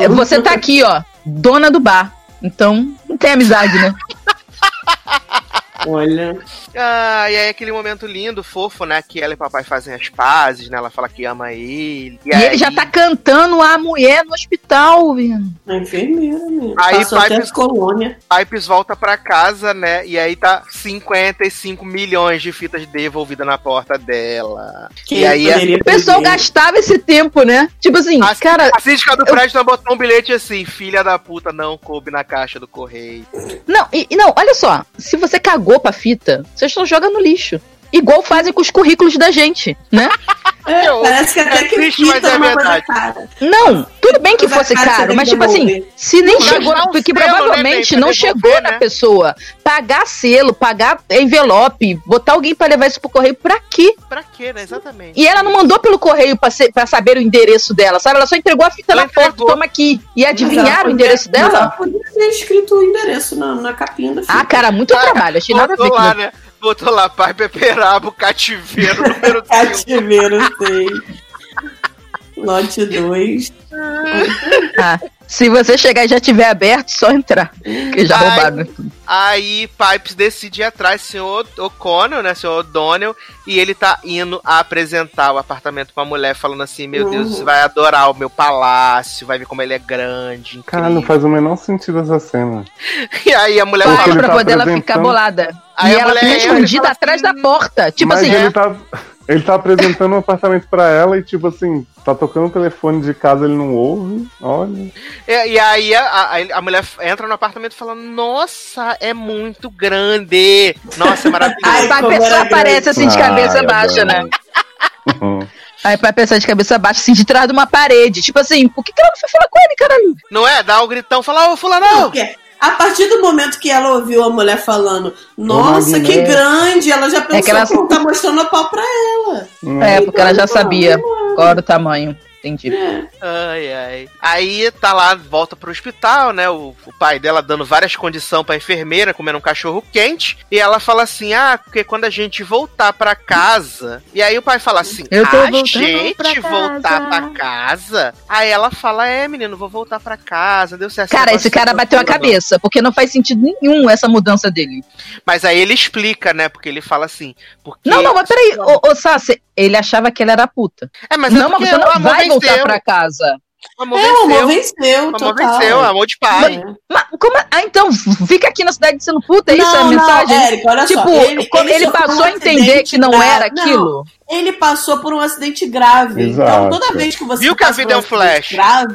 é, você tá aqui, ó, dona do bar. Então, não tem amizade, né? Olha. Ah, e aí aquele momento lindo, fofo, né? Que ela e papai fazem as pazes, né? Ela fala que ama ele. E, ele já tá cantando a mulher no hospital, velho. A enfermeira, mesmo. Aí Passou Pipes, colônia. Pipes volta pra casa, né? E aí tá 55 milhões de fitas devolvidas na porta dela. Quem e aí é poderia O pessoal gastava esse tempo, né? Tipo assim, a, cara. a síndica do prédio não botou um bilhete assim: Filha da puta, não coube na caixa do correio. Não, e, e não, olha só. Se você cagou pra fita, você só joga no lixo. Igual fazem com os currículos da gente, né? É, parece que até É que triste, mas é verdade. cara. Não, tudo bem que fosse caro, mas tipo assim, se nem Não, chegou, um porque selo, né, provavelmente não devolver, chegou né? na pessoa. Pagar selo, pagar envelope, botar alguém pra levar isso pro correio, pra quê? Pra quê, né? Exatamente. E ela não mandou pelo correio pra, ser- pra saber o endereço dela, sabe? Ela só entregou a fita Ela na porta, entregou. toma aqui. E adivinharam o endereço mas ela dela? podia ter escrito o endereço na, na capinha da fita. Ah, cara, muito trabalho. Achei nada a ver lá, né? Botou lá, pai Peperabo, cativeiro, número 5. Cativeiro 6. Lote 2. Ah, Se você chegar e já tiver aberto, só entrar. Que já Ai. roubaram. né? Aí Pipes decide ir atrás do senhor O'Connell, né, senhor O'Donnell, e ele tá indo apresentar o apartamento pra mulher, falando assim, meu Deus, Uhum. você vai adorar o meu palácio, vai ver como ele é grande, Cara, não faz o menor sentido essa cena. E aí a mulher Porque fala... pra tá poder ela ficar apresentando- bolada. Aí e a ela mulher fica escondida atrás da porta. Tipo Mas assim, ele tá, ele tá apresentando um apartamento pra ela e, tipo assim, tá tocando o telefone de casa, ele não ouve. Olha. E, e aí a, a, a mulher entra no apartamento e fala, é muito grande. Nossa, é maravilhoso. Aí a pessoa aparece assim de cabeça Ai, baixa, né? Aí vai pensar de cabeça baixa, assim, de trás de uma parede. Tipo assim, por que, que ela não foi falar com ele, caralho? Não é? Dá um gritão, fala, ô fulano! Porque a partir do momento que ela ouviu a mulher falando, nossa, que grande, ela já pensou É que ela- que tá mostrando o pau pra ela. É, porque ela já sabia qual era o tamanho. Entendi. Ai, ai. Aí tá lá, volta pro hospital, né? O, o pai dela dando várias condições pra enfermeira, comendo um cachorro quente. E ela fala assim: ah, porque quando a gente voltar pra casa. E aí o pai fala assim: Eu tô a gente pra casa." voltar pra casa. Aí ela fala: é, menino, vou voltar pra casa. Deu certo. Cara, esse cara bateu a cabeça, porque não faz sentido nenhum essa mudança dele. Mas aí ele explica, né? Porque ele fala assim. Porque... Não, não, mas peraí, ô, ô Sassi, ele achava que ela era puta. É, mas não, é mas você não vai voltar venceu. pra casa. O amor É, o amor venceu. venceu, O amor venceu, amor de pai. Mas como é- Ah, então, fica aqui na cidade sendo puta, é isso? Não, é a não, mensagem? Érico, olha só, tipo, ele- quando ele ele, sofreu passou um a entender que não grave. era Não, aquilo. Ele passou por um acidente grave. Exato. Então, toda vez que você Viu que a vida é um flash. Grave,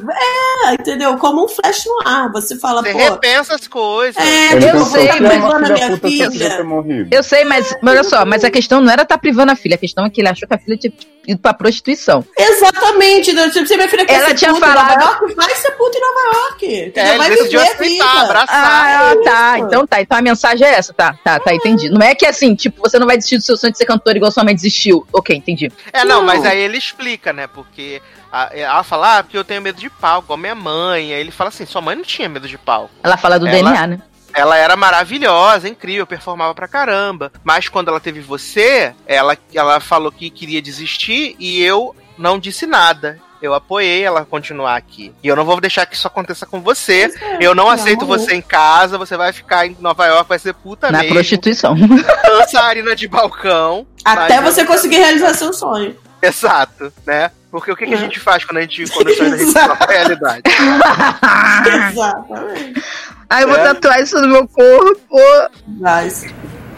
é, entendeu? Como um flash no ar. Você fala, Você pô. repensa as coisas. É, Ele tipo, eu pensou sei, tá filha minha filha. morrido. Eu sei, mas, mas olha só, mas a questão não era estar privando a filha, a questão é que ele achou que a filha tinha ido pra prostituição. Exatamente. né? Se minha filha quer Ela ser tinha puta falado- em Nova York, vai ser puta em Nova York. entendeu? É, ele vai decidiu viver a vida. abraçar. Ah, tá. Então tá. Então a mensagem é essa, tá? Tá, tá, entendi. Não é que assim, tipo, você não vai desistir do seu sonho de ser cantor igual sua mãe desistiu. Ok, entendi. É, não, Não. mas aí ele explica, né? Porque a- ela fala, ah, porque eu tenho medo de pau, igual minha mãe. Aí ele fala assim, sua mãe não tinha medo de pau. Ela fala do Ela- DNA, né? Ela era maravilhosa, incrível, performava pra caramba. Mas quando ela teve você, ela, ela falou que queria desistir e eu não disse nada. Eu apoiei ela continuar aqui. E eu não vou deixar que isso aconteça com você. Eu não aceito amor. você em casa. Você vai ficar em Nova York, vai ser puta Na mesmo. prostituição. Dançarina de balcão. Até Mas você eu- conseguir realizar seu sonho. Exato, né? Porque o que, que a gente faz quando a gente quando sonho da gente realidade? Exatamente. Aí eu vou É. tatuar isso no meu corpo. Mas,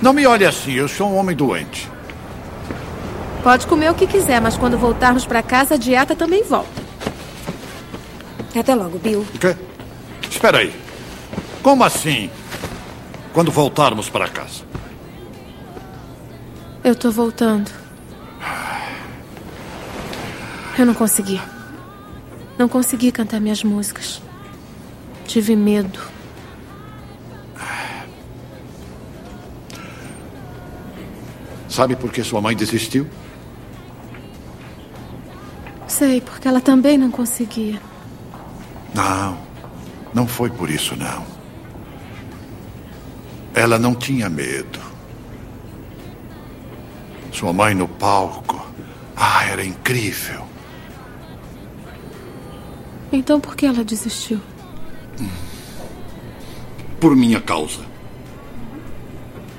Não me olhe assim, eu sou um homem doente. Pode comer o que quiser, mas quando voltarmos pra casa, a dieta também volta. Até logo, Bill. O quê? Espera aí. Como assim? Quando voltarmos para casa? Eu tô voltando. Eu não consegui. Não consegui cantar minhas músicas. Tive medo. Sabe por que sua mãe desistiu? Sei, porque ela também não conseguia. Não, não foi por isso, não. Ela não tinha medo. Sua mãe no palco. Ah, era incrível. Então por que ela desistiu? Por minha causa.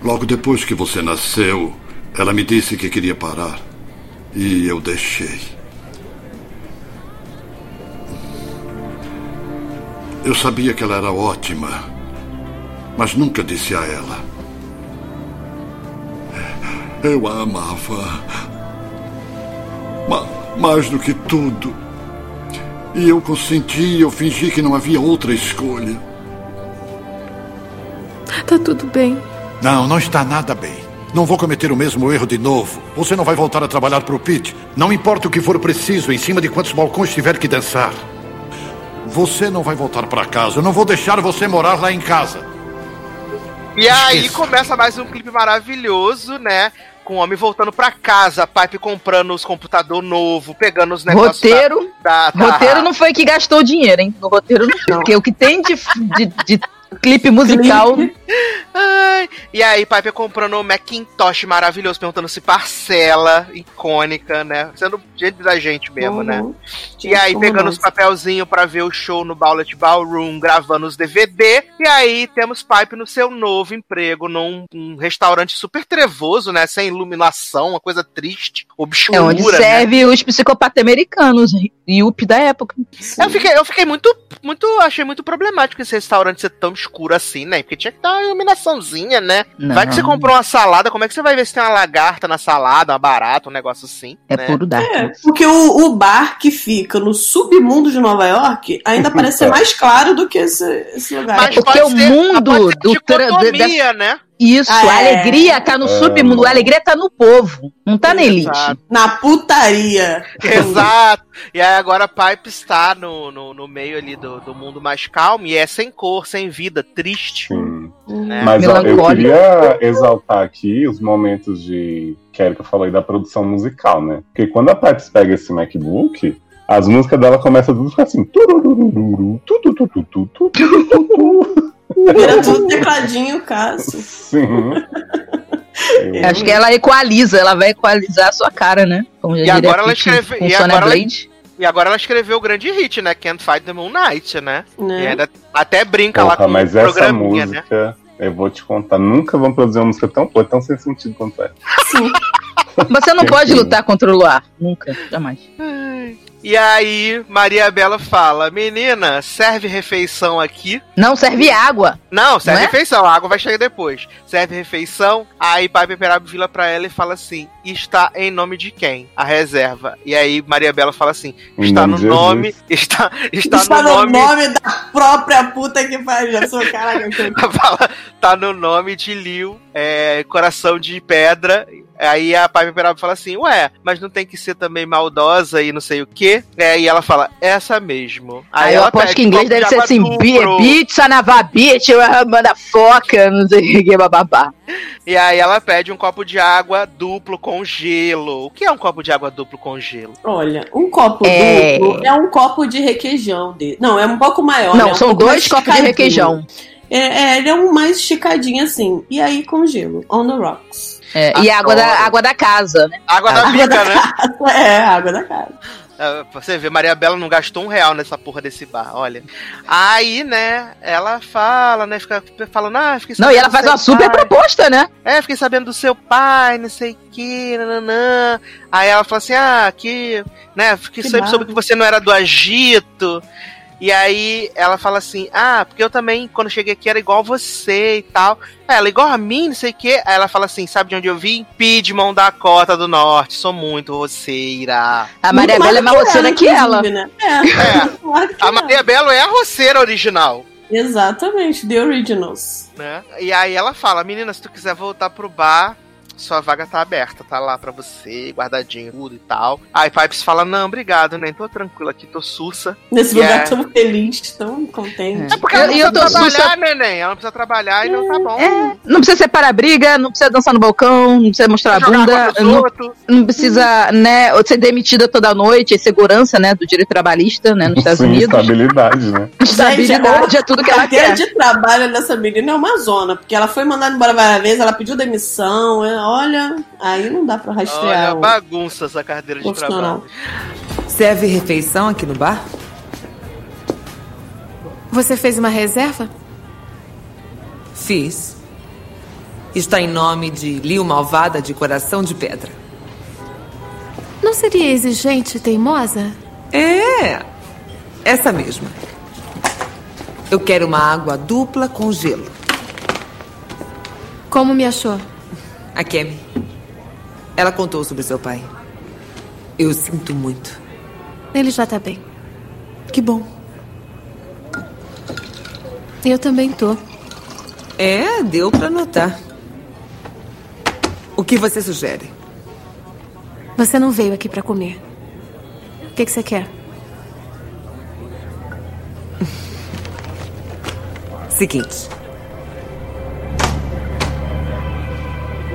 Logo depois que você nasceu, ela me disse que queria parar. E eu deixei. Eu sabia que ela era ótima, mas nunca disse a ela. Eu a amava. Ma mais do que tudo. E eu consenti, eu fingi que não havia outra escolha. Tá tudo bem. Não, não está nada bem. Não vou cometer o mesmo erro de novo. Você não vai voltar a trabalhar para o Pete. Não importa o que for preciso, em cima de quantos balcões tiver que dançar. Você não vai voltar para casa. Eu não vou deixar você morar lá em casa. E aí Esqueça. começa mais um clipe maravilhoso, né? Com o homem voltando pra casa, Pipe comprando os computador novo, pegando os negócios. Roteiro. Da, da, da- Roteiro não foi que gastou dinheiro, hein? No roteiro não foi. Porque o que tem de, de, de Clipe musical. Ai, e aí, Piper comprando um Macintosh maravilhoso, perguntando se parcela, icônica, né? Sendo gente da gente mesmo, Uhum. né? E Gente aí, como pegando nós. os papelzinhos pra ver o show no Bowlet Ballroom, gravando os DVD. E aí, temos Pipe no seu novo emprego, num um restaurante super trevoso, né? Sem iluminação, uma coisa triste, obscura, É onde né? serve os psicopatas americanos, Yuppie da época. Eu fiquei, eu fiquei muito, muito, achei muito problemático esse restaurante ser tão escuro assim, né? Porque tinha que dar uma iluminaçãozinha, né? Não. Vai que você comprou uma salada, como é que você vai ver se tem uma lagarta na salada, uma barata, um negócio assim? É né? puro dark. É, porque o, o bar que fica no submundo de Nova York ainda parece ser mais claro do que esse, esse lugar. Mas Porque pode o ser- mundo pode ser do tra- dicotomia, da- né? Isso, Ah, a é. alegria tá no submundo, a alegria tá no povo, não tá na elite. Exato. Na putaria. Exato. E aí agora a Pipe está no, no, no meio ali do, do mundo mais calmo e é sem cor, sem vida, triste. Sim. né? Mas ó, eu queria exaltar aqui os momentos de que falou aí da produção musical, né? Porque quando a Pipes pega esse MacBook, as músicas dela começam tudo assim. Era tudo tecladinho, Cássio. Sim. Eu... Acho que ela equaliza, ela vai equalizar a sua cara, né? Como já e agora ela escreve. E agora Ela... E agora ela escreveu o grande hit, né? Can't Fight the Moon Knight, né? né? E ainda até brinca Porra, lá com mas essa né? música, né? eu vou te contar, nunca vão produzir uma música tão boa, tão sem sentido quanto essa. Sim. Você não pode lutar contra o luar, nunca, jamais. Ai. E aí, Maria Bela fala: Menina, serve refeição aqui. Não serve água. Não, serve Não é? refeição, a água vai chegar depois. Serve refeição. Aí Pai Peperabo vira pra ela e fala assim: Está em nome de quem? A reserva. E aí Maria Bela fala assim: Está nome no nome. Está, está, Está no nome. da própria puta que pariu. Eu sou caralho. Fala, tá no nome de Liu, é, coração de pedra. Aí a Pai Peperabo fala assim: Ué, mas não tem que ser também maldosa e não sei o quê. É, e ela fala: Essa mesmo. Aí, eu ela aposto que em inglês deve de ser assim, pizza na bitch, manda foca, não sei o que, bababá. E aí ela pede um copo de água duplo com gelo. O que é um copo de água duplo com gelo? Olha, um copo É. duplo é um copo de requeijão. De... Não, é um pouco maior. Não, né? Um são dois copos de requeijão. É, é, ele é um mais esticadinho assim. E aí com gelo. On the rocks. É, e água da, água da casa, né? Água da Água bica, da né? casa. É, água da casa. É, você ver, Maria Bela não gastou um real nessa porra desse bar, olha. Aí, né, ela fala, né, fica falando, ah, fiquei Não, sabendo e ela faz uma super pai. proposta, né? É, fiquei sabendo do seu pai, não sei o que, nananã. Aí ela fala assim, ah, que, né, fiquei Que sempre soube que você não era do Egito. E aí ela fala assim, ah, porque eu também, quando cheguei aqui, era igual a você e tal. Ela, igual a mim, não sei o que. Aí ela fala assim, sabe de onde eu vim? Piedmont, Dakota do Norte, sou muito roceira. A Maria Bela é mais do roceira ela, que ela. Né? É, É. claro que A é. Maria Belo é a roceira original. Exatamente, The Originals. né? E aí ela fala, menina, se tu quiser voltar pro bar, sua vaga tá aberta, tá lá pra você, guardadinho, tudo e tal. Aí Pipes fala, não, obrigado, nem tô tranquila aqui, tô sussa. Nesse lugar é- tão feliz, tão contente. É porque ela Eu- não e eu precisa tô trabalhar, sussa- neném, ela não precisa trabalhar e não tá bom. É, não precisa separar briga, não precisa dançar no balcão, não precisa mostrar a Jogar bunda, não, não precisa, né, ser demitida toda noite, é segurança, né, do direito trabalhista, né, nos Estados Sim, Unidos. estabilidade, né? Estabilidade é tudo que a ela carteira quer. de trabalho dessa menina é uma zona, porque ela foi mandada embora várias vezes, ela pediu demissão, é, olha, aí não dá pra rastrear. Olha, bagunça essa carteira de trabalho. Serve refeição aqui no bar? Você fez uma reserva? Fiz. Está em nome de Liu Malvada de Coração de Pedra. Não seria exigente e teimosa? É, essa mesma. Eu quero uma água dupla com gelo. Como me achou? A Kemi. Ela contou sobre seu pai. Eu sinto muito. Ele já tá bem. Que bom. Eu também tô. É, deu pra notar. O que você sugere? Você não veio aqui pra comer. O que, que você quer? Seguinte.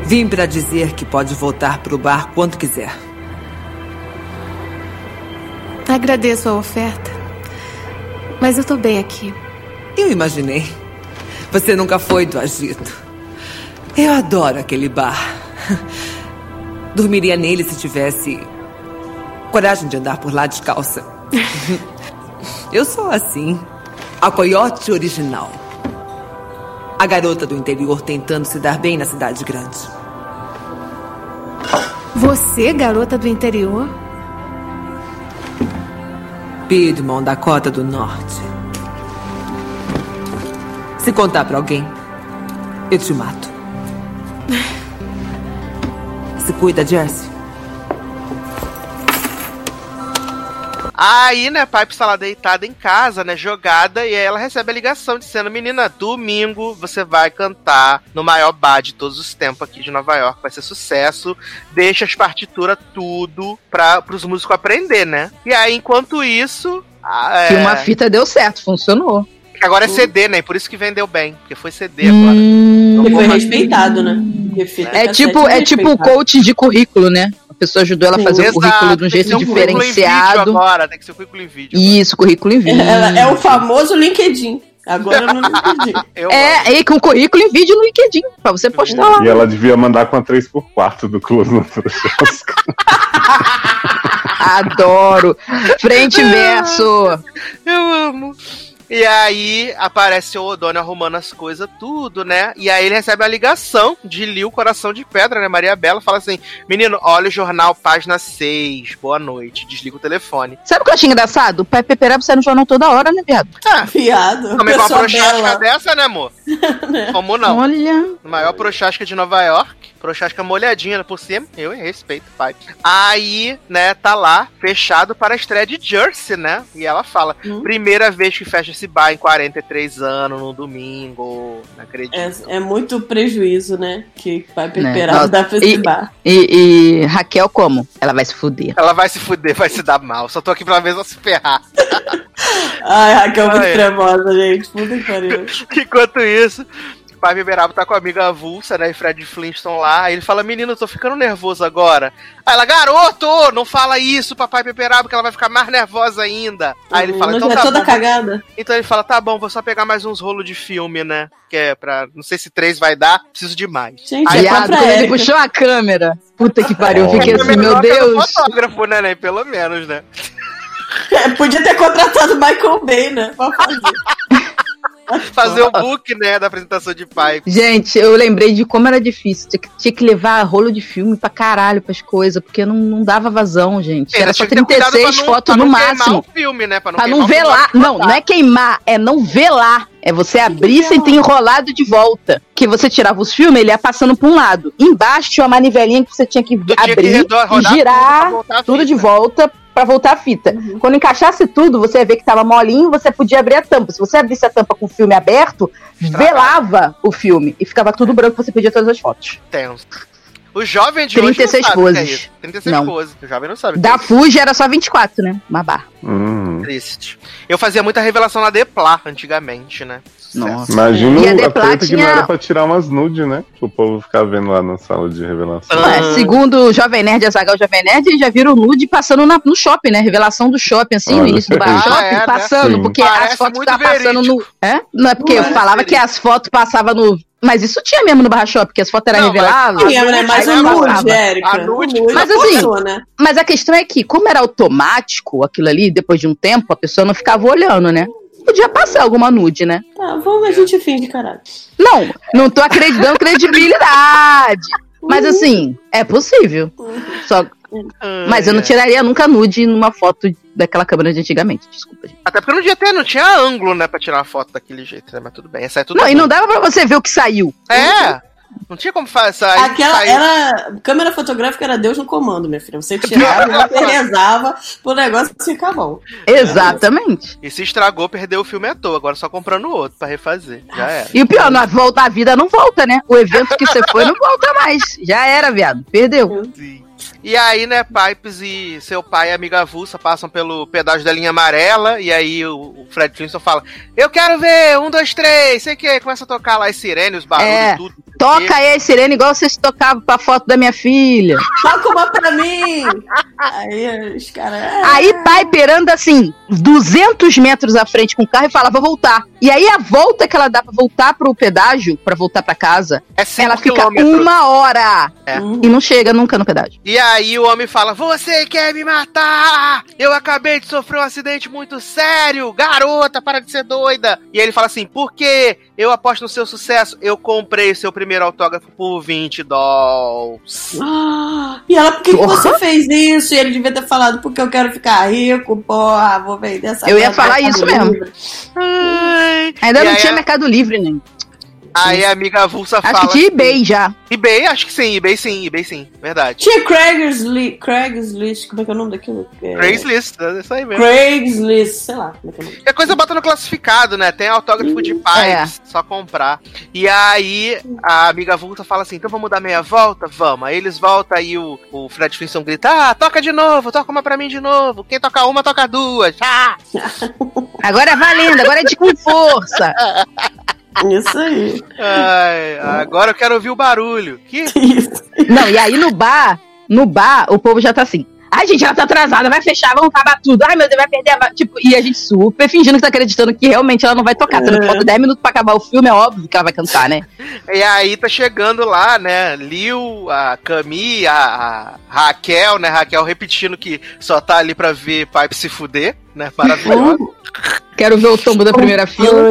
Vim pra dizer que pode voltar pro bar quando quiser. Agradeço a oferta. Mas eu tô bem aqui. Eu imaginei. Você nunca foi do agito. Eu adoro aquele bar. Dormiria nele se tivesse coragem de andar por lá descalça. Eu sou assim. A coiote original. A garota do interior tentando se dar bem na cidade grande. Você, garota do interior? Piedmont, Dakota do Norte. Se contar pra alguém, eu te mato. Se cuida, Jesse. Aí, né, Pipe está lá deitada em casa, né, jogada, e aí ela recebe a ligação dizendo: Menina, domingo você vai cantar no maior bar de todos os tempos aqui de Nova York, vai ser sucesso. Deixa as partituras tudo para os músicos aprender, né? E aí, enquanto isso. é, uma fita deu certo, funcionou. Agora é CD, né? e Por isso que vendeu bem, porque foi CD agora. Hum, Ele foi respeitado, né? É cassete tipo, é tipo o respeitado. coach de currículo, né? A pessoa ajudou ela a fazer o Exato, currículo de um tem jeito que ser um diferenciado. vídeo agora, tem que ser um currículo em vídeo. Isso, currículo em vídeo. Ela é o famoso LinkedIn. Agora no LinkedIn. É, e com currículo em vídeo no LinkedIn, pra você postar lá. E ela devia mandar com a 3x4 do Close no. Adoro. Frente e verso. Eu amo. E aí aparece o O'Donnell arrumando as coisas, tudo, né? E aí ele recebe a ligação de Liu Coração de Pedra, né? Maria Bela fala assim: Menino, olha o jornal, página 6, boa noite. Desliga o telefone. Sabe o que eu achei engraçado? O Pai Peperabo sai no jornal toda hora, né, viado? Ah, Viado. Também com uma prochasca dessa, né, amor? Como não? Olha. Maior prochasca de Nova York. Prochasca molhadinha por cima. Eu respeito, pai. Aí, né, tá lá, fechado para a estreia de Jersey, né? E ela fala: primeira vez que fecha esse bar em 43 anos, no domingo. Não acredito. É, é muito prejuízo, né? Que vai Né? peperado Nossa, dá pra esse e, bar. e, e Raquel como? Ela vai se fuder. Ela vai se fuder, vai se dar mal. Só tô aqui pra ver ela se ferrar. Ai, Raquel, muito tremosa, gente. Puta que pariu. Enquanto isso, pai Beberabo tá com a amiga avulsa, né? E Fred Flintstone lá. Aí ele fala: Menino, eu tô ficando nervoso agora. Aí ela, garoto, não fala isso, papai Peperabo, que ela vai ficar mais nervosa ainda. Aí ele fala: Não, Então é tá toda bom. cagada. Então ele fala: Tá bom, vou só pegar mais uns rolos de filme, né? Que é pra. Não sei se três vai dar, preciso de mais. Gente, Aí, Viado, quando ele puxou a câmera. Puta que pariu, eu fiquei assim, meu Deus. fotógrafo, né, né? Pelo menos, né? É, podia ter contratado o Michael Bay, né? Pra fazer. Fazer o book, né, da apresentação de pai. Gente, eu lembrei de como era difícil. Tinha que, tinha que levar rolo de filme pra caralho pras coisas, porque não, não dava vazão, gente. Era só tinha que ter cuidado 36 pra não- fotos pra no não queimar máximo. o filme, né? Pra não, Pra não velar. Não, não é queimar, é não velar. É você abrir sem ter enrolado de volta. Que você tirava os filmes, ele ia passando pra um lado. Embaixo tinha uma manivelinha que você tinha que tinha que abrir redor- e rodar tudo pra girar a tudo de volta pra voltar a fita. Quando encaixasse tudo, você ia ver que tava molinho, você podia abrir a tampa. Se você abrisse a tampa com o filme aberto, velava o filme e ficava tudo branco, você pedia todas as fotos. Tenso. O jovem de hoje 36 não sabe é poses. isso. 36 Não. poses. O jovem não sabe. Da é. Fuji era só 24, né? Uma barra. Hum. Triste. Eu fazia muita revelação na Depla antigamente, né? Nossa. Imagina E a a Deplat treta que não tinha- era pra tirar umas nude, né? O povo ficar vendo lá na sala de revelação. É, segundo o Jovem Nerd, a Zagal Jovem Nerd, eles já viram o nude passando na- no shopping, né? Revelação do shopping, assim, no início do bar ah, shopping, é, né? passando, Sim. porque Parece as fotos estavam passando no. É? Não é porque eu falava que as fotos passavam no. Mas isso tinha mesmo no barra shopping, que as fotos eram reveladas. Tinha, né? Mas o nude. Érica. Mas assim, né? Mas a questão é que, como era automático aquilo ali, depois de um tempo, a pessoa não ficava olhando, né? Podia passar alguma nude, né? Tá, vamos, a gente finge, caralho. Não, não tô acreditando credibilidade. Mas assim, é possível. Só, mas eu não tiraria nunca nude numa foto daquela câmera de antigamente. Desculpa, gente. Até porque não tinha, ter, não tinha ângulo, né, pra tirar uma foto daquele jeito, né? Mas tudo bem. Essa é tudo Não, e não dava pra você ver o que saiu. É! Não tinha como fazer sair. Aquela era. Câmera fotográfica era Deus no comando, minha filha. Você tirava, você rezava pro negócio ficar bom. Exatamente. E se estragou, perdeu o filme à toa. Agora só comprando outro pra refazer. Já era. E o pior, na volta a vida não volta, né? O evento que você foi não volta mais. Já era, viado. Perdeu. E aí, né, Pipes e seu pai e amiga avulsa passam pelo pedágio da linha amarela. E aí o, o Fred Flintstone fala: Eu quero ver, um, dois, três, sei o que. Começa a tocar lá as sirenes, os barulhos, É, tudo. Toca aí a sirene igual vocês tocavam pra foto da minha filha. Toca uma pra mim! Aí os caras. Aí Piper anda assim, 200 metros à frente com o carro e fala, vou voltar. E aí a volta que ela dá pra voltar pro pedágio, pra voltar pra casa, É ela fica quilômetros. uma hora. É. E não chega nunca no pedágio. E aí o homem fala: Você quer me matar? Eu acabei de sofrer um acidente muito sério. Garota, para de ser doida. E ele fala assim: Por quê? Eu aposto no seu sucesso. Eu comprei seu primeiro autógrafo por 20 dólares. Ah, e ela, por que, que você fez isso? E ele devia ter falado, porque eu quero ficar rico, porra, vou vender essa Eu ia falar isso mesmo. Livre. Ainda E não tinha a- Mercado Livre, nem. Aí a amiga avulsa Acho fala. que tinha assim, eBay já. eBay? Acho que sim, eBay sim, eBay sim. Verdade. Tinha Craigslist, Craigslist, como é que é o nome daquilo? É- Craigslist, é isso aí mesmo. Craigslist, sei lá como é que é o nome. É coisa bota no classificado, né? Tem autógrafo de pais, só comprar. E aí a amiga avulsa fala assim: então vamos dar meia volta? Vamos. Aí eles voltam, aí o, o Fred Flintstone grita: ah, toca de novo, toca uma pra mim de novo. Quem toca uma, toca duas. Ah! Agora é valendo, agora é de com força. Isso aí. Ai, agora eu quero ouvir o barulho. Que? Não, e aí no bar, no bar, o povo já tá assim. Ai, gente, ela tá atrasada, vai fechar, vamos acabar tudo. Ai, meu Deus, vai perder a. va-" Tipo, e a gente super fingindo que tá acreditando que realmente ela não vai tocar. Tendo que falta 10 minutos pra acabar o filme, é óbvio que ela vai cantar, né? E aí tá chegando lá, né? Lil, a Cami, a, a Raquel, né? Raquel repetindo que só tá ali pra ver Pipe se fuder, né? Maravilhoso. Quero ver o tombo da primeira fila.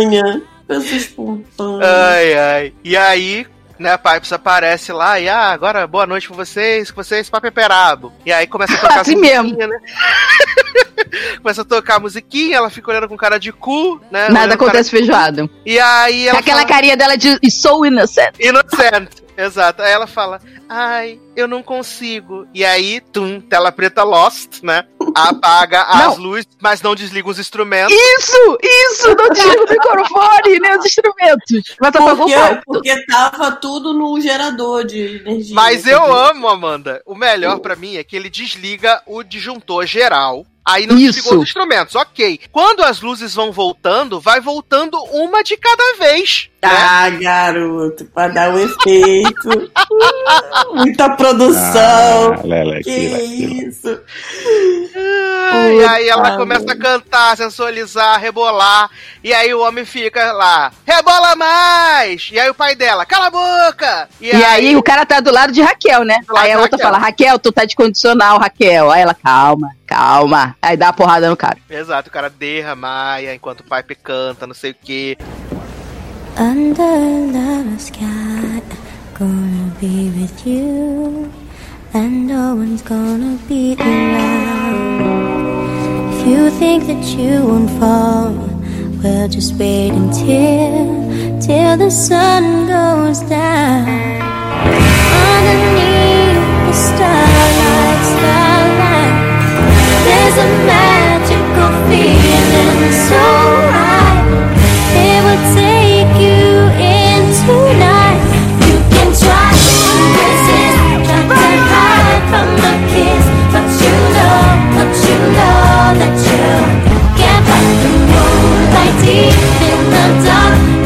Ai, ai. E aí, né, a Pipes aparece lá e, ah, agora boa noite pra vocês, com vocês pra Peperabo. E aí começa a tocar Assim as mesmo. né? começa a tocar a musiquinha, ela fica olhando com cara de cu, né? Nada acontece cara feijoada. E aí ela Aquela fala, carinha dela de so innocent. Inocent. Exato. Aí ela fala, ai, eu não consigo. E aí, tum, tela preta Lost, né? Apaga as Não. luzes, mas não desliga os instrumentos. Isso, isso, não desliga o microfone, nem os instrumentos. Mas apagou o Porque, porque tava tudo no gerador de energia. Mas eu amo, Amanda. O melhor pra mim é que ele desliga o disjuntor geral. Aí não Isso. desligou os instrumentos, ok. Quando as luzes vão voltando, vai voltando uma de cada vez. né? Ah, garoto, pra dar um efeito. Muita produção. Ah, que aquilo, aquilo. isso. Ah, e aí ela começa a cantar, sensualizar, rebolar. E aí o homem fica lá, rebola mais! E aí o pai dela, cala a boca! E, aí, o cara tá do lado de Raquel, né? Aí a outra Raquel. fala, Raquel, tu tá de condicional, Raquel. Aí ela, calma, calma. Aí dá uma porrada no cara. Exato, o cara derramaia enquanto o pai canta, não sei o quê. Under the sky, gonna be with you, and no one's gonna be around. If you think that you won't fall, well, just wait until till the sun goes down. Underneath the starlight, there's a magical feeling so. It will take you. You can try to resist, try to hide from the kiss, but you know, but you know that you deep in the dark.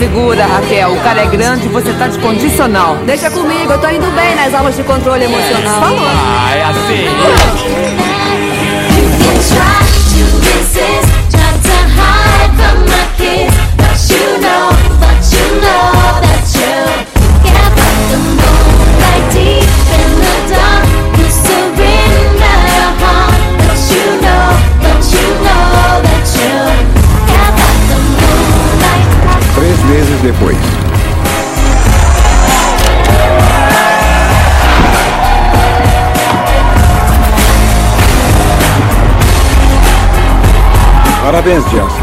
Segura, Raquel. O cara é grande e você tá descondicional. Deixa comigo, eu tô indo bem nas aulas de controle emocional. Ah, é assim. Meses depois. Parabéns, Gelson.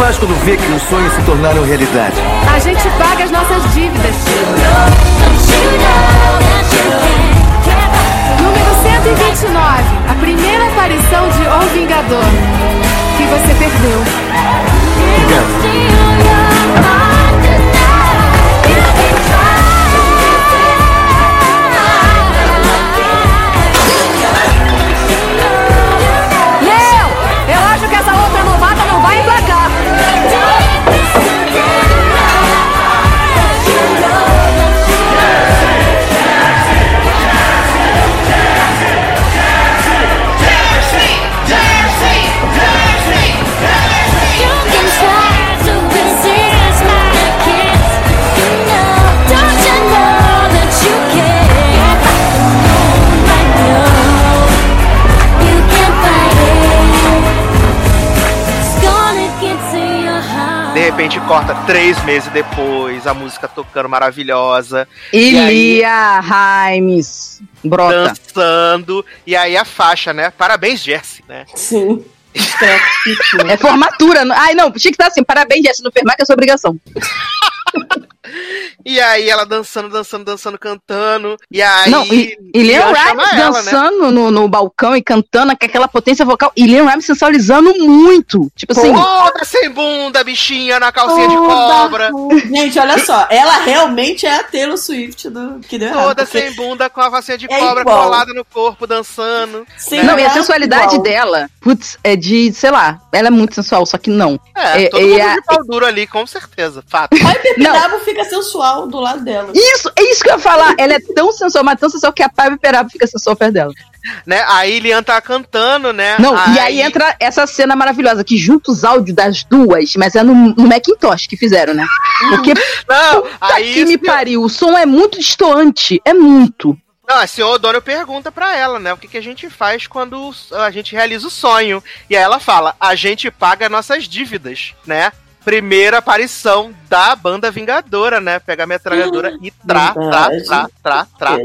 Faz quando vê que os sonhos se tornaram realidade? A gente paga as nossas dívidas. Número 129. A primeira aparição de O Vingador. Que você perdeu. Leo, repente corta três meses depois, a música tocando maravilhosa. E Ilia Raimes. Brota. dançando. E aí a faixa, né? Parabéns, Jesse, né? Sim. É formatura. não- Ai, não, tinha que estar assim. Parabéns, Jess, no Fermar, que é sua obrigação. E aí ela dançando, dançando, dançando, cantando. E aí. não, e, e chama Rimes ela, né? dançando no, no balcão e cantando com aquela potência vocal. E Liam Rimes sensualizando muito. Tipo assim. Toda sem bunda, bichinha, na calcinha de cobra. Gente, olha só, ela realmente é a Taylor Swift do que deu errado. Toda porque- sem bunda, com a calcinha de É cobra igual. colada no corpo, dançando. Sim, não, e a é sensualidade igual. dela, putz, é de, sei lá, ela é muito sensual, só que não. É, todo é mundo a- de pau duro ali, com certeza. Fato. Pepe Dabo fica sensual do lado dela. Isso, é isso que eu ia falar. Ela é tão sensual, mas tão sensual que a Paiva Peraba fica sensual perto dela. né? Aí Lian tá cantando, né? Não, e aí entra essa cena maravilhosa, que junta os áudios das duas, mas é no, no Macintosh que fizeram, né? Porque, Não, puta aí que me pariu, o som é muito distoante, é muito. Não, a senhora O'Donnell pergunta pra ela, né? O que, que a gente faz quando a gente realiza o sonho. E aí ela fala: a gente paga nossas dívidas, né? Primeira aparição da banda Vingadora, né? Pega a metralhadora e trá, trá, Verdade. trá, trá, trá.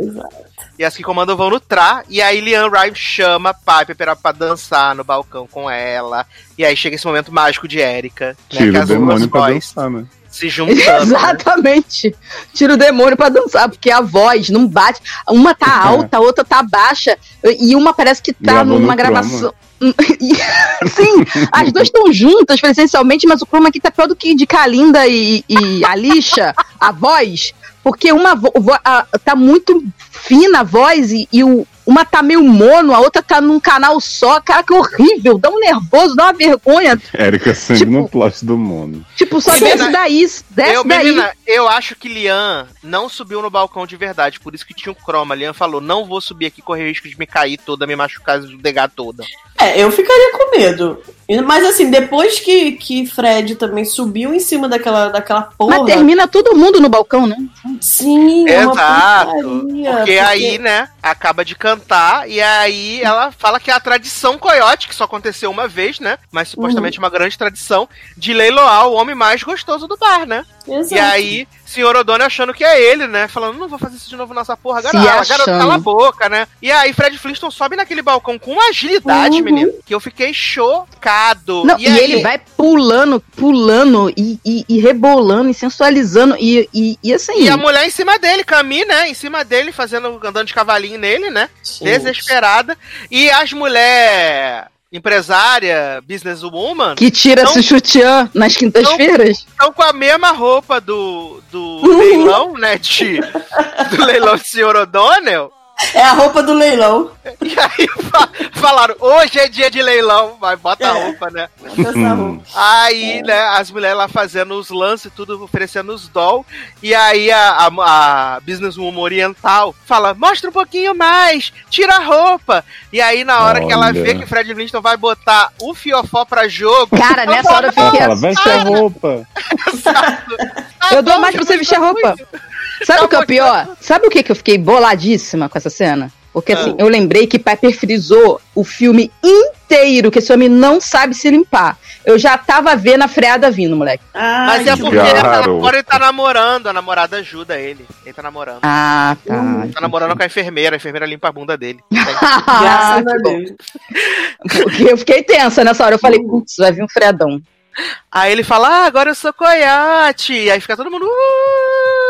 E as que comandam vão no trá. E aí Liam Rimes chama Piper pra, pra dançar no balcão com ela. E aí chega esse momento mágico de Erika. Né? Tira que o as duas demônio pra dançar, né? se juntando. né? Exatamente. Tira o demônio pra dançar, porque a voz não bate. Uma tá alta, a outra tá baixa, e uma parece que tá Gravou numa gravação. Sim, as duas estão juntas presencialmente, mas o chroma aqui tá pior do que de Kalinda e, e Alicia, a voz, porque uma vo- vo- a- tá muito fina a voz e, e o, uma tá meio mono, a outra tá num canal só. Cara, que horrível, dá um nervoso, dá uma vergonha. Érica sempre no plot do mundo. Tipo, só Menina, desce daí, desce eu, daí. menina, eu acho que Lian não subiu no balcão de verdade, por isso que tinha o croma. Lian falou: não vou subir aqui, correr o risco de me cair toda, me machucar, degar toda. É, eu ficaria com medo. Mas assim, depois que, que Fred também subiu em cima daquela, daquela porra. Mas termina todo mundo no balcão, né? Sim, é Exato. putaria, porque, aí, né, acaba de cantar e aí ela fala que é a tradição coiote, que só aconteceu uma vez, né? Mas supostamente uma grande tradição, de leiloar o homem mais gostoso do bar, né? Exato. E aí, senhor O'Donnell achando que é ele, né? Falando, não vou fazer isso de novo nessa porra, garota, garota, cala a boca, né? E aí, Fred Flintstone sobe naquele balcão com uma agilidade, Uhum. menino, que eu fiquei chocado. Não, e, aí- ele vai pulando, pulando e, e, e rebolando e sensualizando e, e, e assim. E a mulher em cima dele, Cami, né? Em cima dele, fazendo, andando de cavalinho nele, né? Desesperada. E as mulheres empresária, businesswoman. Que tira esse chutiã nas quintas-feiras. Estão com a mesma roupa do, do leilão, né? De, do leilão do senhor O'Donnell. É a roupa do leilão. E aí fa- falaram, hoje é dia de leilão, vai, bota a É. roupa, né? Bota essa roupa. Aí, né, as mulheres lá fazendo os lances, tudo oferecendo os doll. E aí a, a, a businesswoman oriental fala, mostra um pouquinho mais, tira a roupa. E aí na hora que ela Olha. vê que Fred Flintstone vai botar o fiofó pra jogo... Cara, nessa hora eu Ela fiquei fala, veste a roupa. Eu dou mais pra você vestir a roupa. Sabe o que é o pior? Sabe o que, que eu fiquei boladíssima com essa cena? Porque assim, eu lembrei que Piper frisou o filme inteiro que esse homem não sabe se limpar. Eu já tava vendo a freada vindo, moleque. Mas é porque Garoto. agora ele tá namorando, a namorada ajuda ele. Ele tá namorando. Ah, tá. Tá namorando com a enfermeira, a enfermeira limpa a bunda dele. Ah, que bom. Porque eu fiquei tensa nessa hora. Eu falei, putz, vai vir um freadão. Aí ele fala, ah, agora eu sou coiote. Aí fica todo mundo. "Uh".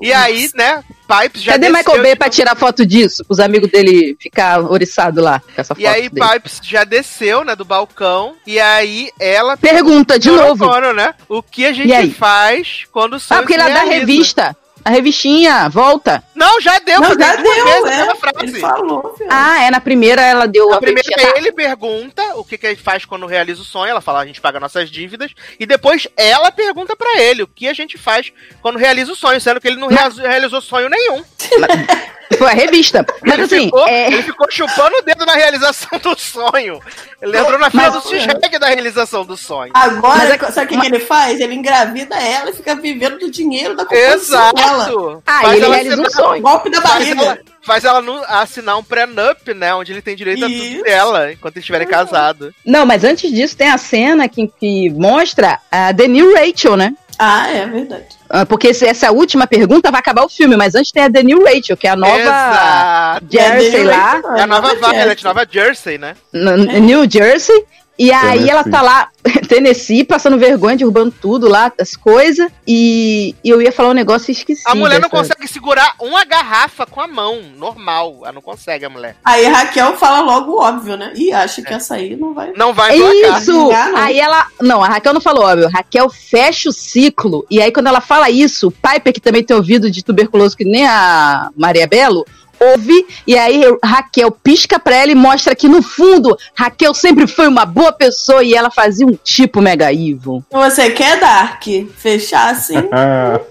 E aí, né, Pipes já Cadê desceu Michael Bay de pra tirar foto disso? Os amigos dele ficar oriçado lá com essa foto E aí, dele. Pipes já desceu, né, do balcão. E aí, ela Pergunta de novo. Né? O que a gente faz quando o sonho Ah, porque ele é da realiza. revista. A revistinha, volta. Não, já deu. Não, já deu, vezes é. frase. Ele falou, filho. Ah, é, na primeira ela deu Na a primeira revistinha. ele pergunta o que, que ele faz quando realiza o sonho. Ela fala, a gente paga nossas dívidas. E depois ela pergunta pra ele o que a gente faz quando realiza o sonho, sendo que ele não rea- realizou sonho nenhum. Foi a revista. Mas ele, assim, ficou, é... ele ficou chupando o dedo na realização do sonho. Ele entrou na fila Mas- do X-Reg da realização do sonho. Agora, Mas é- sabe o que, que ele faz? Ele engravida ela e fica vivendo do dinheiro da composição dela. Exato. Ah, Faz ele ela realiza um assinar- sonho. Golpe da Faz barriga. ela, faz ela nu- assinar um prenup, né? Onde ele tem direito a tudo Isso. dela, enquanto eles estiverem casados. Não, mas antes disso tem a cena que, que mostra a The New Rachel, né? Ah, é verdade. Ah, Porque se essa última pergunta vai acabar o filme, mas antes tem a The New Rachel, que é a nova Exato. Jersey lá, É a nova Violet, nova Jersey, né? no- no New Jersey. E aí Tennessee. ela tá lá, Tennessee, passando vergonha, derrubando tudo lá, as coisas. E, e eu ia falar um negócio e esqueci. A mulher não consegue segurar uma garrafa com a mão, normal. Ela não consegue, a mulher. Aí Raquel fala logo o óbvio, né? E acha que essa aí não vai. Não vai emplacar. Isso! Vingar, não. Aí ela. Não, a Raquel não falou, óbvio. Raquel fecha o ciclo. E aí, quando ela fala isso, o Piper, que também tem ouvido de tuberculoso que nem a Maria Belo, ouve. E aí, Raquel pisca pra ela e mostra que, no fundo, Raquel sempre foi uma boa pessoa e ela fazia um tipo mega evil. Você quer, Dark? Fechar assim?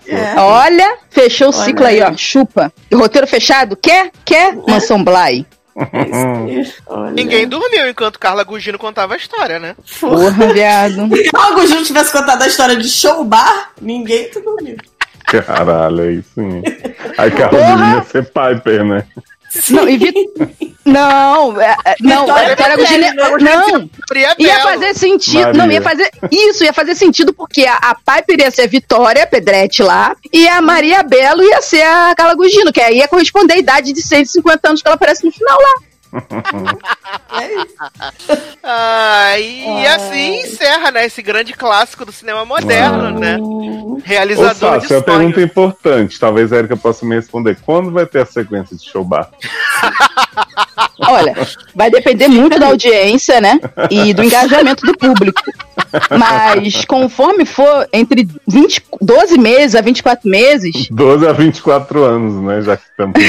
É. Olha, fechou o Olha ciclo aí, aí. ó. Chupa. Roteiro fechado? Quer? Quer? Mansão Bly. Olha. Ninguém dormiu enquanto Carla Gugino contava a história, né? Porra, viado. Se o Agostinho tivesse contado a história de show bar, ninguém dormiu. Caralho, aí sim. Aí Carlos Porra! ia ser Piper, né? Não, e Vi- Não, é, é, não, Vitória Vitória Gugino. Não, Ia fazer sentido. Maria. Não, ia fazer. Isso, ia fazer sentido porque a, a Piper ia ser a Vitória Pedretti lá e a Maria Belo ia ser a Carla Gugino, que aí ia corresponder à idade de 150 anos que ela aparece no final lá. É isso. Ah, e, e assim encerra, né? Esse grande clássico do cinema moderno, né? Ô, Realizador de é uma pergunta importante. Talvez a Erika possa me responder. Quando vai ter a sequência de showbar? Olha, vai depender muito da audiência, né? E do engajamento do público. Mas conforme for entre 20, 12 meses a 24 meses, 12 a 24 anos, né? Já que estamos.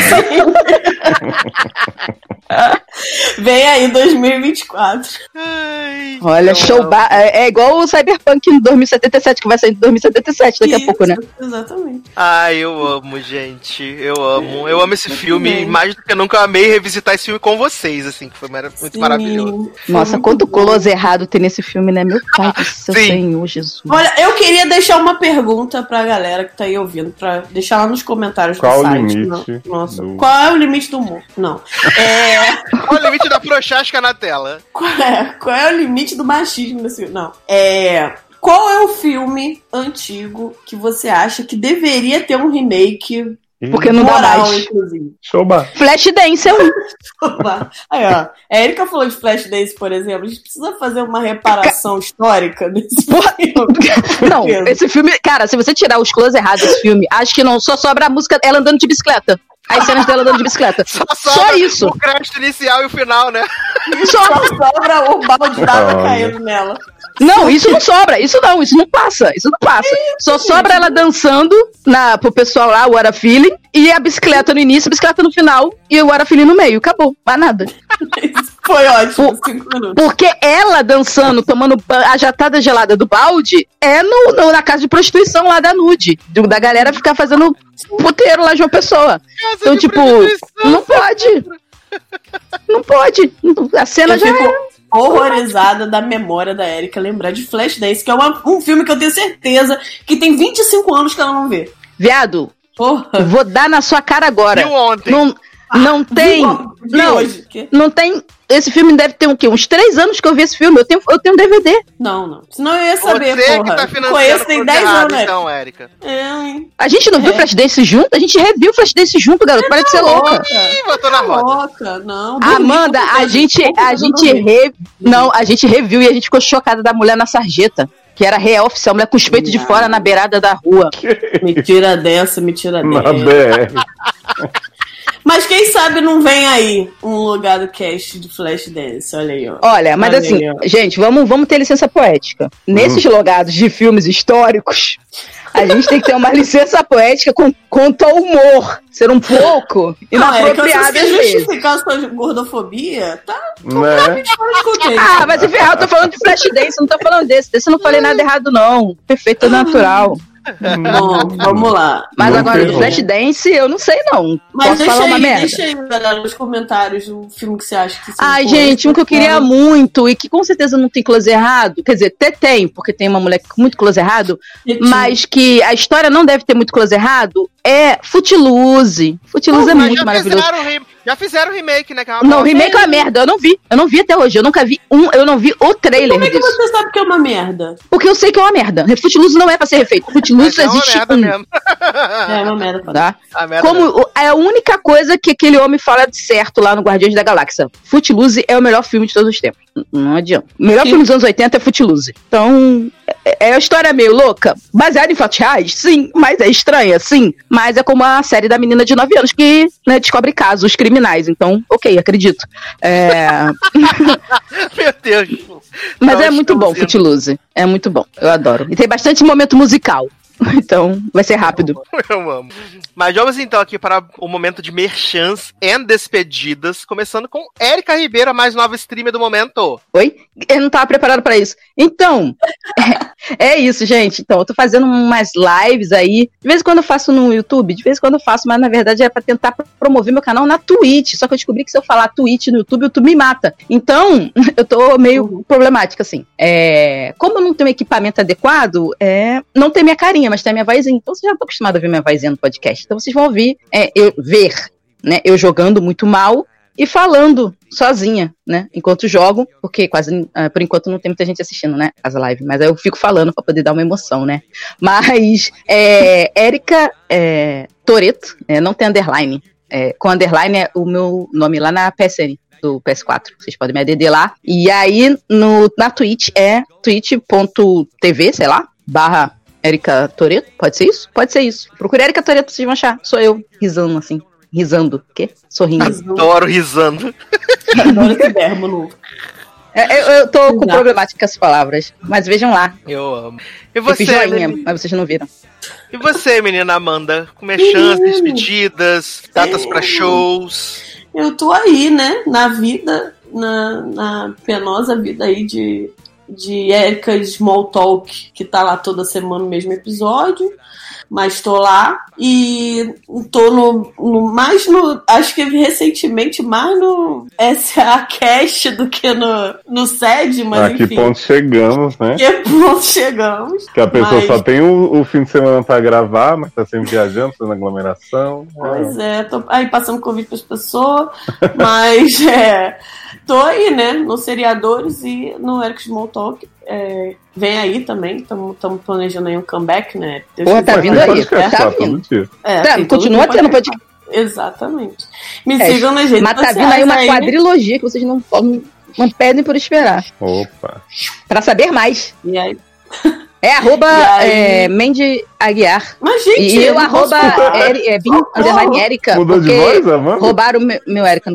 Vem aí 2024. Ai, olha, show ba- é, é igual o Cyberpunk em 2077, que vai sair em 2077 daqui a Isso, pouco, né? Exatamente. Ai, eu amo, gente. Eu amo. Eu amo esse filme. também. Mais do que nunca eu amei revisitar esse filme com vocês, assim, que foi mara- muito Sim. maravilhoso. Nossa, muito quanto close errado tem nesse filme, né? Meu pai do céu, Sim. Senhor Jesus. Olha, eu queria deixar uma pergunta pra galera que tá aí ouvindo, pra deixar lá nos comentários Qual do o site. limite Não, Nossa, do- qual é o limite do humor? Não. É, Olha o limite da prochasca na tela. qual, é, qual é o limite do machismo nesse filme? Não. É, qual é o filme antigo que você acha que deveria ter um remake Porque não dá moral, mais. inclusive? Showbar. Flashdance é um. Aí, ó. A Erika falou de Flashdance, por exemplo. A gente precisa fazer uma reparação histórica desse filme. Não, esse filme, cara, se você tirar os close errados desse filme, acho que não só sobra a música ela andando de bicicleta. As cenas dela andando de bicicleta. Só, sobra isso. O crédito inicial e o final, né? Só sobra o balde d'água caindo nela. Não, isso não sobra, isso não, isso não passa, isso não passa. Só sobra ela dançando na, pro pessoal lá, o What a Feeling, e a bicicleta no início, a bicicleta no final, e o What a Feeling no meio, acabou, mais nada. Foi ótimo, minutos. Porque ela dançando, tomando a jatada gelada do balde, é no, no- na casa de prostituição lá da Nude, do- da galera ficar fazendo puteiro lá de uma pessoa. Então, de tipo, não pode. Não pode. A cena Eu já fico era. Horrorizada da memória da Erika lembrar de Flashdance, que é uma- um filme que eu tenho certeza que tem 25 anos que ela não vê. Viado, Porra. vou dar na sua cara agora. Viu ontem. Não, não tem. Vi Não, hoje. Não tem esse filme deve ter o quê? Uns três anos que eu vi esse filme. Eu tenho, eu tenho DVD. Não, não. Senão eu ia saber, Você porra. que tá financiando Conheço tem coisa 10 errada, anos. né? então, Érica. É, hein? A gente não viu É. Flashdance junto? A gente reviu Flashdance junto, garoto. Para de ser louca. Ih, botou na roda. Louca, não. Amanda, a gente, a gente re... não, a gente reviu e a gente ficou chocada da mulher na sarjeta, que era real oficial, mulher com os peitos de fora na beirada da rua. Me tira dessa, me tira Na dessa. BR. Mas quem sabe não vem aí um lugar do cast de Flashdance, olha aí, ó. Olha, mas Olha assim, aí, ó. gente, vamos, vamos ter licença poética. Nesses logados de filmes históricos, a gente tem que ter uma licença poética com, quanto ao humor. Ser um pouco Não, é inapropriado você às vezes. justificar sua gordofobia, tá? Né? Escutei. Ah, mas se ferrar, eu tô falando de Flashdance, não tô falando desse. Desse eu não falei nada errado, não. Perfeito, natural. Bom, vamos lá. Mas Não agora, do. Flashdance, eu não sei, não. Mas Posso deixa falar aí, uma merda. deixa aí, galera, nos comentários o filme que você acha que Ai, gente, um que eu queria muito e que com certeza não tem close errado. Quer dizer, até tem, porque tem uma mulher com muito close errado, mas que a história não deve ter muito close errado. É Footloose. Footloose é muito maravilhoso. Já fizeram remake, né? Que é uma Não, remake é uma merda. Eu não vi. Eu não vi até hoje. Eu nunca vi um. Eu não vi o trailer Como é que disso. você sabe que é uma merda? Porque eu sei que é uma merda. Footloose não é pra ser refeito. Footloose é uma existe merda um. mesmo. É uma merda. Tá? A merda Como mesmo. é a única coisa que aquele homem fala de certo lá no Guardiões da Galáxia. Footloose é o melhor filme de todos os tempos. Não adianta. O melhor Sim. filme dos anos 80 é Footloose. Então, é, é a história meio louca. Baseada em fatos reais? Sim. Mas é estranha? Sim. Mas é como a série da menina de 9 anos que né, descobre casos criminais. Então, ok, acredito. É, Meu Deus. mas Não, é muito bom. Footloose. É muito bom. Eu adoro. E tem bastante momento musical. Então, vai ser rápido. Eu amo. Mas vamos então aqui para o momento de merchans e despedidas, começando com Érica Ribeiro, a mais nova streamer do momento. Oi? Eu não tava preparado pra isso. Então, é, é isso, gente. Então, eu tô fazendo umas lives aí. De vez em quando eu faço no YouTube, de vez em quando eu faço, mas na verdade é pra tentar pro- promover meu canal na Twitch. Só que eu descobri que se eu falar Twitch no YouTube, o YouTube me mata. Então, eu tô meio problemática, assim. É, como eu não tenho equipamento adequado, é, não tem minha carinha, mas tem a minha vozinha. Então, vocês já estão acostumados a ver minha vozinha no podcast. Então, vocês vão ouvir, é, eu ver, né? Eu jogando muito mal e falando sozinha, né? Enquanto jogo, porque quase ah, por enquanto não tem muita gente assistindo, né? As lives, mas aí eu fico falando pra poder dar uma emoção, né? Mas é, Érica é, Toreto, é, não tem underline. É, com underline é o meu nome lá na PSN do PS4. Vocês podem me ADD lá. E aí no, na Twitch é twitch.tv, sei lá, barra Érica Toreto. Pode ser isso? Pode ser isso. Procure Érica Toreto, vocês vão achar. Sou eu, risando assim. Risando. O quê? Sorrindo. Adoro risando. Adoro esse verbo novo. É, eu, eu tô com Exato. problemática com as palavras. Mas vejam lá. Eu amo. E Eu você, fiz joinha, menina- mas vocês não viram. e você, menina Amanda? Com merchans, despedidas, datas pra shows. Eu tô aí, né? Na vida, na, na penosa vida aí de, de Erika Small Talk, que tá lá toda semana no mesmo episódio. Mas tô lá e tô no, no mais no. Acho que recentemente mais no SA Cast do que no, no SED, mas A que enfim. ponto chegamos, né? Que ponto chegamos. Que a pessoa Mas- só tem o, o fim de semana pra gravar, mas tá sempre viajando, fazendo aglomeração. Pois é, tô aí passando Covid pras pessoas, mas é, tô aí, né, no Seriadores e no Eric Small Talk. É, vem aí também, estamos planejando aí um comeback, né? Deus Porra, tá vindo aí, podcast tá só, vindo. É, Tá, continua tendo podcast. Exatamente. Me É, sigam nas redes Mas tá vindo aí uma aí. quadrilogia que vocês não, não, não pedem por esperar. Opa. Pra saber mais. E aí? É arroba é, Mandy Aguiar. Mas, gente, e eu, arroba. Eri- é, Vim Erika. Mudou de voz, Amanda? Roubaram o meu, meu Erika.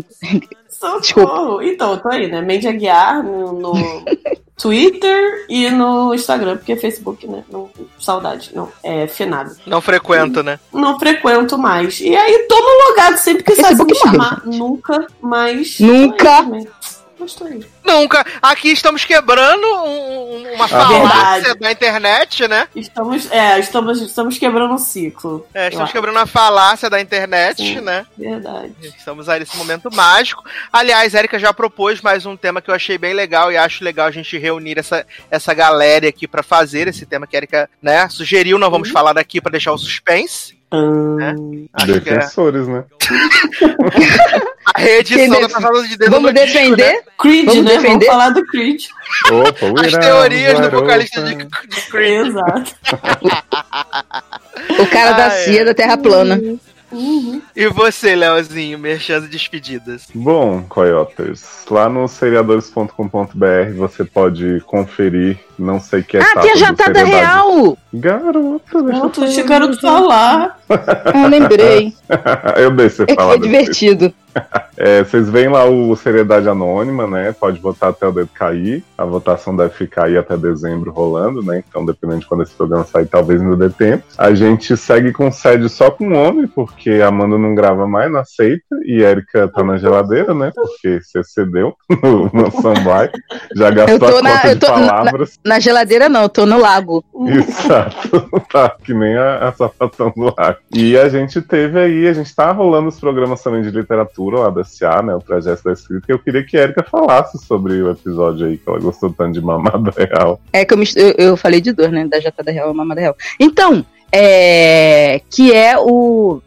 Socorro. Então, eu tô aí, né? Mandy Aguiar no, no Twitter e no Instagram, porque Facebook, né? Não, saudade, não. É finado. Não frequento, né? Não frequento mais. E aí, tô no logado sempre que sabe me chamar. Nunca, mas. Nunca. Mas aí. Nunca. Aqui estamos quebrando um- um- uma falácia verdade. da internet, né? Estamos, é, estamos, estamos quebrando um ciclo. É, estamos quebrando a falácia da internet, Sim. né? Verdade. Estamos aí nesse momento mágico. Aliás, Érica já propôs mais um tema que eu achei bem legal e acho legal a gente reunir essa, essa galera aqui pra fazer esse tema que a Érica, né, sugeriu. Não vamos falar daqui pra deixar o suspense. Né? Que é Defensores, né? a reedição da Passada de Dedo Vamos defender? né? Creed, Vamos né? defender? Vamos falar do Creed. Opa, o As teorias do vocalista de, de Creed. Exato. O cara da Ah, é. CIA da Terra plana. E você, Leozinho, merchan despedidas. Bom, Coyotes, lá no seriadores.com.br você pode conferir, não sei que Ah, etapa tem a do jatada Seriedade. real! Garota, deixa eu Tu deixa o garoto falar. Ah, lembrei. eu deixo você É que falar. foi divertido. É, vocês veem lá o Seriedade Anônima, né? Pode votar até o dedo cair. A votação deve ficar aí até dezembro rolando, né? Então, dependendo de quando esse programa sair, talvez não dê tempo. A gente segue com sede só com homem, porque a Amanda não grava mais, não aceita. E Erika tá na geladeira, né? Porque você cedeu no, no Sambai. Já Eu gastou a tô, na, eu de na, palavras. Na geladeira, não, eu tô no lago. Exato, tá que nem a, a sapatão do ar. E a gente teve aí, a gente tá rolando os programas também de literatura lá da SA, né? O Trajeto da Escrita, que eu queria que a Erika falasse sobre o episódio aí, que ela gostou tanto de Mamada Real. É que eu, eu, eu falei de dois, né? Da jatada real e mamada real. Então, é. Que é o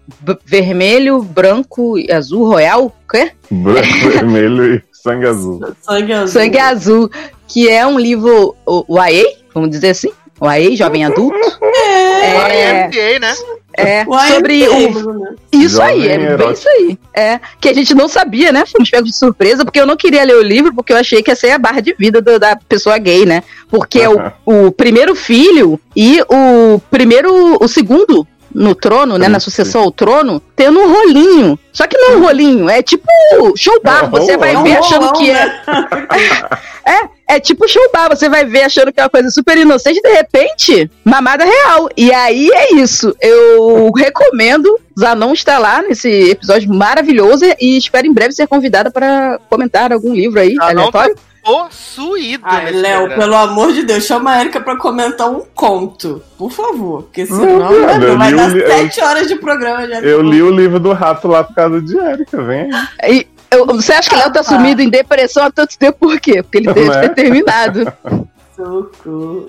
vermelho, branco e azul royal. O quê? Branco, vermelho e sangue azul. Sangue azul. Sangue Azul, que é um livro o, YA, vamos dizer assim. YA, jovem adulto. É, YMCA, né? é O sobre o. né? Isso aí, é Jovem bem erótico. isso aí. É, que a gente não sabia, né? Fomos pegos de surpresa, porque eu não queria ler o livro, porque eu achei que ia ser a barra de vida do- da pessoa gay, né? Porque é o, o primeiro filho e o primeiro, o segundo no trono, né? Na sucessão ao trono, tendo um rolinho. Só que não é um rolinho, é tipo show bar. Você vai É ver achando que é. É, é tipo show bar, você vai ver achando que é uma coisa super inocente, de repente, mamada real. E aí é isso. Eu recomendo. Zanon está lá nesse episódio maravilhoso e espero em breve ser convidada para comentar algum livro aí Zanon tá aleatório. Possuído Ai, Léo, pelo amor de Deus, chama a Erika pra comentar um conto. Por favor. Porque senão Não, eu vai dar li- eu- sete horas de programa já. Eu li o livro do rato lá por causa de Erika, vem. E eu- você acha que o Léo tá sumido em depressão há tanto tempo por quê? Porque ele deve Né? ter terminado. Socorro.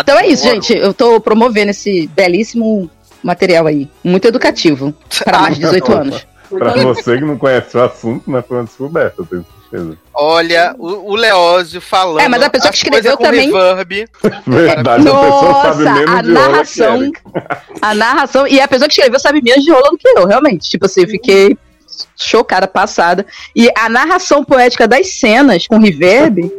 Então é isso, gente. Eu tô promovendo esse belíssimo material aí. Muito educativo. Para mais de 18 Opa. anos. Pra você que não conhece o assunto, mas foi uma descoberta, eu tenho certeza. Olha, o, o Leózio falando. É, mas a pessoa que escreveu também- reverb. Verdade, a pessoa sabe Nossa, menos a de narração. A narração. E a pessoa que escreveu sabe menos de rola do que eu, realmente. Tipo assim, eu fiquei chocada, passada. E a narração poética das cenas com reverb,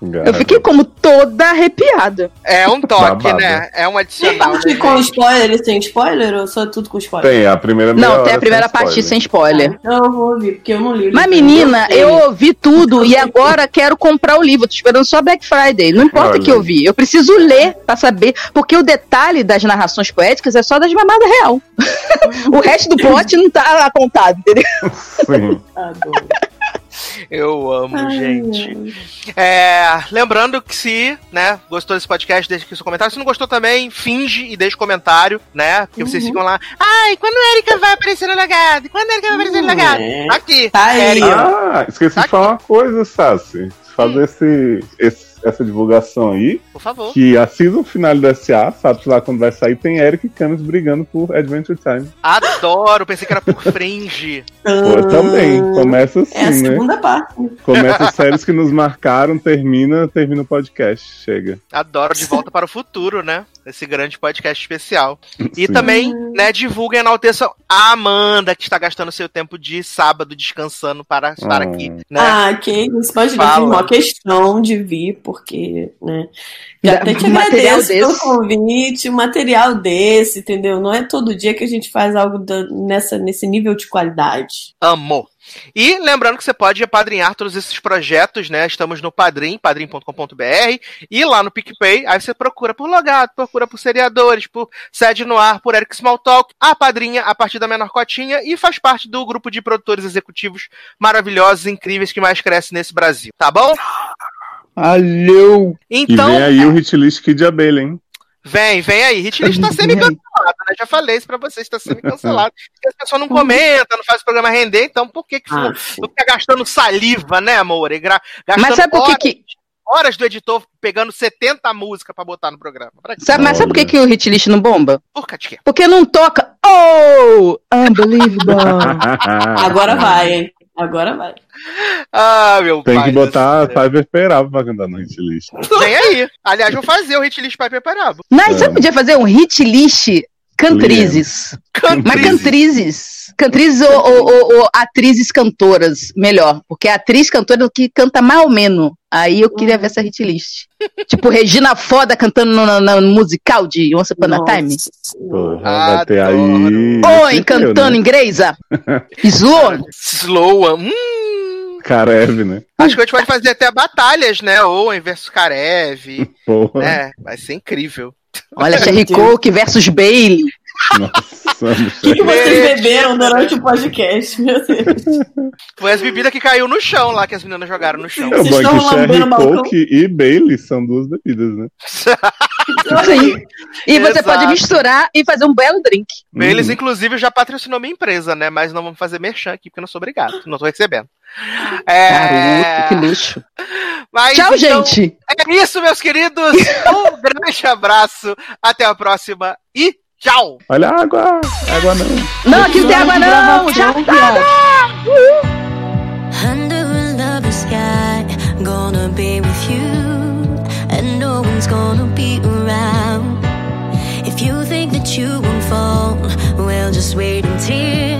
eu fiquei como toda arrepiada. É um toque, Babado. né? É um Tem adicional. parte né, com spoiler e sem spoiler ou só tudo com spoiler? Tem, a primeira Não, tem a primeira sem parte spoiler. sem spoiler. Então eu vou ouvir, porque eu não li. Mas, livro, menina, eu ouvi tudo e agora quero comprar o livro. Tô esperando só Black Friday. Não importa Olha o que eu vi. Eu preciso ler pra saber. Porque o detalhe das narrações poéticas é só das mamadas real. o resto do plot não tá apontado, entendeu? Sim. Adoro. Eu amo, Ai, gente. É, lembrando que se, né, gostou desse podcast, deixa aqui seu comentário. Se não gostou também, finge e deixa comentário, né? Porque vocês ficam lá. Ai, quando a Erika vai aparecer no legado? Quando a Erika vai aparecer no legado? É. Aqui. Tá aí. Ah, esqueci de falar uma coisa, Sassi. Fazer esse, esse- essa divulgação aí. Por favor. Que a season final do SA, sabe lá quando vai sair, tem Eric e Camis brigando por Adventure Time. Adoro, pensei que era por fringe. Pô, também, começa assim, É a né? segunda parte. Começa as séries que nos marcaram, termina, termina o podcast. Chega. Adoro De Volta para o Futuro, né? Esse grande podcast especial. E Sim. também, né, divulguem e enalteçam a Amanda, que está gastando seu tempo de sábado descansando para estar Ah. aqui, né? Ah, que isso. Fala. fiz uma questão de vir, porque, né? Já até te material agradeço pelo desse. convite, um material desse, entendeu? Não é todo dia que a gente faz algo da- nessa, nesse nível de qualidade. Amor. E lembrando que você pode apadrinhar todos esses projetos, né? Estamos no Padrim, padrim.com.br, e lá no PicPay, aí você procura por logado, procura por seriadores, por sede no ar, por Eric Smalltalk, a padrinha a partir da menor cotinha e faz parte do grupo de produtores executivos maravilhosos, incríveis que mais cresce nesse Brasil, tá bom? Valeu! Então, e vem aí o hit list Kid Abelha, hein? Vem, vem aí. Hitlist tá semi-cancelado, né? Já falei isso pra vocês, tá semi-cancelado. Porque as pessoas não comentam, não faz o programa render, então por que que Ah, não, não fica gastando saliva, né, amor? E gra- gastando Mas sabe por que horas que. horas do editor pegando 70 músicas pra botar no programa. Sabe, mas sabe por que, que o hit list não bomba? Por que? Porque não toca. Oh! Unbelievable! Agora vai, hein? Agora vai. Ah, meu Tem pai. que do botar Cyber Peraba pra cantar no hit list. Vem aí. Aliás, vou fazer o hit list pra Peperabo. Mas você podia fazer um hit list cantrizes. Mas cantrizes. Cantrizes ou, ou- ou- ou atrizes cantoras, melhor. Porque a atriz cantora é o que canta mais ou menos. Aí eu queria ver essa hit list. tipo, Regina Foda cantando no, no- no musical de Once Upon a Time. Porra, vai ter aí. Oi, cantando né? em Greysa. Slow. Slow. Hum. Karev, né? Acho que a gente pode fazer até batalhas, né? Owen versus Karev. Porra. né? Vai ser incrível. Olha, Sherry Coke versus Bailey. O que, que vocês beberam durante o podcast? Meu Deus. Foi as bebidas que caiu no chão lá, que as meninas jogaram no chão. É bom que Sherry Coke e Bailey são duas bebidas, né? Sim. E você Exato. pode misturar e fazer um belo drink. Eles, inclusive, já patrocinou minha empresa, né? Mas não vamos fazer merchan aqui, porque eu não sou obrigado. Não tô recebendo. É... Garoto, que luxo. Mas, Tchau, então, gente. É isso, meus queridos. Um grande abraço. Até a próxima e tchau. Olha a água. Água não. Não, aqui não tem água não. Já tá. Under a lovely sky, gonna be with you, and no one's gonna be around. If you think that you won't fall, well, just wait until